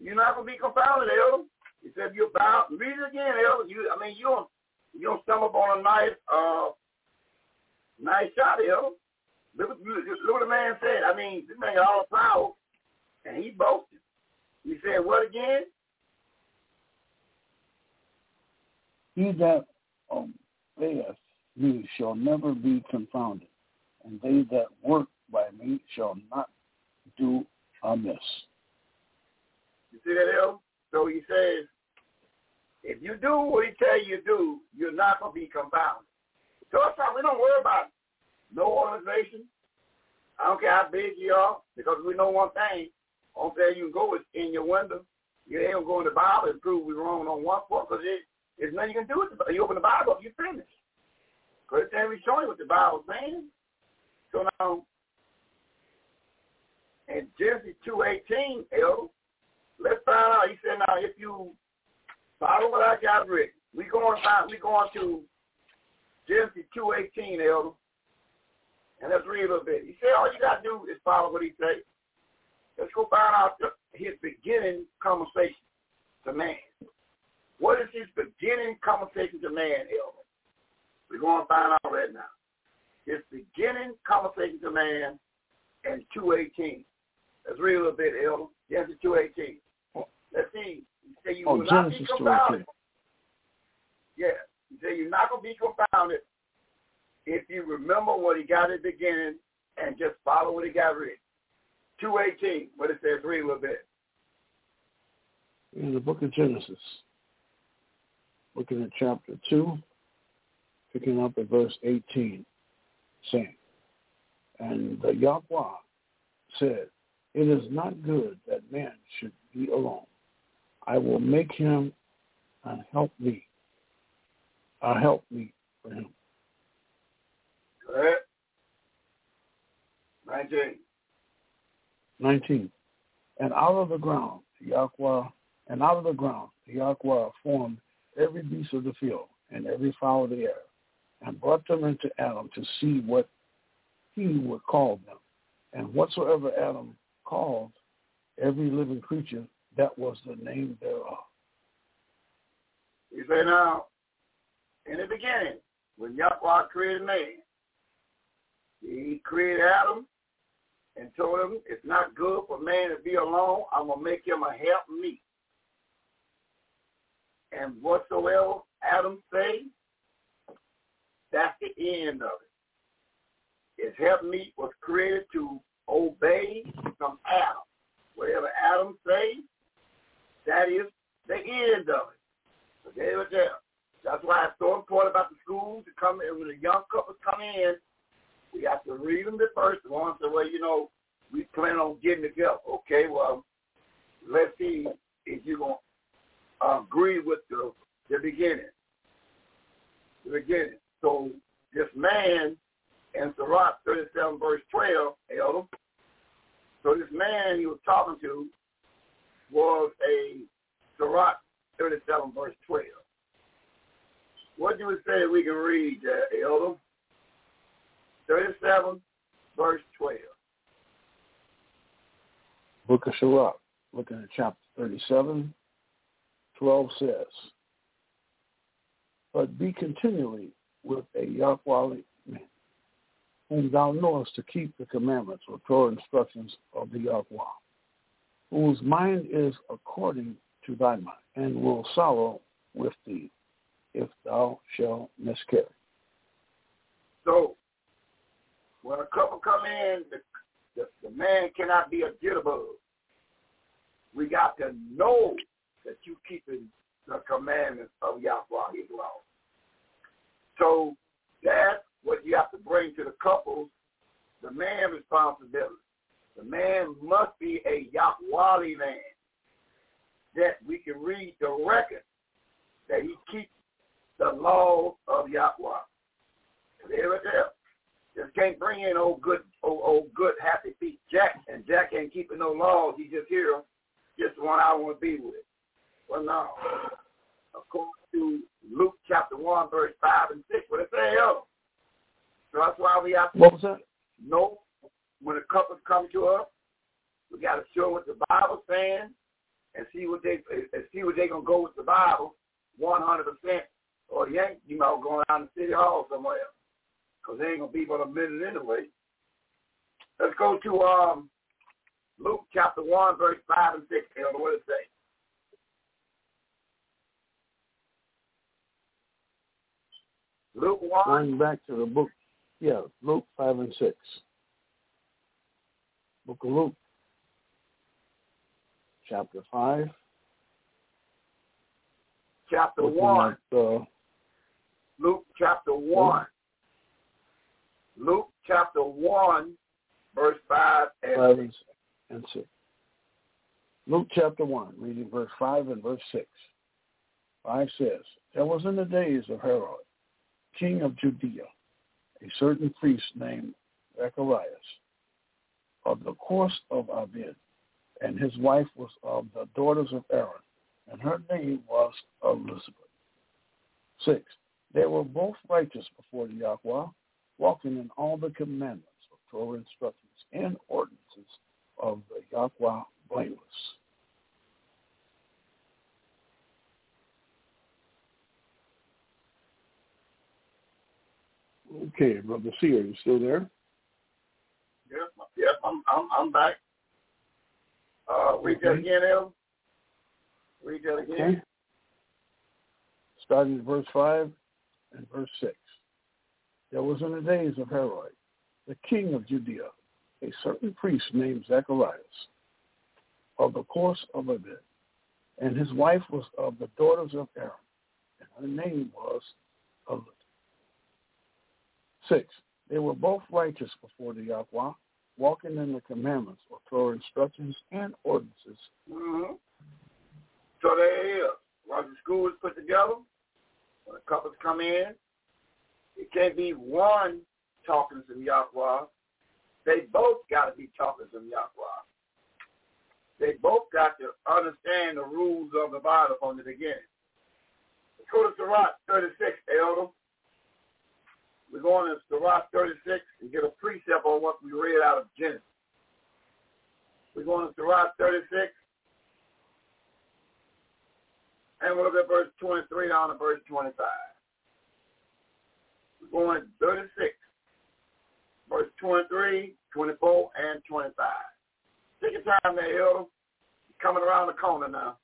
You're not gonna be confounded, Elder. He said if you bow read it again, Elder. You I mean you don't you don't stumble upon a nice uh nice shot, Elder. Look, look, look what the man said. I mean, this man got all the power and he boasted. He said, What again? He that obeyeth me shall never be confounded, and they that work by me shall not do amiss. You see that, El? So he says, if you do what he tell you do, you're not going to be confounded. So that's why we don't worry about no organization. I don't care how big you are, because we know one thing. Only place you can go is in your window. You ain't going to go in the Bible and prove we're wrong on one point, because there's nothing you can do with it. You open the Bible you're finished. Because it's every showing what the Bible's saying. So now, in Genesis 2.18, Elder, let's find out. He said, now, if you follow what I got written, we going find, we going to Genesis 2.18, Elder, and let's read a little bit. He said, all you got to do is follow what he say. Let's go find out his beginning conversation to man. What is his beginning conversation to man, Elder? We're going to find out right now. His beginning conversation to man in 218. Let's read a little bit, Elder. Genesis 218. Let's see. You say you Oh, will not be Genesis confounded. 2:18. Yeah. You say you're not going to be confounded if you remember what he got at the beginning and just follow what he got written. 218, what it says, read a little bit. In the book of Genesis, looking at chapter 2, picking up at verse 18, saying, And the Yahweh said, It is not good that man should be alone. I will make him and help me, a help me for him. Go ahead. 19. 19. And out of the ground, Yahweh, and out of the ground, Yahweh formed every beast of the field and every fowl of the air, and brought them into Adam to see what he would call them. And whatsoever Adam called every living creature, that was the name thereof. You say now, in the beginning, when Yahweh created man, he created Adam and told him it's not good for man to be alone. I'm going to make him a help me. And whatsoever Adam say, that's the end of it. His helpmeet was created to obey from Adam. Whatever Adam says, that is the end of it. Okay, right there. That's why it's so important about the schools to come in when the young couples come in. We have to read them the first one. So, well, you know, we plan on getting together. Okay, well, let's see if you're going to agree with the, the beginning. The beginning. So this man in Sirach 37 verse 12, Elder, so this man he was talking to was a Sirach 37 verse 12. What do we say we can read, uh, Elder? 37 verse 12. Book of Sirach, looking at chapter 37, 12 says, But be continually with a man, whom thou knowest to keep the commandments or Torah instructions of the Yahweh, whose mind is according to thy mind, and will sorrow with thee if thou shalt miscarry. So, when a couple come in, the, the, the man cannot be a jitterbug. We got to know that you keeping the commandments of Yahweh, his law. So that's what you have to bring to the couples, the man responsibility. The man must be a Yahweh man that we can read the record that he keeps the laws of Yahweh. There. Just can't bring in old good, old, old good, happy feet Jack, and Jack ain't keeping no laws. He just here, just one I want to be with. Well, no. According to Luke chapter 1, verse 5 and 6, what it say, yo? So that's why we have to what was that? know when the couples come to us, we got to show what the Bible's saying and see what they and see what they gonna go with the Bible, 100 percent. Or you ain't, you know, going down the city hall somewhere, cause they ain't gonna be but a minute anyway. Let's go to um Luke chapter one, verse five and six. Elder, what does it say? Luke one. Going back to the book, yeah, Luke 5 and 6. Book of Luke, chapter 5. Chapter looking one. At, uh, Luke chapter one. Luke chapter one, verse five and 5 six. and, and 6. Luke chapter 1, reading verse 5 and verse 6. 5 says, There was in the days of Herod, king of Judea, a certain priest named Zacharias of the course of Abia, and his wife was of the daughters of Aaron, and her name was Elizabeth. 6. They were both righteous before the Yahweh, walking in all the commandments of Torah instructions and ordinances of the Yahweh blameless. Okay, Brother Seer, you still there? Yep, yep, I'm I'm I'm back. Uh read that Okay. again, El. Read that again. Okay. Starting at verse 5 and verse 6. There was in the days of Herod, the king of Judea, a certain priest named Zacharias of the course of Abia, and his wife was of the daughters of Aaron, and her name was Elizabeth. 6. They were both righteous before the Yahweh, walking in the commandments or Torah instructions and ordinances Mm-hmm. So is. Once the school is put together, when the couples come in, it can't be one talking some Yahweh. They both got to be talking some Yahweh. They both got to understand the rules of the Bible from the beginning. Let's go to Sirach 36, Elder. We're going to Sirach 36 and get a precept on what we read out of Genesis. We're going to Sirach 36 And we'll look at verse 23 down to verse 25. We're going 36, verse 23, 24, and 25. Take your time there, Elder. Coming around the corner now.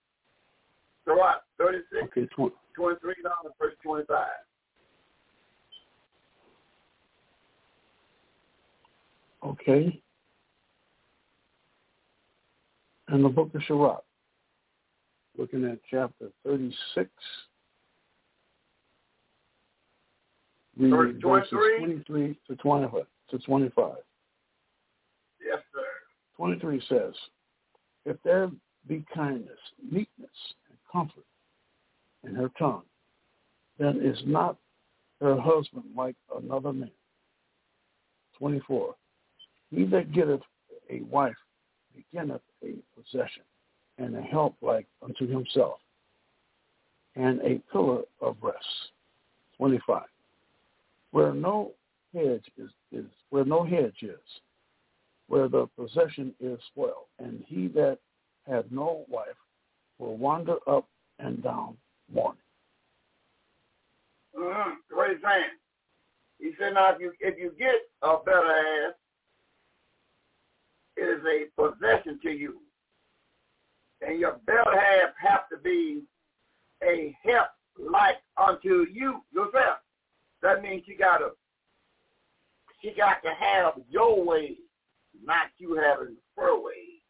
What? 36, Okay, tw- 23 down to verse 25. Okay. And the book of Sirach, looking at chapter 36, reading Verse verses 23. 23 to 25. To 25. Yes, sir. 23 says, If there be kindness, meekness, and comfort in her tongue, then is not her husband like another man. 24. He that getteth a wife beginneth a possession, and a help like unto himself, and a pillar of rest. 25. Where no hedge is, is where no hedge is, where the possession is spoiled, and he that hath no wife will wander up and down mourning. Mm-hmm. Saying. He said, now if you if you get a better ass, is a possession to you. And your belt half have to be a help like unto you yourself. That means you gotta she got to have your way, not you having her way.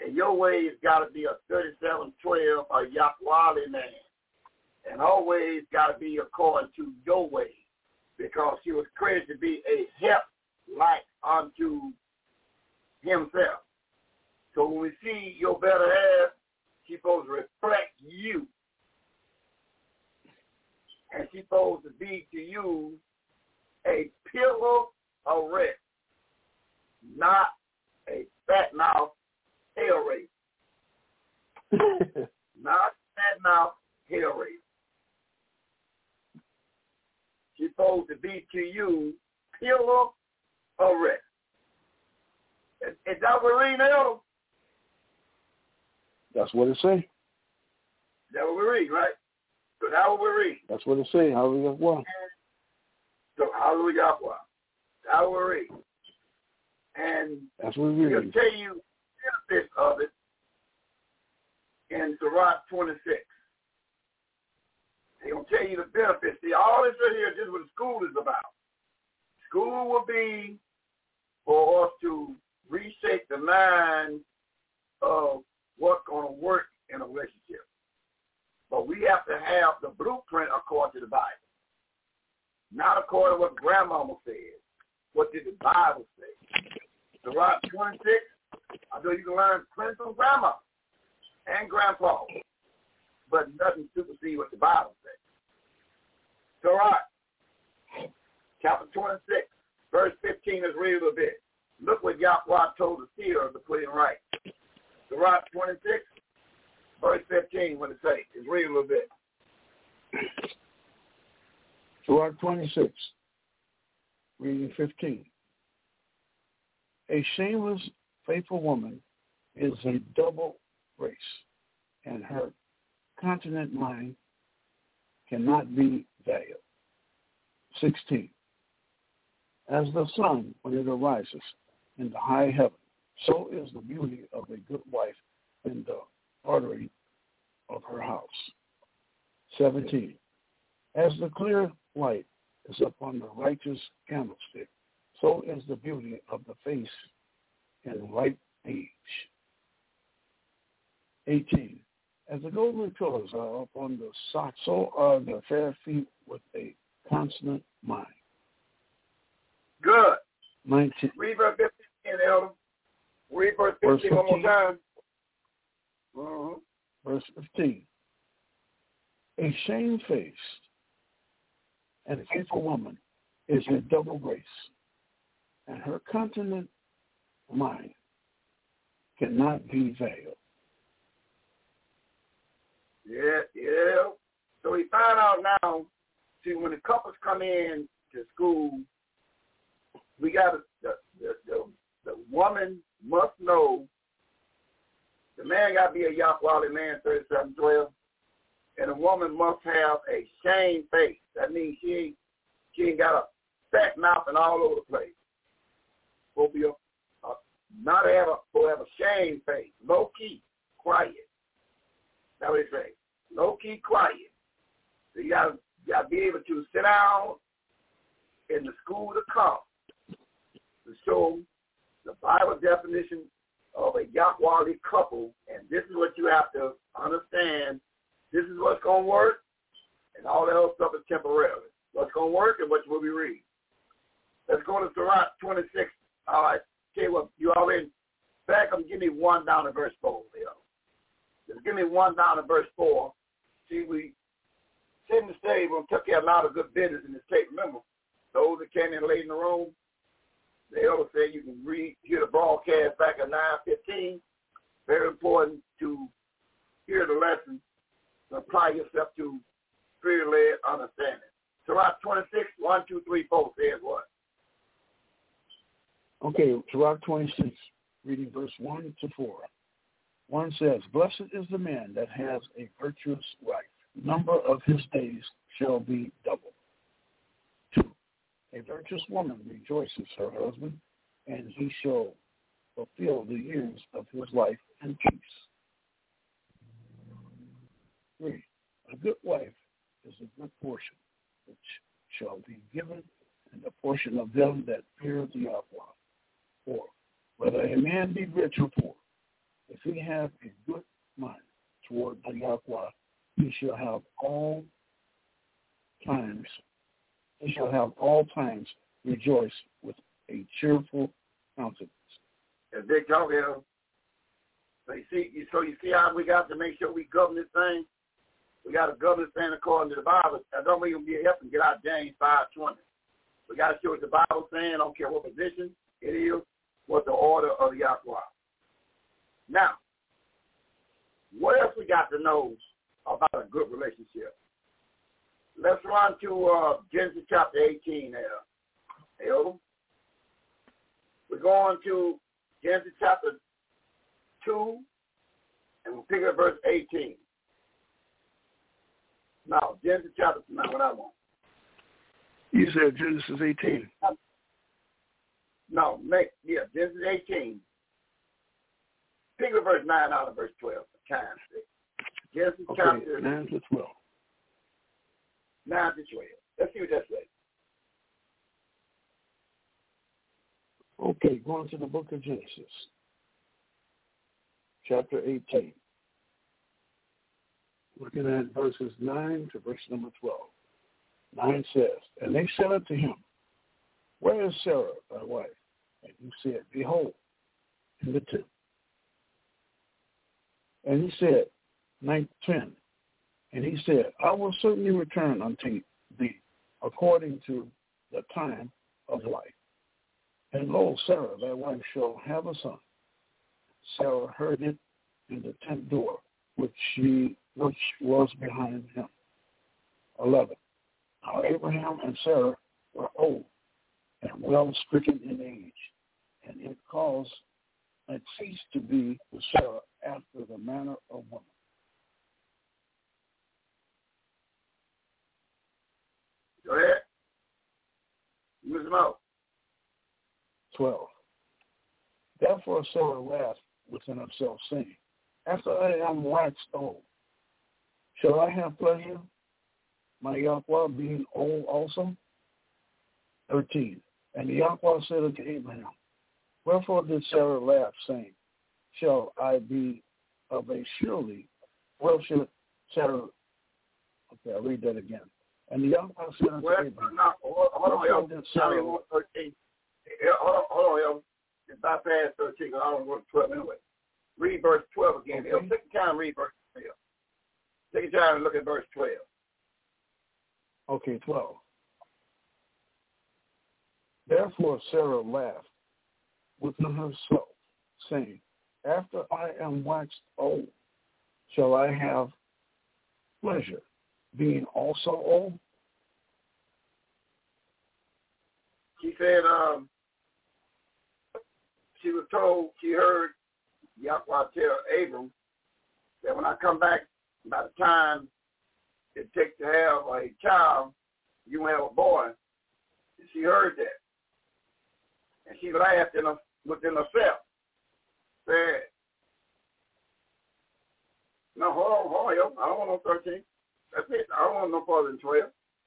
And your way has got to be a 3712 a Yakwali man. And always got to be according to your way because she was created to be a help like unto himself. So when we see your better half, she's supposed to reflect you. And she's supposed to be to you a pillar of rest, not a fat mouth hell race. Not fat mouth hell race. She's supposed to be to you pillar of rest. Is, is that what we read now? That's what it say. That what we read, right? So that's what we read. That's what it say. Hallelujah. Well, So hallelujah. That's what we read. And that's what we read. He'll tell you benefits of it in Sirach 26. He'll tell you the benefits. See, all this right here, this is what school is about. School will be for us to reshape the mind of what's going to work in a relationship. But we have to have the blueprint according to the Bible. Not according to what grandmama said. What did the Bible say? Sirach 26, I know you can learn plenty from grandma and grandpa, but nothing supersedes what the Bible says. Sirach, chapter 26, verse 15 is read a little bit. Look what Yahweh told the seer to put in right. Sirach 26, verse 15, what it say? Is read a little bit. Sirach 26, reading 15. A shameless, faithful woman is a double race, and her continent mind cannot be veiled. 16. As the sun when it arises in the high heaven, so is the beauty of a good wife in the artery of her house. 17. As the clear light is upon the righteous candlestick, so is the beauty of the face in ripe age. 18. As the golden pillars are upon the sock, so are the fair feet with a constant mind. Good. 19. Read verse 15, Elder. Read verse Verse 15 one more time. Mm-hmm. verse 15. A shamefaced and faithful woman is a double grace, and her continent mind cannot be veiled. Yeah, yeah. So we find out now, see, when the couples come in to school, we got to, the, the, the, the woman must know The man got to be a Yahweh man, 3712. And a woman must have a shame face. That means she ain't, she ain't got a fat mouth and all over the place. Will be a, a not a will have a shame face, low key, quiet. That's what they say. Low key, quiet. So you gotta, you gotta be able to sit down in the school to come to show the Bible definition of a Yahweh couple, and this is what you have to understand. This is what's going to work, and all the other stuff is temporary. What's going to work and what will we read. Let's go to Sirach 26. All right. Okay, well, you already back them. Give me one down to verse 4, Leo. Just give me one down to verse 4. See, we sitting the stage, we took care of a lot of good business in the state. Remember, those that came in late in the room, they always say you can read, hear the broadcast back at 9.15. Very important to hear the lesson apply yourself to spirit-led understanding. Sirach 26, 1, 2, 3, 4 says what? Okay, Sirach 26, reading verse 1 to 4. 1 says, Blessed is the man that has a virtuous wife. Number of his days shall be double. 2. A virtuous woman rejoices her husband, and he shall fulfill the years of his life in peace. 3. A good wife is a good portion, which shall be given in the portion of them that fear the Yahweh. 4. Whether a man be rich or poor, if he have a good mind toward the Yahweh, he shall have all times, he shall have all times rejoice with a cheerful countenance. As they talk here, so you see, so you see how we got to make sure we govern this thing. We got to govern this thing according to the Bible. I don't mean be helping get out James five twenty. We got to show what the Bible saying. I don't care what position it is, what the order of the Yahweh. Now, what else we got to know about a good relationship? Let's run to uh, Genesis chapter 18 there. Hey, We're going to Genesis chapter 2, and we'll pick up verse 18. Now, Genesis chapter, now what I want. You said Genesis 18. No, make, yeah, Genesis 18. Pick up verse 9 out of verse 12 for time's sake. Genesis okay, chapter 9 to 12. 9 to 12. Let's see what that says. Okay, going to the book of Genesis, chapter 18. Looking at verses 9 to verse number 12. 9 says, And they said unto him, Where is Sarah, thy wife? And he said, Behold, in the tent. And he said, 9, 10, and he said, I will certainly return unto thee according to the time of life. And lo, Sarah, thy wife, shall have a son. Sarah heard it in the tent door, which she which was behind him. Eleven. Now Abraham and Sarah were old and well stricken in age, and it caused it ceased to be with Sarah after the manner of woman. Go ahead. Use them out. 12. Therefore Sarah laughed within herself, saying, After I am waxed old, shall I have pleasure, my Yahweh being old also? 13. And the Yahweh said unto Abraham, Wherefore did Sarah laugh, saying, Shall I be of a surely? Well, should Sarah, okay, I'll read that again. And Yahweh said unto Well, Abraham, no, hold, hold on, Wherefore yo. did Now we Sarah, want 13. Yeah, hold on, hold on, yo. It's not past 13 because I don't want 12 anyway. Read verse 12 again. Okay. Take your time and read verse 12. Take your time and look at verse 12. Okay, 12. Therefore Sarah laughed within herself, saying, After I am waxed old, shall I have pleasure, being also old? She said um, she was told, she heard Yahweh tell Abram that when I come back, by the time it takes to have a child, you have a boy. And she heard that. And she laughed in her, within herself. Said, no, hold on, hold on. I don't want no 13. That's it. I don't want no further than 12.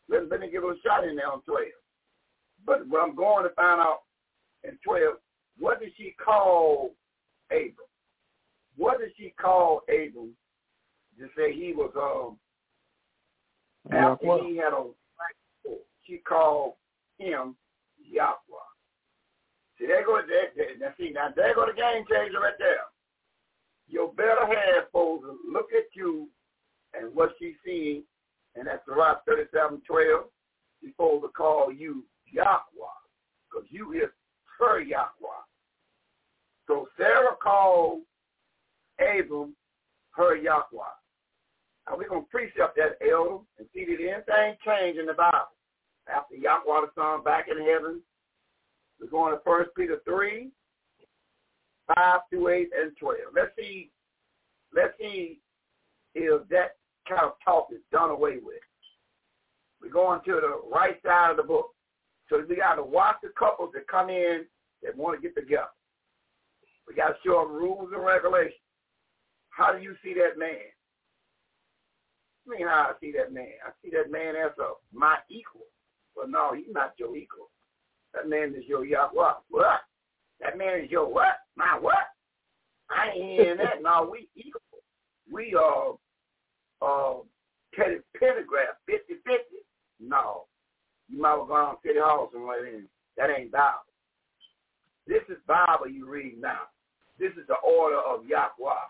Let, let me give a shot in there on 12. But what I'm going to find out in 12, what did she call Abram? What did she call Abram to say he was um after uh, he had a she called him Yahweh. See, there go there, now see now there go the game changer right there. Your better half to look at you and what she's seeing, and that's the right thirty-seven twelve. She's supposed to call you Yahweh, because you is her Yahweh. So Sarah called Abram her Yahweh. Now we're going to precept that elder and see did anything change in the Bible. After Yahweh the Son back in heaven, we're going to First Peter 3, 5 through 8 and 12. Let's see, let's see if that kind of talk is done away with. We're going to the right side of the book. So we got to watch the couples that come in that want to get together. We got to show them rules and regulations. How do you see that man? I mean, how I see that man. I see that man as a my equal. But no, he's not your equal. That man is your Yahweh. What? That man is your what? My what? I ain't hearing that. No, we equal. We are uh, uh, pentagram, 50-50. No. You might have gone to City Hall somewhere in. That ain't Bible. This is Bible you read now. This is the order of Yahweh.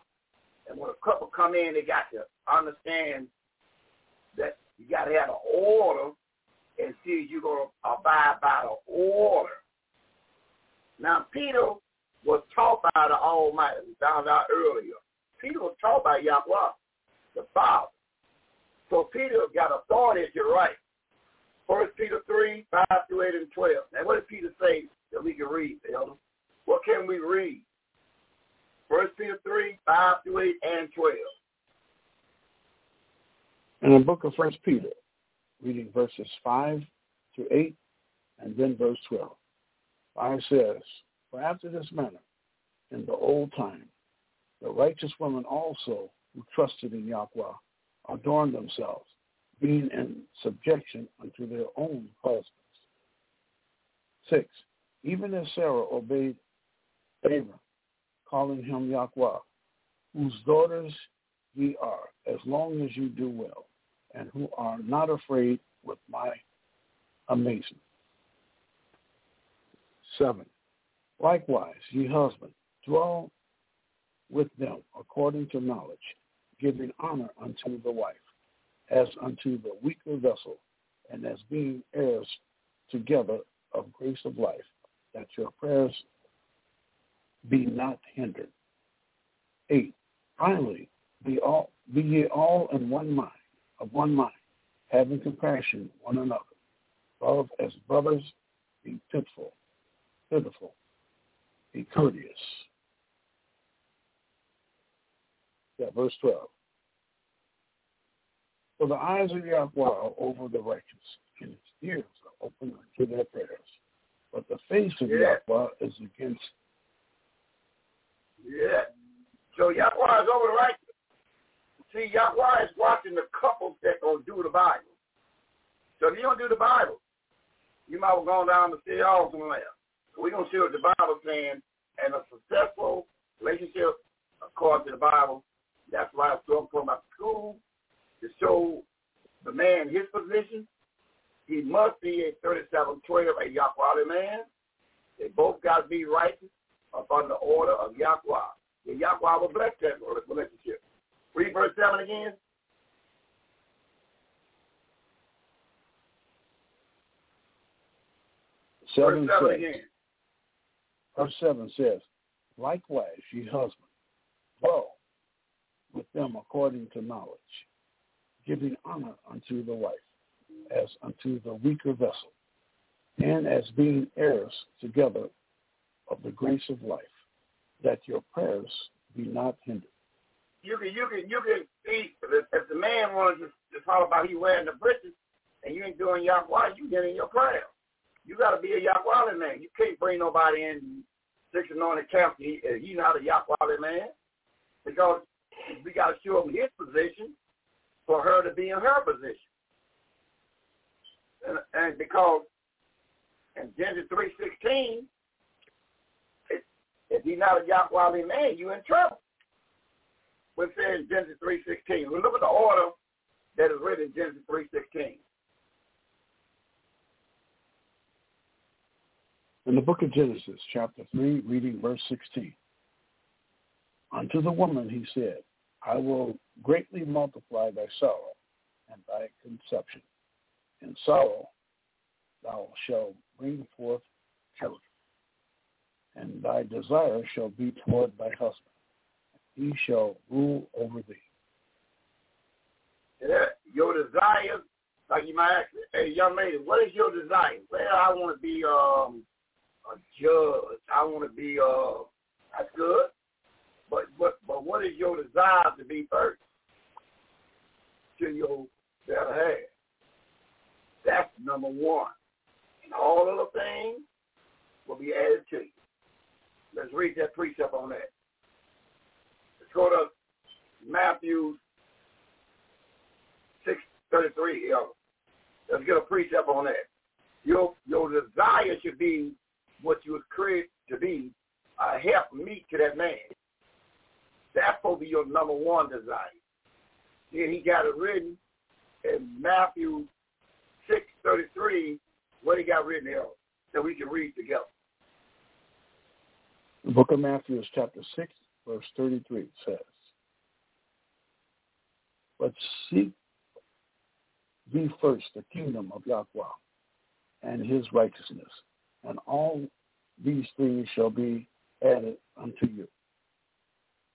And when a couple come in, they got to understand that you got to have an order and see if you're going to abide by the order. Now, Peter was taught by the Almighty. We found out earlier. Peter was taught by Yahweh, the Father. So Peter got authority at your right. First Peter 3, 5 through 8 and 12. Now, what did Peter say that we can read, Elder? What can we read? First Peter 3, 5 through 8 and 12. In the book of First Peter, reading verses 5 through 8 and then verse 12. 5 says, For after this manner, in the old time, the righteous women also who trusted in Yahweh adorned themselves, being in subjection unto their own husbands. 6. Even as Sarah obeyed Abram, calling him Yahweh, whose daughters ye are, as long as you do well, and who are not afraid with my amazement. 7. Likewise, ye husband, dwell with them according to knowledge, giving honor unto the wife, as unto the weaker vessel, and as being heirs together of grace of life, that your prayers be not hindered. 8. Finally, be, all, be ye all in one mind, of one mind, having compassion one another. Love as brothers, be pitiful, pitiful, be courteous. Yeah, verse 12. For the eyes of Yahweh are over the righteous, and his ears are open to their prayers. But the face of yeah. Yahweh is against. Yeah. So Yahweh is over the righteous. See, Yahweh is watching the couples that gonna do the Bible. So if you don't do the Bible, you might have gone down to see all somewhere. So we're gonna see what the Bible saying and a successful relationship according to the Bible. That's why I'm so important about school to show the man his position. He must be a 3712, a Yahweh man. They both got to be righteous upon the order of Yahweh. The Yahweh will bless that relationship. Read verse 7 again. Seven verse 7 says, again. Verse 7 says, Likewise, ye husband, with them according to knowledge, giving honor unto the wife, as unto the weaker vessel, and as being heirs together of the grace of life, that your prayers be not hindered. You can, you can, you can see if the man wants to talk about he wearing the breeches and you ain't doing Yahweh, you get in your prayer. You got to be a Yahweh man. You can't bring nobody in six anointed camp. He, he's not a Yahweh man because we got to show him his position for her to be in her position. And, and because in Genesis three sixteen, if he's not a Yahweh man, you're in trouble. What says Genesis three sixteen? We look at the order that is written in Genesis three sixteen. In the book of Genesis, chapter 3, reading verse 16. Unto the woman he said, I will greatly multiply thy sorrow and thy conception. In sorrow thou shalt bring forth children, and thy desire shall be toward thy husband. He shall rule over thee. Your desire, like you might ask, hey, young lady, what is your desire? Well, I want to be um, a judge. I want to be, uh, that's good. But, but, but what is your desire to be first? To your better half. That's number one. And all other things will be added to you. Let's read that precept on that. Let's go to Matthew 6.33. Let's get a precept on that. Your, your desire should be what you was created to be a help meet to that man. That's supposed be your number one desire. Then he got it written in Matthew 6.33, what he got written there that we can read together. The book of Matthew is chapter 6, verse 33 says, But seek ye first the kingdom of Yahweh and his righteousness, and all these things shall be added unto you.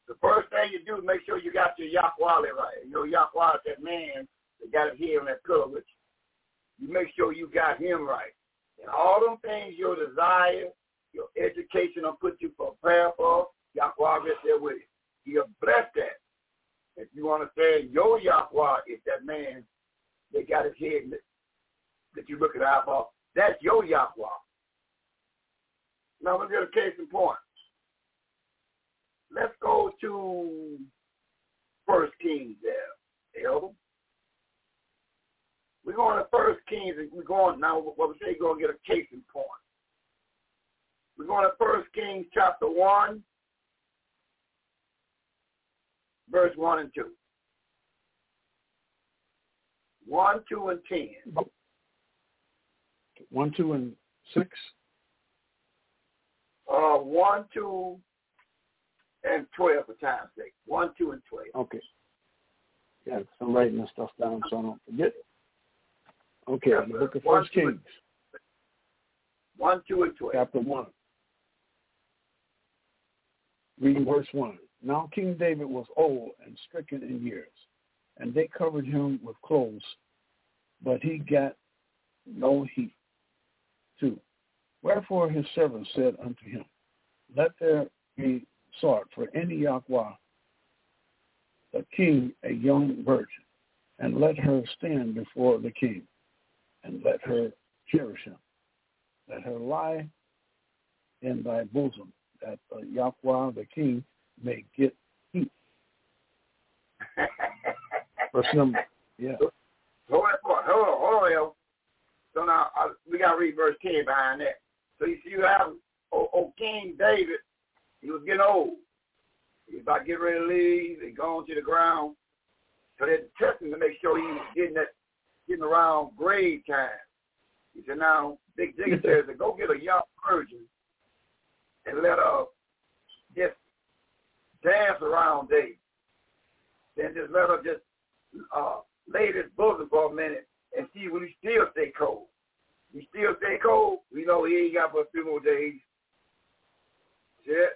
The first thing you do is make sure you got your Yahweh right. You know, Yahweh is that man that got it here on that pillow with you. You make sure you got him right. And all them things, your desire, your education will put you prepare for, Yahweh is there with you. He'll bless that. If you understand your Yahweh is that man that got his head that you looking out for, that's your Yahweh. Now let's get a case in point. Let's go to First Kings there, Elder. We're going to First Kings, and we're going now. What we say, going to get a case in point. We're going to First Kings chapter one, verse one and two. One, two, and ten. One, two, and six. Uh, one, two, and 12 for time's sake. 1, 2, and 12. Okay. Yeah, I'm writing this stuff down so I don't forget. Okay, Yeah, the book of one, First two, Kings, 1, 2, and 12. chapter 1. Reading verse 1. Now King David was old and stricken in years, and they covered him with clothes, but he got no heat. 2. Wherefore his servants said unto him, Let there be sought for any Yahweh, the king, a young virgin, and let her stand before the king, and let her cherish him. Let her lie in thy bosom, that Yahweh, the king, may get heat. Verse number, yeah. Hold point. Hold on, hold on. So now uh, we got to read verse 10 behind that. So you see, you have oh, King David. He was getting old. He was about to get ready to leave. and gone to the ground. So they're testing to make sure he was getting that, getting around grave time. He said, now, Big Jiggy says, go get a young virgin and let her just dance around David. Then just let her just uh, lay this bosom for a minute and see will he still stay cold. He still stay cold. We know he ain't got but a few more days. Yeah.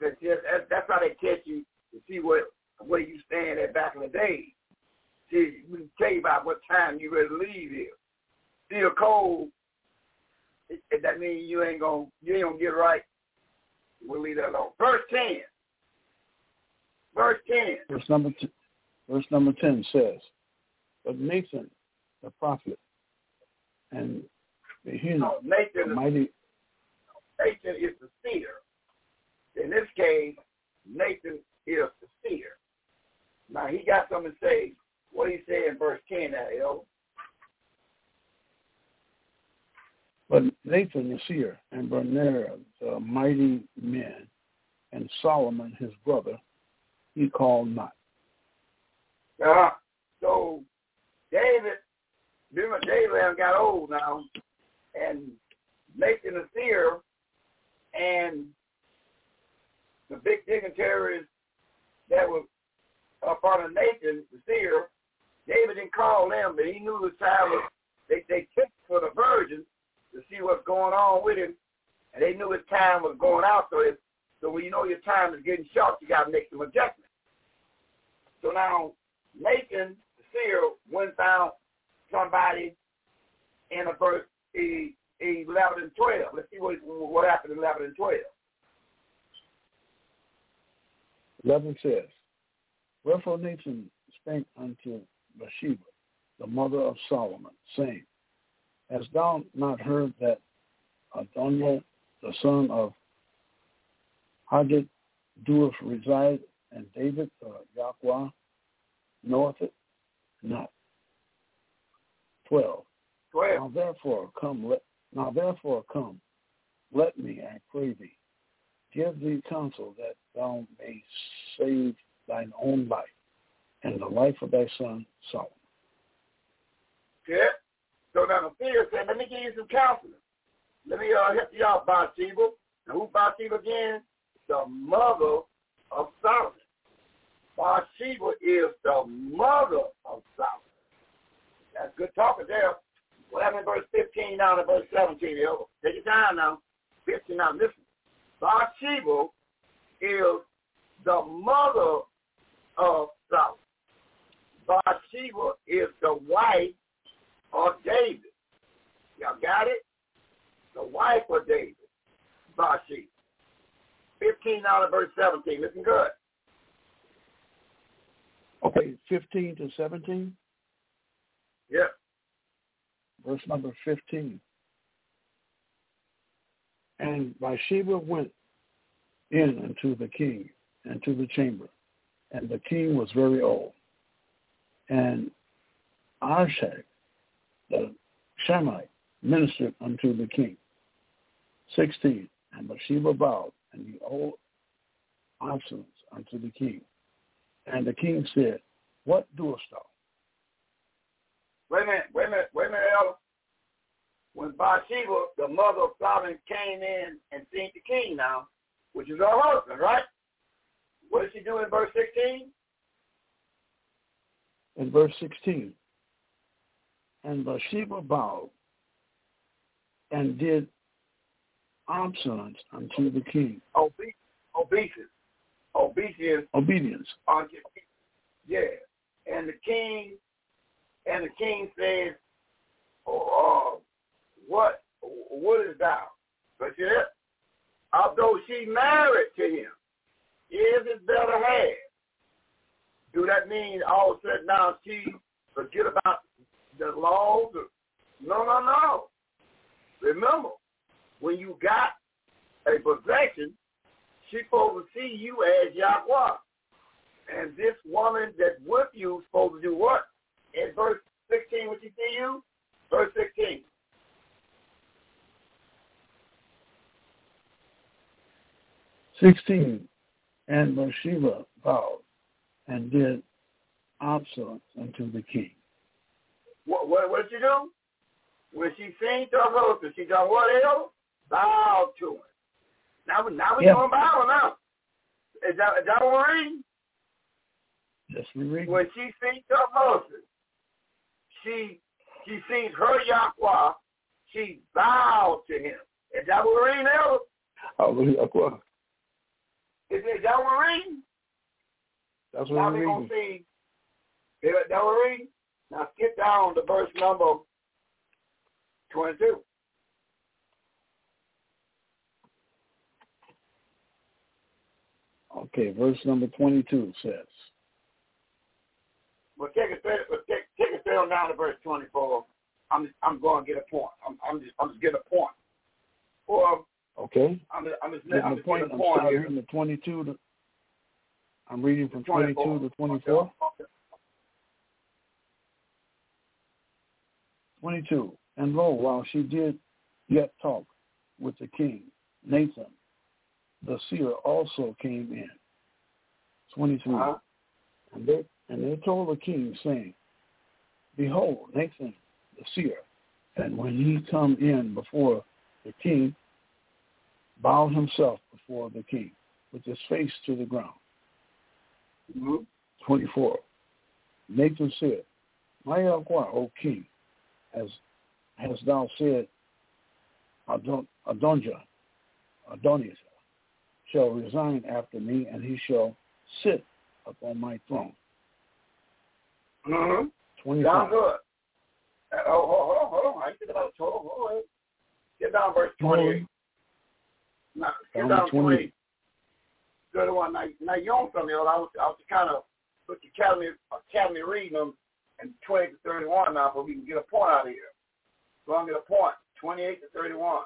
That's, just, that's, how they test you to see what where you stand at back in the day. See, we can tell you about what time you ready to leave here. Still cold. It, it, that means you ain't gonna you ain't gonna get right. We'll leave that alone. Verse ten. Verse 10. Verse number, t- verse number 10 says, But Nathan, the prophet, and Behina, No, Nathan, the mighty, Nathan is the seer. In this case, Nathan is the seer. Now he got something to say. What he say in verse 10 now, yo? but Nathan the seer, and Bernard, the mighty men, and Solomon his brother, he called not. Uh, so David, remember David got old now, and Nathan the seer and the big dignitaries that were up under Nathan the seer, David didn't call them, but he knew the time was, they, they checked for the virgin to see what's going on with him, and they knew his time was going out. So, if, so when you know your time is getting short, you got to make some adjustments. So now Nathan, the seer, went down somebody in a verse 11 and 12. Let's see what, what happened in 11 and 12. 11 says, Wherefore Nathan spake unto Bathsheba, the mother of Solomon, saying, Hast thou not heard that Adonijah, the son of Haggith, doeth reside, and David, uh, Yahweh, knoweth it not? 12. 12. Now therefore come, let, now therefore come, let me, I pray thee, give thee counsel that thou may save thine own life and the life of thy son Solomon. Yeah. So now the seer said, let me give you some counseling. Let me uh, help you out, Bathsheba. Now who Bathsheba again? The mother of Solomon. Bathsheba is the mother of Solomon. That's good talking there. What happened in verse 15 now to verse 17? Yo? Take your time now. 15 now. Listen. Bathsheba is the mother of Solomon. Bathsheba is the wife of David. Y'all got it? The wife of David, Bathsheba. 15 out of verse 17. Listen good. Okay, 15 to 17, Yeah. verse number 15. And Bathsheba went in unto the king, into the chamber, and the king was very old. And Arshak, the Shemite, ministered unto the king. 16. And Bathsheba bowed, and the old obstinence unto the king. And the king said, What doest thou? Wait a minute, wait a minute, wait a minute, Elder. When Bathsheba, the mother of Solomon, came in and seen the king now, which is her husband, right? What did she do in verse 16? In verse 16, and Bathsheba bowed and did obeisance unto the king. Obe- obeisance. Obedience. Obedience. Yeah. And the king, and the king says, oh, uh, what, what is thou? But that? Although she married to him, is it better half? Do that mean all of a sudden now she forget about the laws? No, no, no. Remember, when you got a possession, she's supposed to see you as Yahweh. And this woman that's with you supposed to do what? In verse 16, what she see you? Verse 16. Sixteen, and Bathsheba bowed and did obeisance unto the king. What, what, what did she do? When she seen to her husband, she done what else? Bowed to him. Now, now we Yeah. going to bow now. Is that, is that what we're reading? Yes, we read. When she seen to her husband, she, she sees her Yahweh, she bowed to him. Is that what we're reading, Elder? Hallelujah. Well, Is, is that reading? That's Now what we're we're reading. to see. That we're? Now skip down to verse number 22. Okay, verse number 22 says. Well, take it straight, well, take, take it straight on down to verse 24. I'm I'm going to get a point. I'm I'm just I'm just getting a point. Or Okay. I'm I'm just, Getting I'm just point. I'm starting from the 22 to. I'm reading from 22 to 24. 22. And lo, while she did yet talk with the king, Nathan, the seer, also came in. 23. Uh-huh. And they and they told the king, saying, Behold, Nathan the seer, and when he come in before the king, bowed himself before the king, with his face to the ground. Mm-hmm. 24. Nathan said, My Yahweh, O king, as has thou said, Adon, Adonijah, Adonijah, shall resign after me, and he shall sit upon my throne. Mm-hmm. 25. Sound good. Uh, oh, hold on, hold on. I get hold on, hold on. Get down verse 28. Now, get Down down to 28. 28. Good one. Now, now you on something else. I was, I was kind of put the academy, academy uh, reading them and 20 to 31 now, but we can get a point out of here. Go and get a point. 28 to 31.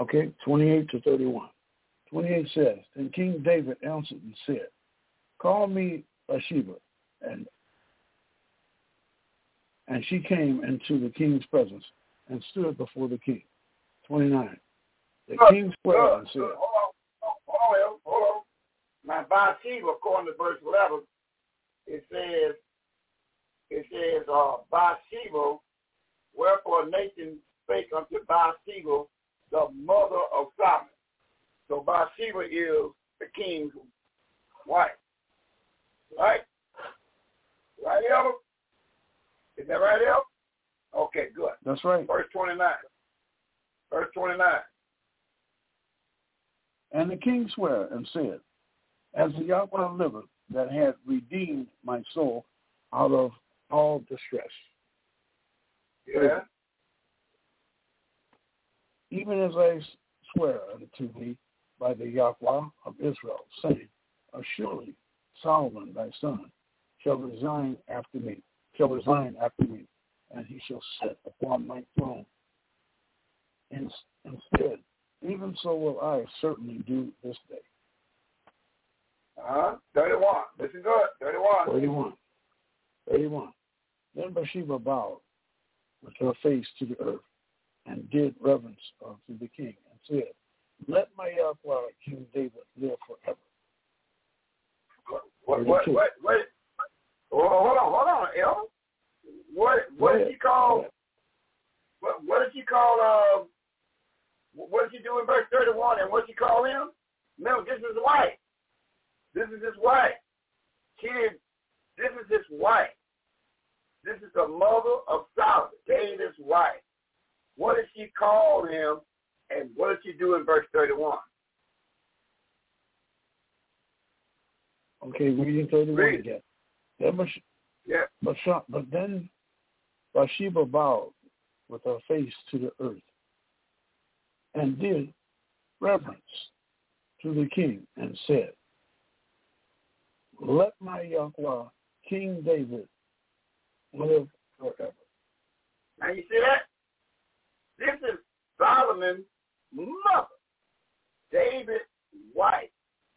Okay, 28 to 31. 28 says, Then King David answered and said, Call me Bathsheba. And, and she came into the king's presence and stood before the king. 29. The Good, king swore and said. Hold on, hold on, hold on. Now, Bathsheba, according to verse 11, it says, it says, uh, Bathsheba, wherefore Nathan spake unto Bathsheba, the mother of Solomon. So Bathsheba is the king's wife. Right? Right, Elder? Is that right, Elder? Okay, good. That's right. Verse 29. Verse 29. And the king sware and said, As the Yahweh liveth, that hath redeemed my soul out of all distress, Yeah. even as I swear unto thee by the Yahweh of Israel, saying, Assuredly Solomon thy son shall resign after me, shall resign after me, and he shall sit upon my throne. In- Instead, even so will I certainly do this day. Uh-huh. 31. This is good. 31. 31. 31. Then Bathsheba bowed with her face to the earth and did reverence unto the king and said, Let my Yahweh King David live forever. What, what, what, what, oh, hold on, hold on, El. What, what did she call, what, what did she call, uh, what did she do in verse 31 and what did she call him? No, this is his wife. This is his wife. She did, this is his wife. This is the mother of Solomon, David's wife. What did she call him and what did she do in verse 31? Okay, reading 31 Read. again. Then Bath- Yeah. Bath- but then Bathsheba bowed with her face to the earth and did reverence to the king and said, Let my Yahweh, King David, live forever. Now you see that? This is Solomon's mother, David's wife.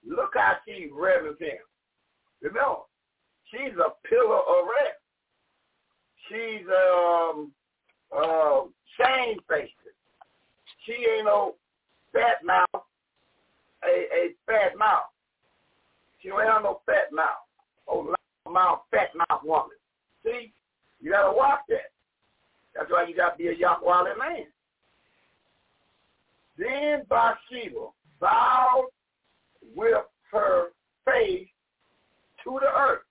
Look how she reverence him. Remember, she's a pillar of rest. She's um uh shamefaced. She ain't no fat mouth, a, a fat mouth. She don't have no fat mouth. Oh, mouth, fat mouth woman. See, you gotta watch that. That's why you gotta be a Yahweh man. Then Bathsheba bowed with her face to the earth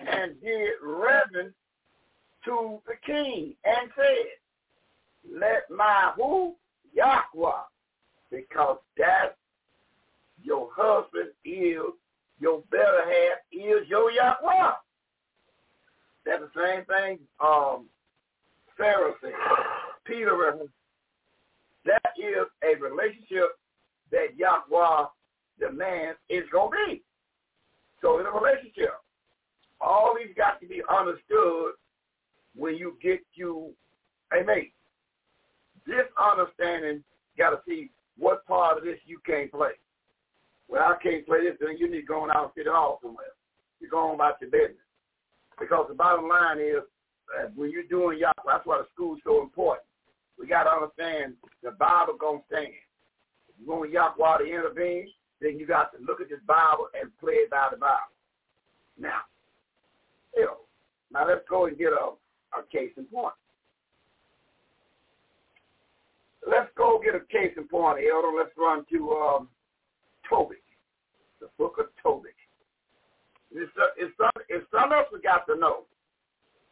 and did reverence to the king and said, Let my who? Yahweh, because that your husband is, your better half is your Yahweh. That's the same thing um, Sarah said. Peter. That is a relationship that Yahweh man is going to be. So in a relationship, all these got to be understood when you get you a mate. This understanding got to see what part of this you can't play. Well, I can't play this, then you need to go on out and sit it off somewhere. You're going about your business. Because the bottom line is, uh, when you're doing y'all, that's why the school's so important. We got to understand the Bible going to stand. You want Yahweh to intervene, then you got to look at this Bible and play it by the Bible. Now, you know, now let's go and get a, a case in point. Let's go get a case in point, Elder. Let's run to um, Tobit, the book of Tobit. It's, it's, it's something else we got to know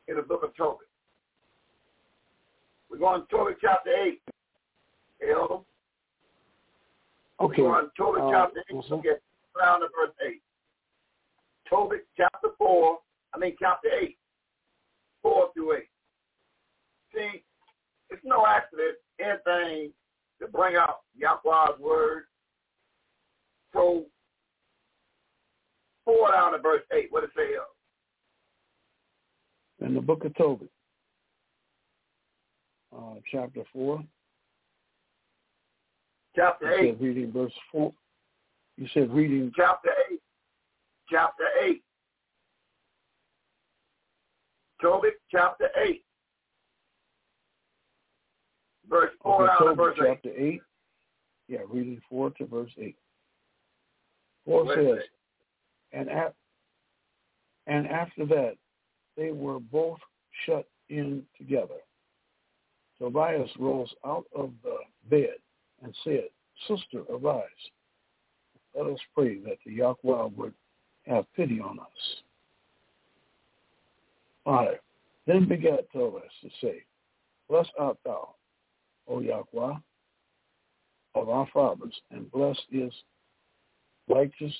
in the book of Tobit. We're going to Tobit chapter 8, Elder. Okay. We're going to Tobit uh, chapter 8, uh-huh. get down to verse 8. Tobit chapter 4, I mean chapter 8, 4 through 8. See, it's no accident anything to bring out Yahweh's word. So, 4 down to verse 8, what it say? In the book of Tobit, uh, chapter 4, Chapter you 8, said reading verse 4. You said reading, chapter 8, chapter 8. Tobit chapter 8, verse 4 okay, down to Tobit verse chapter 8. Yeah, reading 4 to verse 8. 4 What it says, say? and, at, and after that, they were both shut in together. Tobias rose out of the bed and said, Sister, arise. Let us pray that the Yahweh would have pity on us. Five. Then begat Tobias to say, Blessed art thou, O Yahweh, of our fathers, and blessed is righteous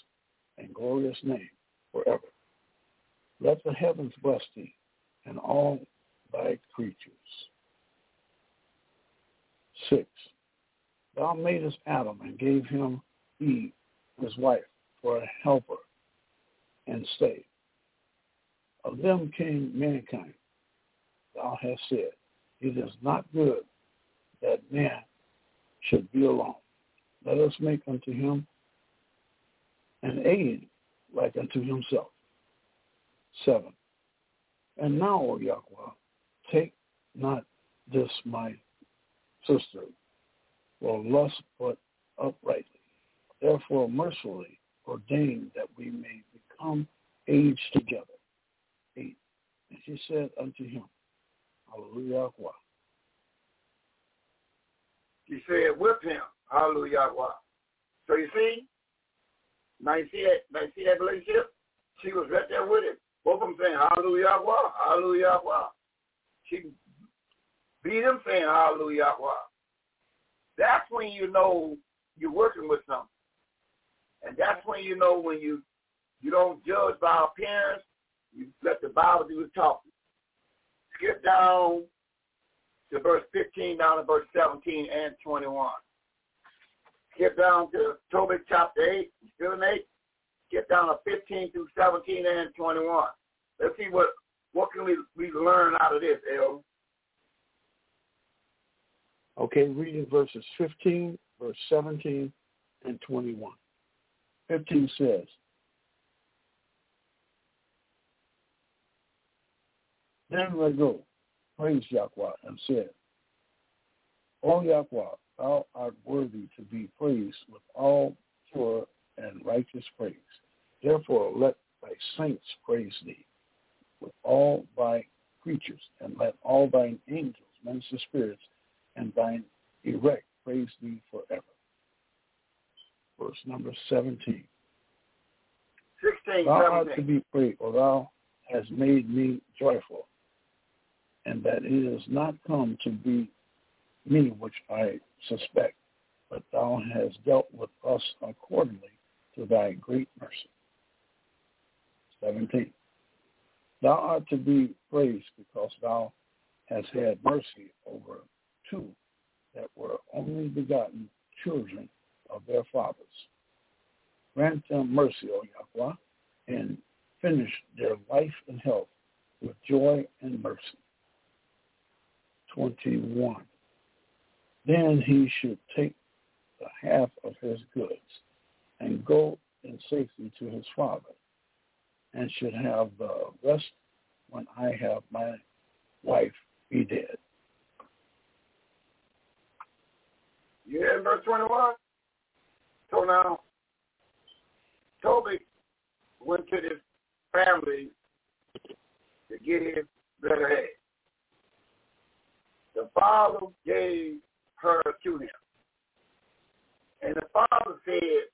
and glorious name forever. Let the heavens bless thee, and all thy creatures. Six. Thou madest Adam and gave him Eve, his wife, for a helper and stay. Of them came mankind. Thou hast said, It is not good that man should be alone. Let us make unto him an aid like unto himself. Seven. And now, O Yahweh, take not this my sister for lust but uprightly. Therefore mercifully ordain that we may become aged together. Eight. And she said unto him, Hallelujah. He said, whip him. Hallelujah. So you see, now you see that, now you see that relationship? She was right there with him. Both of them saying, Hallelujah. Hallelujah. She beat him saying, Hallelujah. That's when you know you're working with something. And that's when you know when you you don't judge by appearance, you let the Bible do the talking. Skip down to verse 15 down to verse 17 and 21. Get down to Tobit chapter 8, still in 8. Skip down to 15 through 17 and 21. Let's see what what can we, we learn out of this, El. Okay, reading verses 15, verse 17, and 21. 15 says, Then Rago praised Yahweh and said, O Yahweh, thou art worthy to be praised with all pure and righteous praise. Therefore let thy saints praise thee with all thy creatures, and let all thine angels, minister spirits, and thine erect praise thee forever. Verse number 17. 16, Thou art to be praised, for thou hast made me joyful, and that it is not come to be me which I suspect, but thou hast dealt with us accordingly to thy great mercy. 17. Thou art to be praised because thou hast had mercy over two that were only begotten children of their fathers. Grant them mercy, O Yahweh, and finish their life and health with joy and mercy. 21. Then he should take the half of his goods and go in safety to his father, and should have the rest when I have my wife be dead. You hear verse 21? So now, Toby went to his family to get his better head. The father gave her to him. And the father said,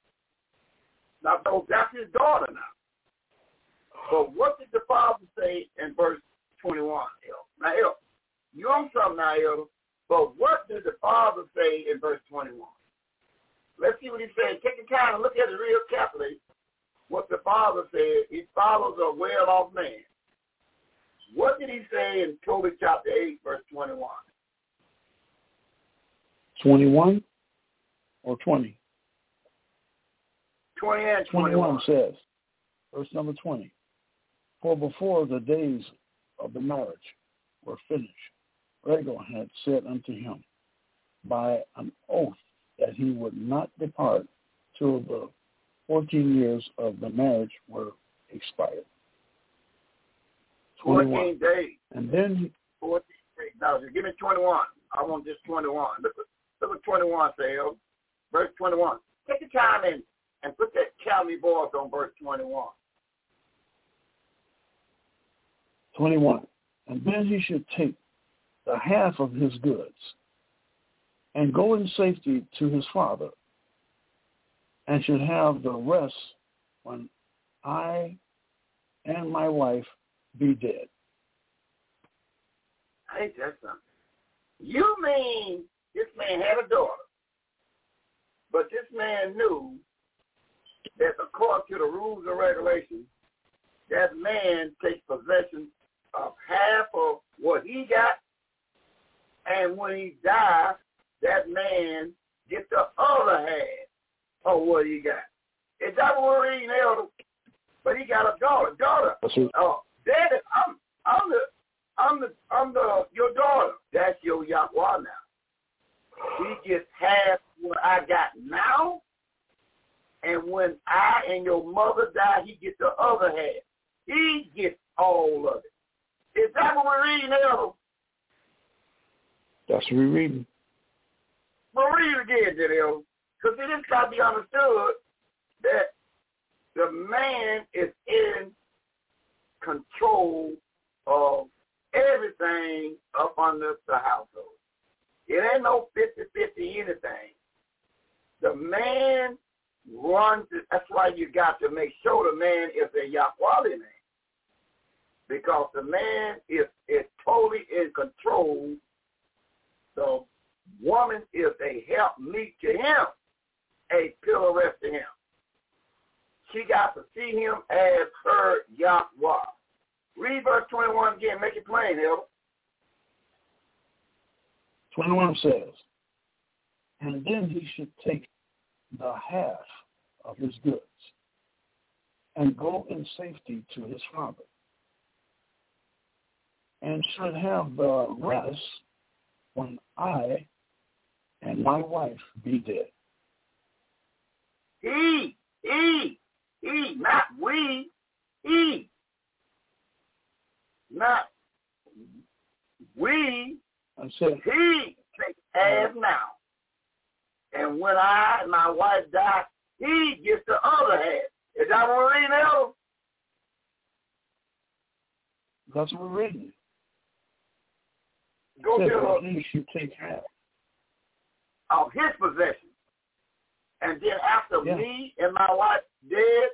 now so that's his daughter now. But what did the father say in verse 21, El? Now, El, you on something now, El. But what did the father say in verse 21? Let's see what he said. Take the time and look at it real carefully. What the father said. He follows a well-off man. What did he say in Tobit chapter 8, verse 21? 21 or 20? 20 and 21 says, verse number 20, For before the days of the marriage were finished, Raguel had said unto him by an oath that he would not depart till the 14 years of the marriage were expired. 21. 14 days. And then he, 14 days. Now, give me 21. I want just 21. Look, look what 21 says. Verse 21. Take the time and, and put that Calvary voice on verse 21. 21. And then he should take the half of his goods and go in safety to his father and should have the rest when I and my wife be dead. I that's something. You mean this man had a daughter, but this man knew that according to the rules and regulations, that man takes possession of half of what he got, and when he dies, that man gets the other half of what he got. Is that what we're reading, Elder? But he got a daughter. Daughter. Oh, Daddy, I'm I'm the I'm the I'm the your daughter. That's your Yahweh now. He gets half what I got now. And when I and your mother die, he gets the other half. He gets all of it. Is that what we're reading, Elder? That's what we're reading. Well, read it again, Janelle. Because it has got to be understood that the man is in control of everything up under the household. It ain't no 50-50 anything. The man runs it. That's why you got to make sure the man is a Yahweh man. Because the man is, is totally in control. The woman is a help meet to him, a pillar rest to him. She got to see him as her Yahweh. Read verse 21 again. Make it plain, Elder. 21 says, And then he should take the half of his goods and go in safety to his father and should have the rest when I and my wife be dead. He, he, he, not we, he. Not we. I said he takes half now. And when I and my wife die, he gets the other half. Is that what we're reading now? That's what we're reading. Go to he should take half of his possession. And then after yeah. me and my wife dead,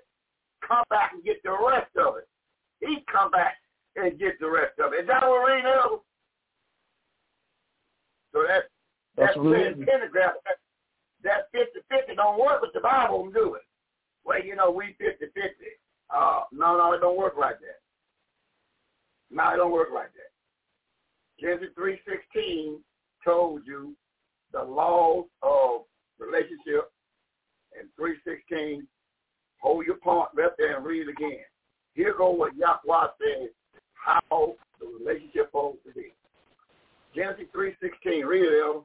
come back and get the rest of it. He come back and get the rest of it. Is that what we're reading of? So that that's that pentagram, that, that 50-50 don't work with the Bible do it. Well, you know, we 50-50. Uh, no, no, it don't work like that. No, it don't work like that. Genesis 3.16 told you the laws of relationship and 316 hold your point right there and read it again. Here go what Yahweh says, how the relationship supposed to be. Genesis 3.16, read it, Elder.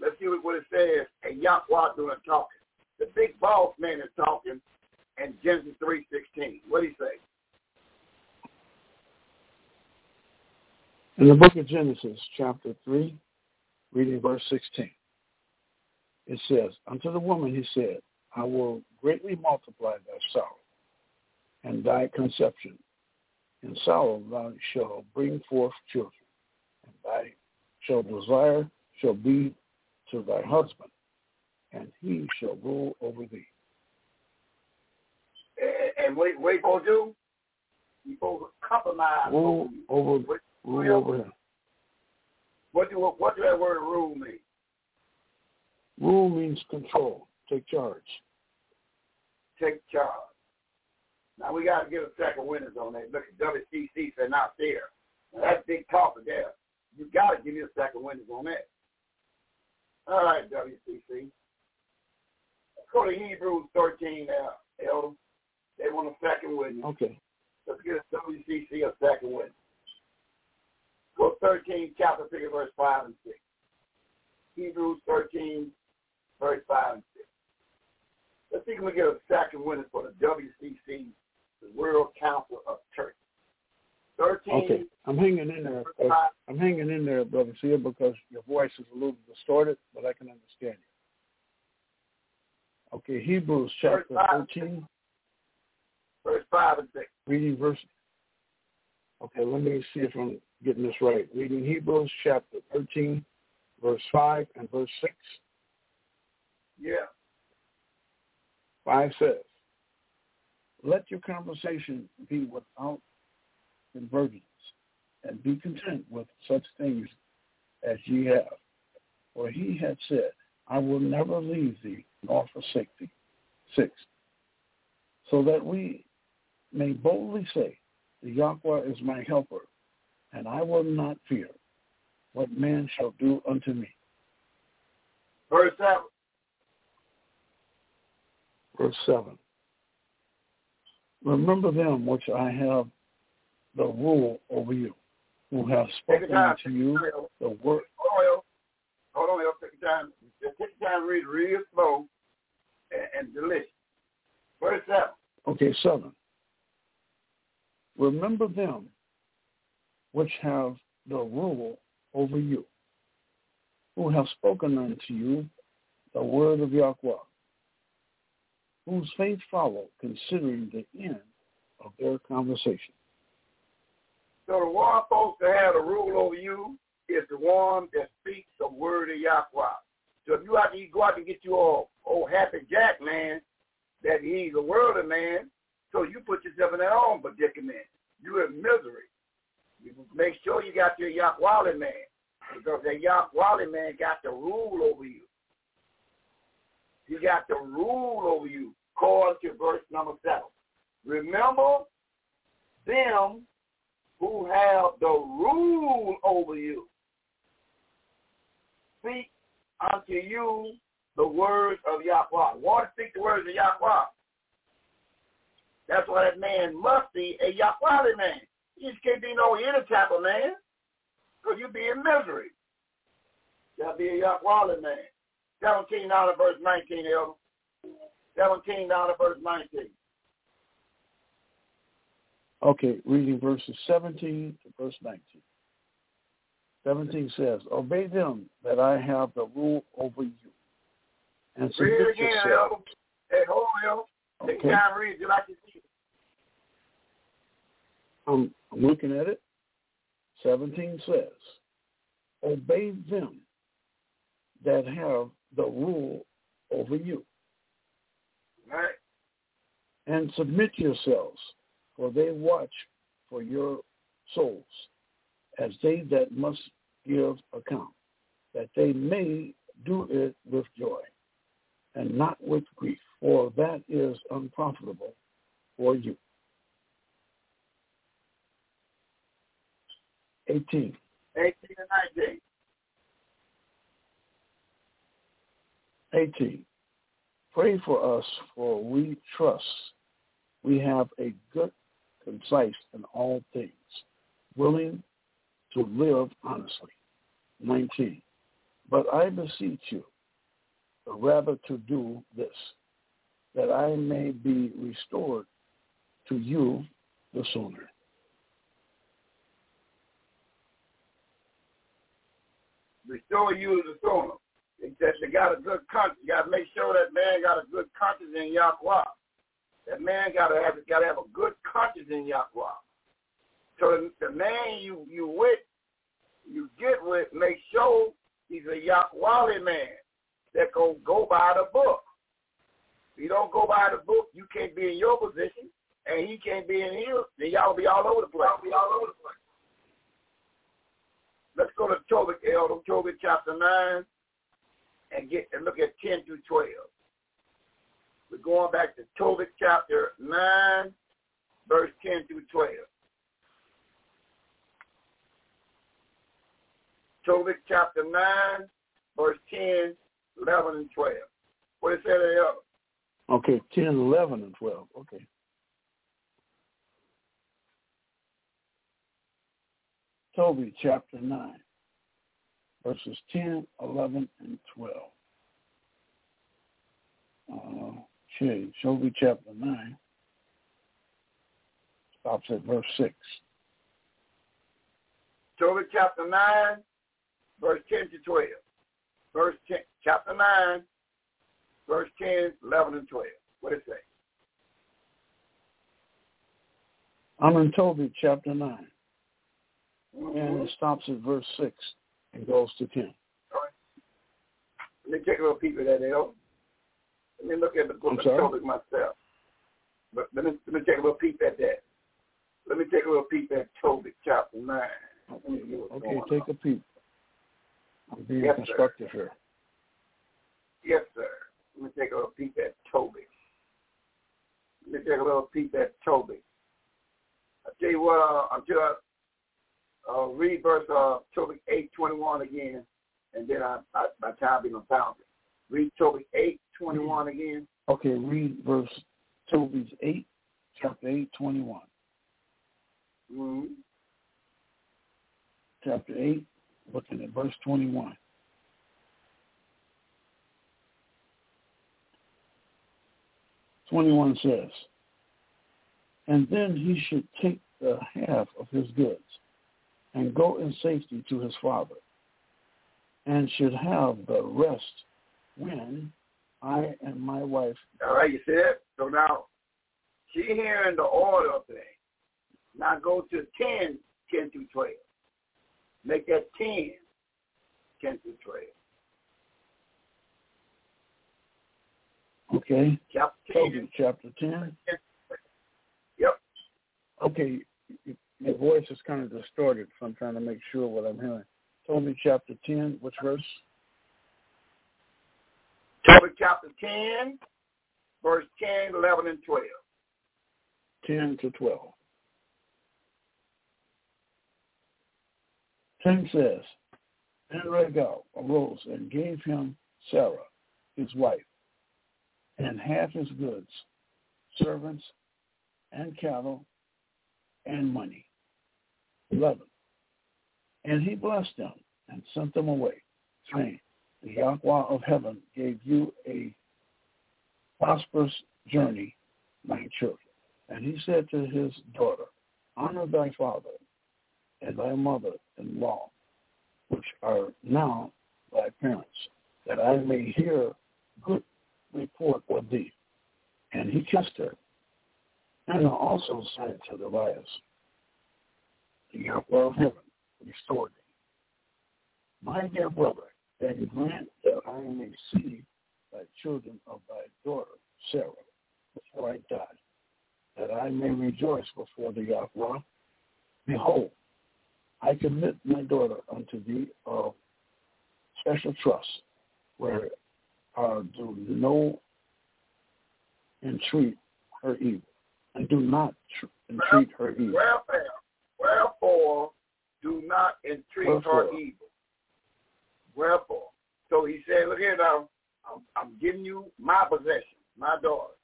Let's see what it says, and Yahweh doing talking. The big boss man is talking in Genesis 3.16. What do you say? In the book of Genesis, chapter 3, reading verse 16, it says, Unto the woman he said, I will greatly multiply thy sorrow and thy conception. In sorrow thou shalt bring forth children, and thy shall desire shall be to thy husband, and he shall rule over thee. And what, what you supposed to do? You supposed to compromise. Rule over, what, rule over him. What do what do that word rule mean? Rule means control. Take charge. Take charge. Now we got to get a second winners on that. Look at WCC said not there. Now, that's big talk there. You got to give me a second witness on that. All right, WCC. Let's go to Hebrews 13 uh, now, Elder. They want a second witness. Okay. Let's get a WCC a second witness. Go 13, chapter 3, verse 5 and 6. Hebrews 13, verse 5 and 6. Let's see if we get a second witness for the WCC, the World Council of Churches. 13. Okay, I'm hanging in there. Uh, I'm hanging in there, brother Sia, because your voice is a little distorted, but I can understand you. Okay, Hebrews chapter verse 13. Verse 5 and 6. Reading verse. Okay, let me see if I'm getting this right. Reading Hebrews chapter 13, verse 5 and verse 6. Yeah. 5 says, Let your conversation be without convergence, and be content with such things as ye have. For he had said, I will never leave thee nor forsake thee. Six. So that we may boldly say, The Yahweh is my helper, and I will not fear what man shall do unto me. Verse 7. Verse 7. Remember them which I have the rule over you, who have spoken to you the word. Hold on, hold on, take your time. Just take your time to read real slow and, and delicious. Verse 7. Okay, 7. Remember them which have the rule over you, who have spoken unto you the word of Yahweh, whose faith follow, considering the end of their conversation. So the one supposed to have the rule over you is the one that speaks the word of Yahweh. So if you have to go out and get you old, old happy Jack man, that he's a worldly man, so you put yourself in that own predicament. You're in misery. You make sure you got your Yahweh man, because that Yahweh man got the rule over you. He got the rule over you, according to verse number seven. Remember them who have the rule over you. Speak unto you the words of Yahweh. Want to speak the words of Yahweh. That's why that man must be a Yahweh man. You just can't be no any type of man because you be in misery. You got to be a Yahweh man. 17 down to verse 19, Elder. 17 down to verse 19. Okay, reading verses 17 to verse 19. 17 says, Obey them that I have the rule over you. And submit read it again, yourself. Hey, hold on, Okay. time, read it like you see it. I'm, I'm looking at it. 17 says, Obey them that have the rule over you, All right. and submit yourselves, for they watch for your souls, as they that must give account, that they may do it with joy, and not with grief, for that is unprofitable for you. 18. 18 and 19. 18. Pray for us, for we trust we have a good, concise in all things, willing to live honestly. 19. But I beseech you, rather to do this, that I may be restored to you the sooner. Restore you the sooner. Says you got a good conscience. You got to make sure that man got a good conscience in Yahweh. That man got to have got to have a good conscience in Yahweh. So the, the man you you with, you get with, make sure he's a Yahweh man that go go by the book. If you don't go by the book, you can't be in your position, and he can't be in his. Then y'all be all over the place. Y'all be all over the place. Let's go to Tobit, Elder, Tobit chapter 9, and get and look at 10 through 12. We're going back to Tobit chapter 9, verse 10 through 12. Tobit chapter 9, verse 10, 11, and 12. What it say there? Okay, 10, 11, and 12. Okay. Tobit chapter 9, verses 10, 11, and 12. Uh, okay, Tobit chapter 9 stops at verse 6. Tobit chapter 9, verse 10 to 12. Verse 10, chapter 9, verse 10, 11, and 12. What does it say? I'm in Tobit chapter 9 Mm-hmm. and it stops at verse 6 and goes to 10. All right. Let me take a little peek at that, L. Let me look at the book I'm of? Tobit myself. But let me let me take a little peek at that. Let me take a little peek at Tobit chapter nine. Let me see what's Okay, take on. a peek. I'm being Yes, sir. constructive here. Yes, sir. Let me take a little peek at Tobit. Let me take a little peek at Tobit. I tell you what, uh, until I uh, read verse uh, Tobit eight twenty one again, and then I, I by the time I be gonna found it. Read eight twenty one again. Okay, read verse Tobit 8, chapter 8, 21. Mm-hmm. Chapter 8, looking at verse 21. Twenty-one says, and then he should take the half of his goods and go in safety to his father, and should have the rest when I and my wife All right, you see it? So now, she hearing the order of things. Now go to 10, 10 through 12. Make that 10, 10 through 12. Okay, Chapter 10. Tobit chapter 10. Yep. Okay, your voice is kind of distorted, so I'm trying to make sure what I'm hearing. Told me chapter 10, which verse? Tobit chapter 10, verse 10, 11, and 12. 10 to 12. 10 says, And Raguel arose and gave him Sarah, his wife, and half his goods, servants, and cattle, and money. 11. And he blessed them and sent them away, saying, The Yahweh of heaven gave you a prosperous journey, my children. And he said to his daughter, Honor thy father and thy mother-in-law, which are now thy parents, that I may hear good report of thee. And he kissed her. And also said to the Elias, The Yahweh of heaven restored thee. My dear brother, and grant that I may see thy children of thy daughter Sarah before I die that I may rejoice before the Yahweh. Behold, I commit my daughter unto thee of special trust, where uh, do no entreat her evil, and do not tr- entreat her evil. Wherefore, wherefore do not entreat Wherefore. her evil. Wherefore. So he said, look here now, I'm, I'm giving you my possession, my daughter.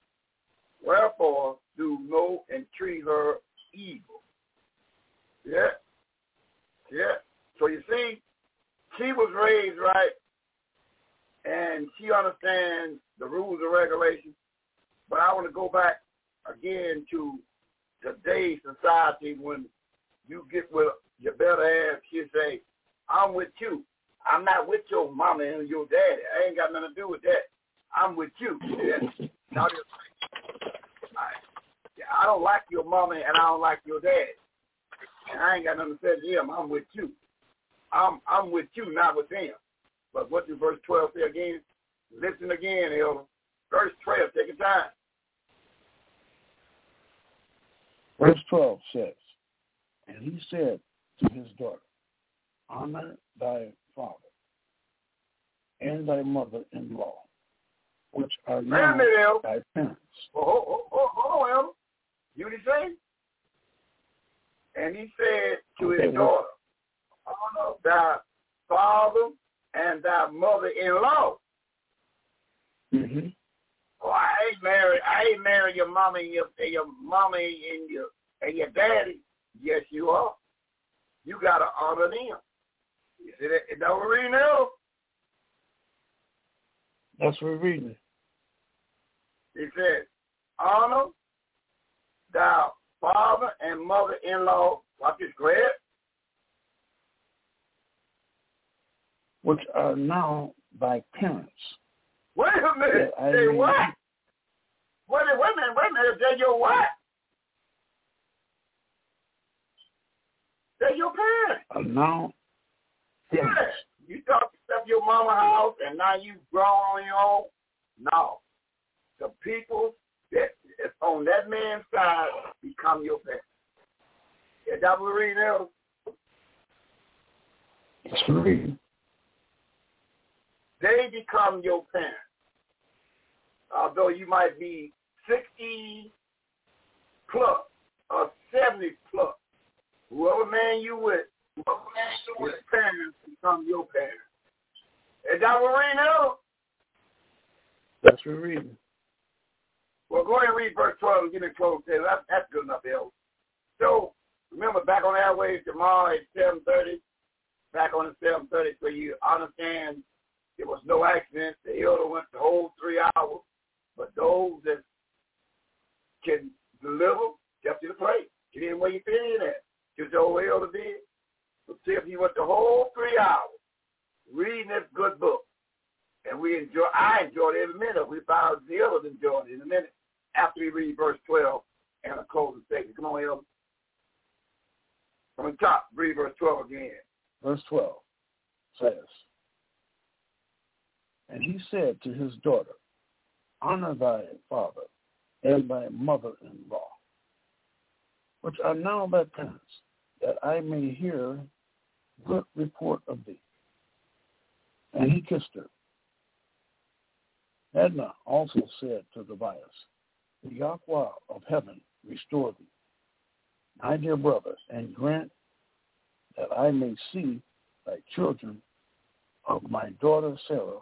Wherefore do no entreat her evil. Yeah. Yeah. So you see, she was raised right and she understands the rules and regulations. But I want to go back again to today's society when you get with your better ass, she say, I'm with you. I'm not with your mama and your daddy. I ain't got nothing to do with that. I'm with you. Yeah. Now, I I don't like your mama and I don't like your dad. And I ain't got nothing to say to them. I'm with you. I'm I'm with you, not with them. But what does verse 12 say again? Listen again, Elder. Verse 12, take your time. Verse 12 says, And he said to his daughter, Honor thy father and thy mother-in-law, which are now thy parents. Oh, oh, oh, oh. You what he say? And he said to his daughter, honor thy father and thy mother-in-law. Mm-hmm. Oh, I ain't married. I ain't married your mommy and your and your mama and your and your daddy. Yes, you are. You gotta honor them. You see that? Is that what we're reading now? That's what we're reading. He said, honor thy father and mother-in-law. Watch this, Greg. which are now thy parents. Wait a minute. Say mean- what? Wait a minute, wait a minute, wait a minute. They're your what? They're your parents. Are now Yeah. You thought you left your mama house and now you grown on your own? No. The people that is on that man's side become your parents. Is that what reading? That's reading. they become your parents. Although you might be 60 plus or 70 plus, whoever man you with, his parents become your parents. Is that what we know? That's what we're reading. Well, go ahead and read verse 12 and get it close. There. That's, that's good enough, El. So, remember, back on Airways tomorrow at 7.30, back on the 7.30, so you understand there was no accident. The elder went the whole three hours. But those that can deliver, step to the plate. Get in where you fit in at. Just the old elder did. So see if he went the whole three hours reading this good book. And we enjoy, I enjoyed every minute. We found the others enjoyed it in a minute after we read verse 12 and a closing statement. Come on, Elder. From the top, read verse 12 again. Verse 12 says, And he said to his daughter, Honor thy father and thy mother-in-law, which are now thy parents, that I may hear good report of thee. And he kissed her. Edna also said to Tobias, The Yahweh of heaven restore thee, my dear brother, and grant that I may see thy children of my daughter Sarah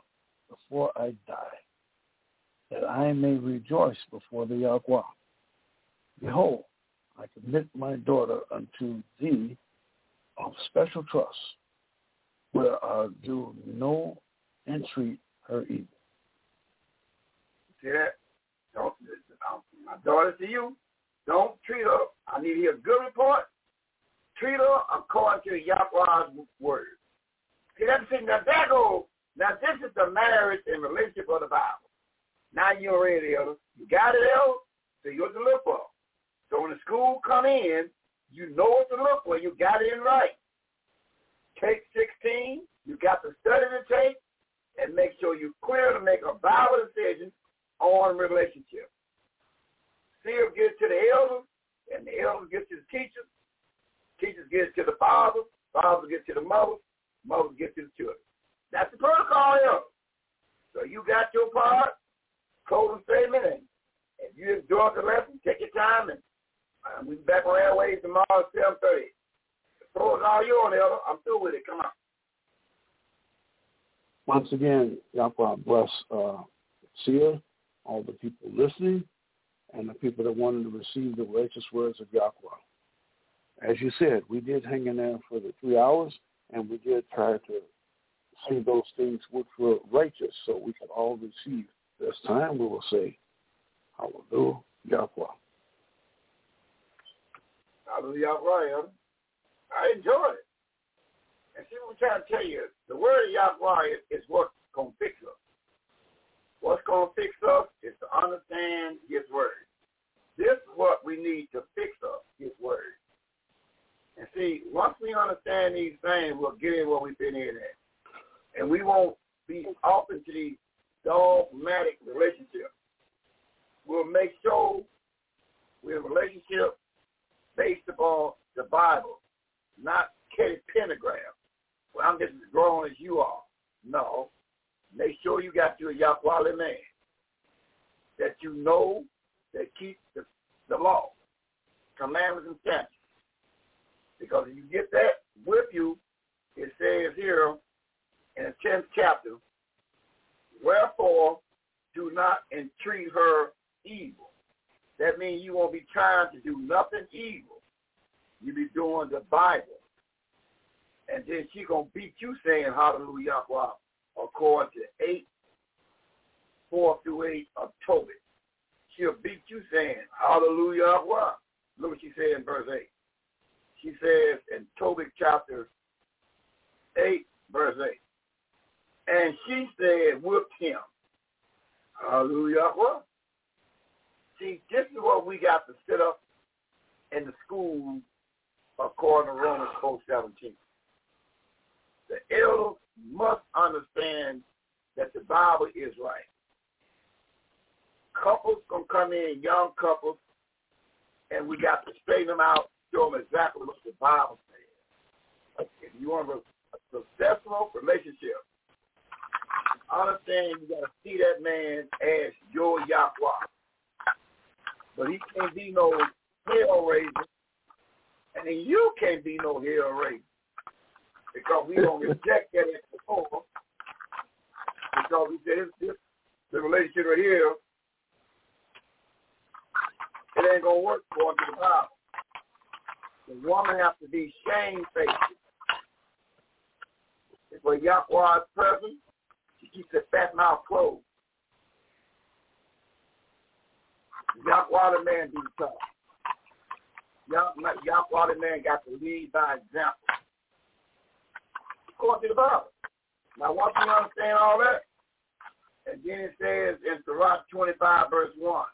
before I die, that I may rejoice before the Yahweh. Behold, Commit my daughter unto thee of special trust, where I do no entreat her evil. See that? Don't, my daughter to you, don't treat her. I need to hear a good report. Treat her according to Yahweh's word. See, that's the thing. Now, that goes, now this is the marriage and relationship of the Bible. Now you're ready, Elder. You got it, Elder? So you're for. So when the school come in, you know what to look for. You got it in right. Take 16. You got the study to take and make sure you're clear to make a Bible decision on relationship. Still get to the elders, and the elders get to the teachers. Teachers get to the fathers. Fathers get to the mothers. Mothers get to the children. That's the protocol here. So you got your part, closing statement, and if you enjoyed the lesson, take your time, and be back on Airways tomorrow at 7.30. Throw it all you on, Elder. I'm through with it. Come on. Once again, Yahweh bless uh, Seer, all the people listening. and the people that wanted to receive the righteous words of Yahweh. As you said, we did hang in there for the three hours, and we did try to say those things which were righteous so we could all receive. This time we will say, Hallelujah, Yahweh. Hallelujah, Yahweh. I enjoyed it. And see what I'm trying to tell you. The word Yahweh is what's going to fix us. What's going to fix us is to understand his word. This is what we need to fix us, his word. And see, once we understand these things, we'll get in what we've been in at. And we won't be off into these dogmatic relationships. We'll make sure we're in a relationship upon the Bible, not Kitty Pentagram. Well, I'm just as grown as you are. No. Make sure you got you a Yahweh man that you know that keeps the, the law, commandments and statutes. Because if you get that with you, it says here in the 10th chapter, wherefore do not entreat her evil. That means you won't be trying to do nothing evil. You be doing the Bible. And then she going to beat you saying hallelujah according to 8, 4 through 8 of Tobit. She'll beat you saying hallelujah Look what she said in verse 8 she says in Tobit chapter 8, verse 8. And she said, whipped him. Hallelujah. See, this is what we got to set up in the school according to Romans 4, 17. The elders must understand that the Bible is right. Couples gonna come in, young couples, and we got to straighten them out show them exactly what the Bible says. If you want a, successful relationship, understand you got to see that man as your Yahweh. But he can't be no hell raiser, and then you can't be no hell raiser because we don't reject that before. Because we said this, the relationship right here, it ain't gonna work to the Bible. The woman has to be shamefaced. If a Yahweh is present, she keeps her fat mouth closed. Yahweh the man do tough. Yahweh the man got to lead by example. According to the Bible. Now once you understand all that, and then it says in Sirach 25 verse 1,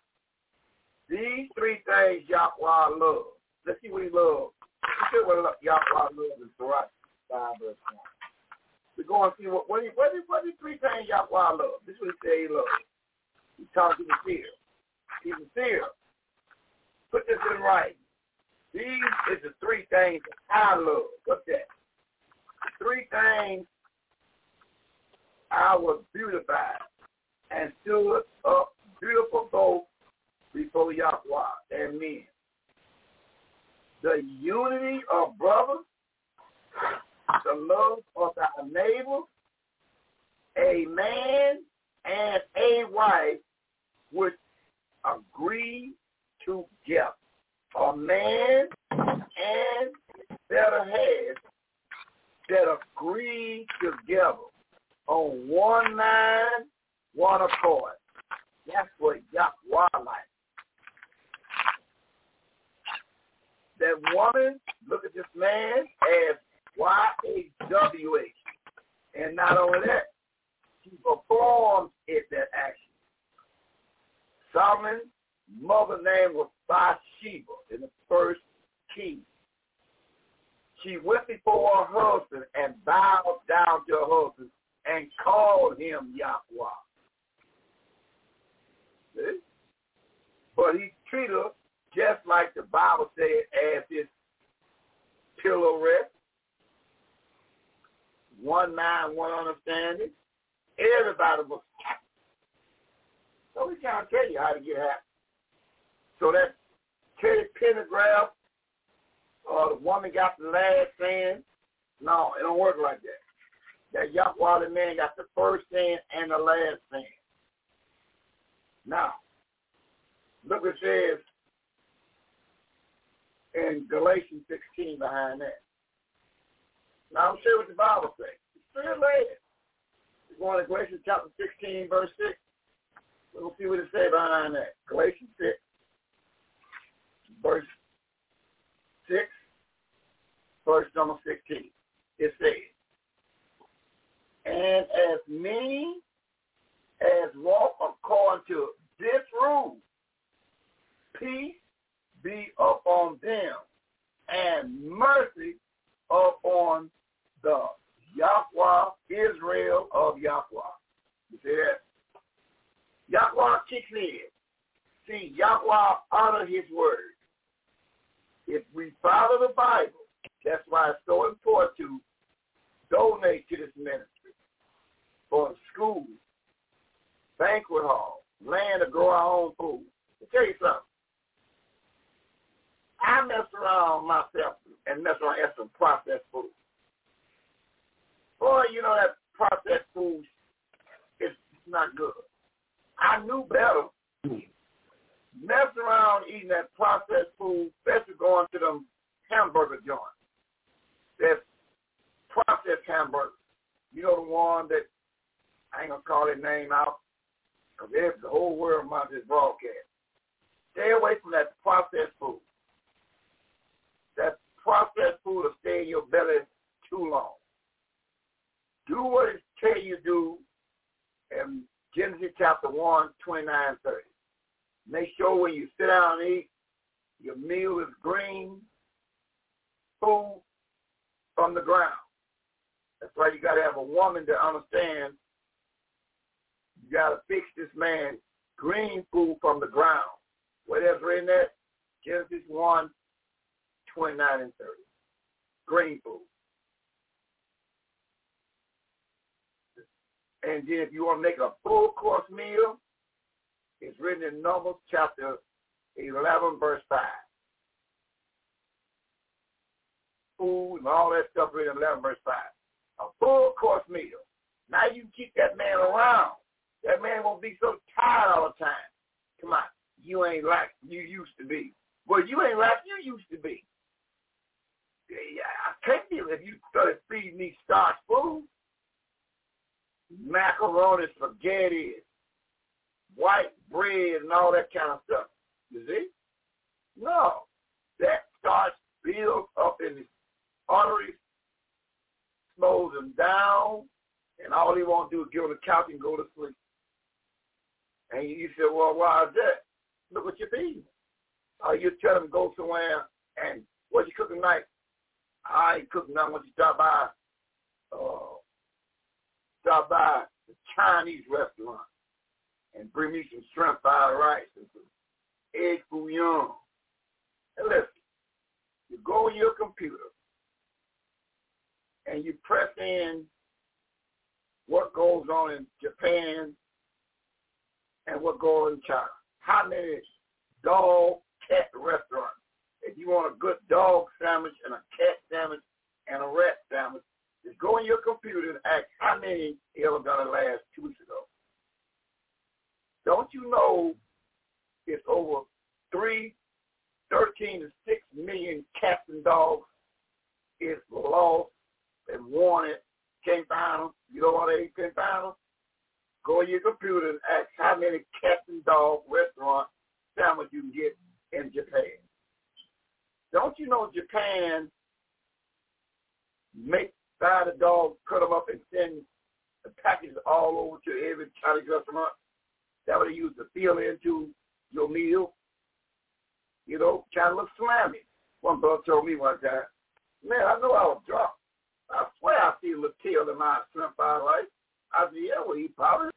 these three things Yahweh loves Let's see what he loves. Let's see what Yahweh loves in Sirach 5 verse 1. We're going to see what what he what what he three things Yahweh loves. This is what he said he loves. He talks to the He's a. Put this in writing. These is the three things I love. What's that? The three things I was beautified and stood up beautiful both before Yahweh and men the unity of brothers, the love of our neighbor, a man and a wife which agree together. A man and better half that agree together on one mind, one accord. That's what Yahweh like. that woman, look at this man as Y-A-W-H. And not only that, he performs it, that action. Solomon's mother name was Bathsheba in the first king. She went before her husband and bowed down to her husband and called him Yahweh. See? But he treated her just like the Bible said, as his pillow rest, one mind, one understanding. Everybody was. So we can't tell you how to get happy. So that Teddy Pendergrass, uh, the woman got the last saying. No, it don't work like that. That Yahweh man got the first saying and the last saying. Now, Look what it says in Galatians 16 behind that. Now I'm sure what the Bible says. It's pretty late. We're going to Galatians chapter 16, verse 6. We'll see what it says behind that. Galatians 6, verse 6, verse number 16. It says, And as many as walk according to this rule, peace be upon them, and mercy upon the Yahweh, Israel of Yahweh. You see that? Yahweh kicks in. See, Yahweh honor his word. If we follow the Bible, that's why it's so important to donate to this ministry for schools, banquet hall, land to grow our own food. To tell you something, I mess around myself and mess around at some processed food. Boy, you know that processed food is not good. I knew better. Mess around eating that processed food, especially going to them hamburger joints. That processed hamburger. You know the one that I ain't gonna call their name out because the whole world might this broadcast. Stay away from that processed food. That processed food will stay in your belly too long. Do what it tell you do in Genesis chapter 1, 29, 30. Make sure when you sit down and eat, your meal is green food from the ground. That's why you got to have a woman to understand you got to fix this man green food from the ground. Whatever in that, Genesis 1, 29 and 30. Green food. And then if you want to make a full course meal, it's written in Numbers chapter 11, verse 5. Food and all that stuff written in 11, verse 5. A full course meal. Now you keep that man around. That man won't be so tired all the time. Come on. You ain't like you used to be. Well, you ain't like you used to be. I can't if you started feeding me starch food macaroni, spaghetti, white bread, and all that kind of stuff. You see? No. That starts builds up in the arteries, slows them down, and all he want to do is get on the couch and go to sleep. And you say, well, why is that? Look what you're feeding. Uh, you tell him go somewhere and what you cooking tonight? I ain't cooking nothing. Once you stop by, uh, stop by the Chinese restaurant and bring me some shrimp fried rice and some egg bouillon. And listen, you go on your computer and you press in what goes on in Japan and what goes on in China. How many dog cat restaurants? If you want a good dog sandwich and a cat sandwich and a rat sandwich, is go in your computer and ask how many ever done it last two weeks ago. Don't you know it's over three, thirteen to six million cats and dogs is lost and wanted, can't find them. You know why they can't find them? Go in your computer and ask how many cats and dog restaurant sandwich you can get in Japan. Don't you know Japan make buy the dog, cut them up, and send the packages all over to every Chinese restaurant. That they use to fill into your meal. You know, kind of look slimy. One brother told me one time, man, I know I was drunk. I swear I see a little tail in my shrimp fried rice. I said, yeah, well, he probably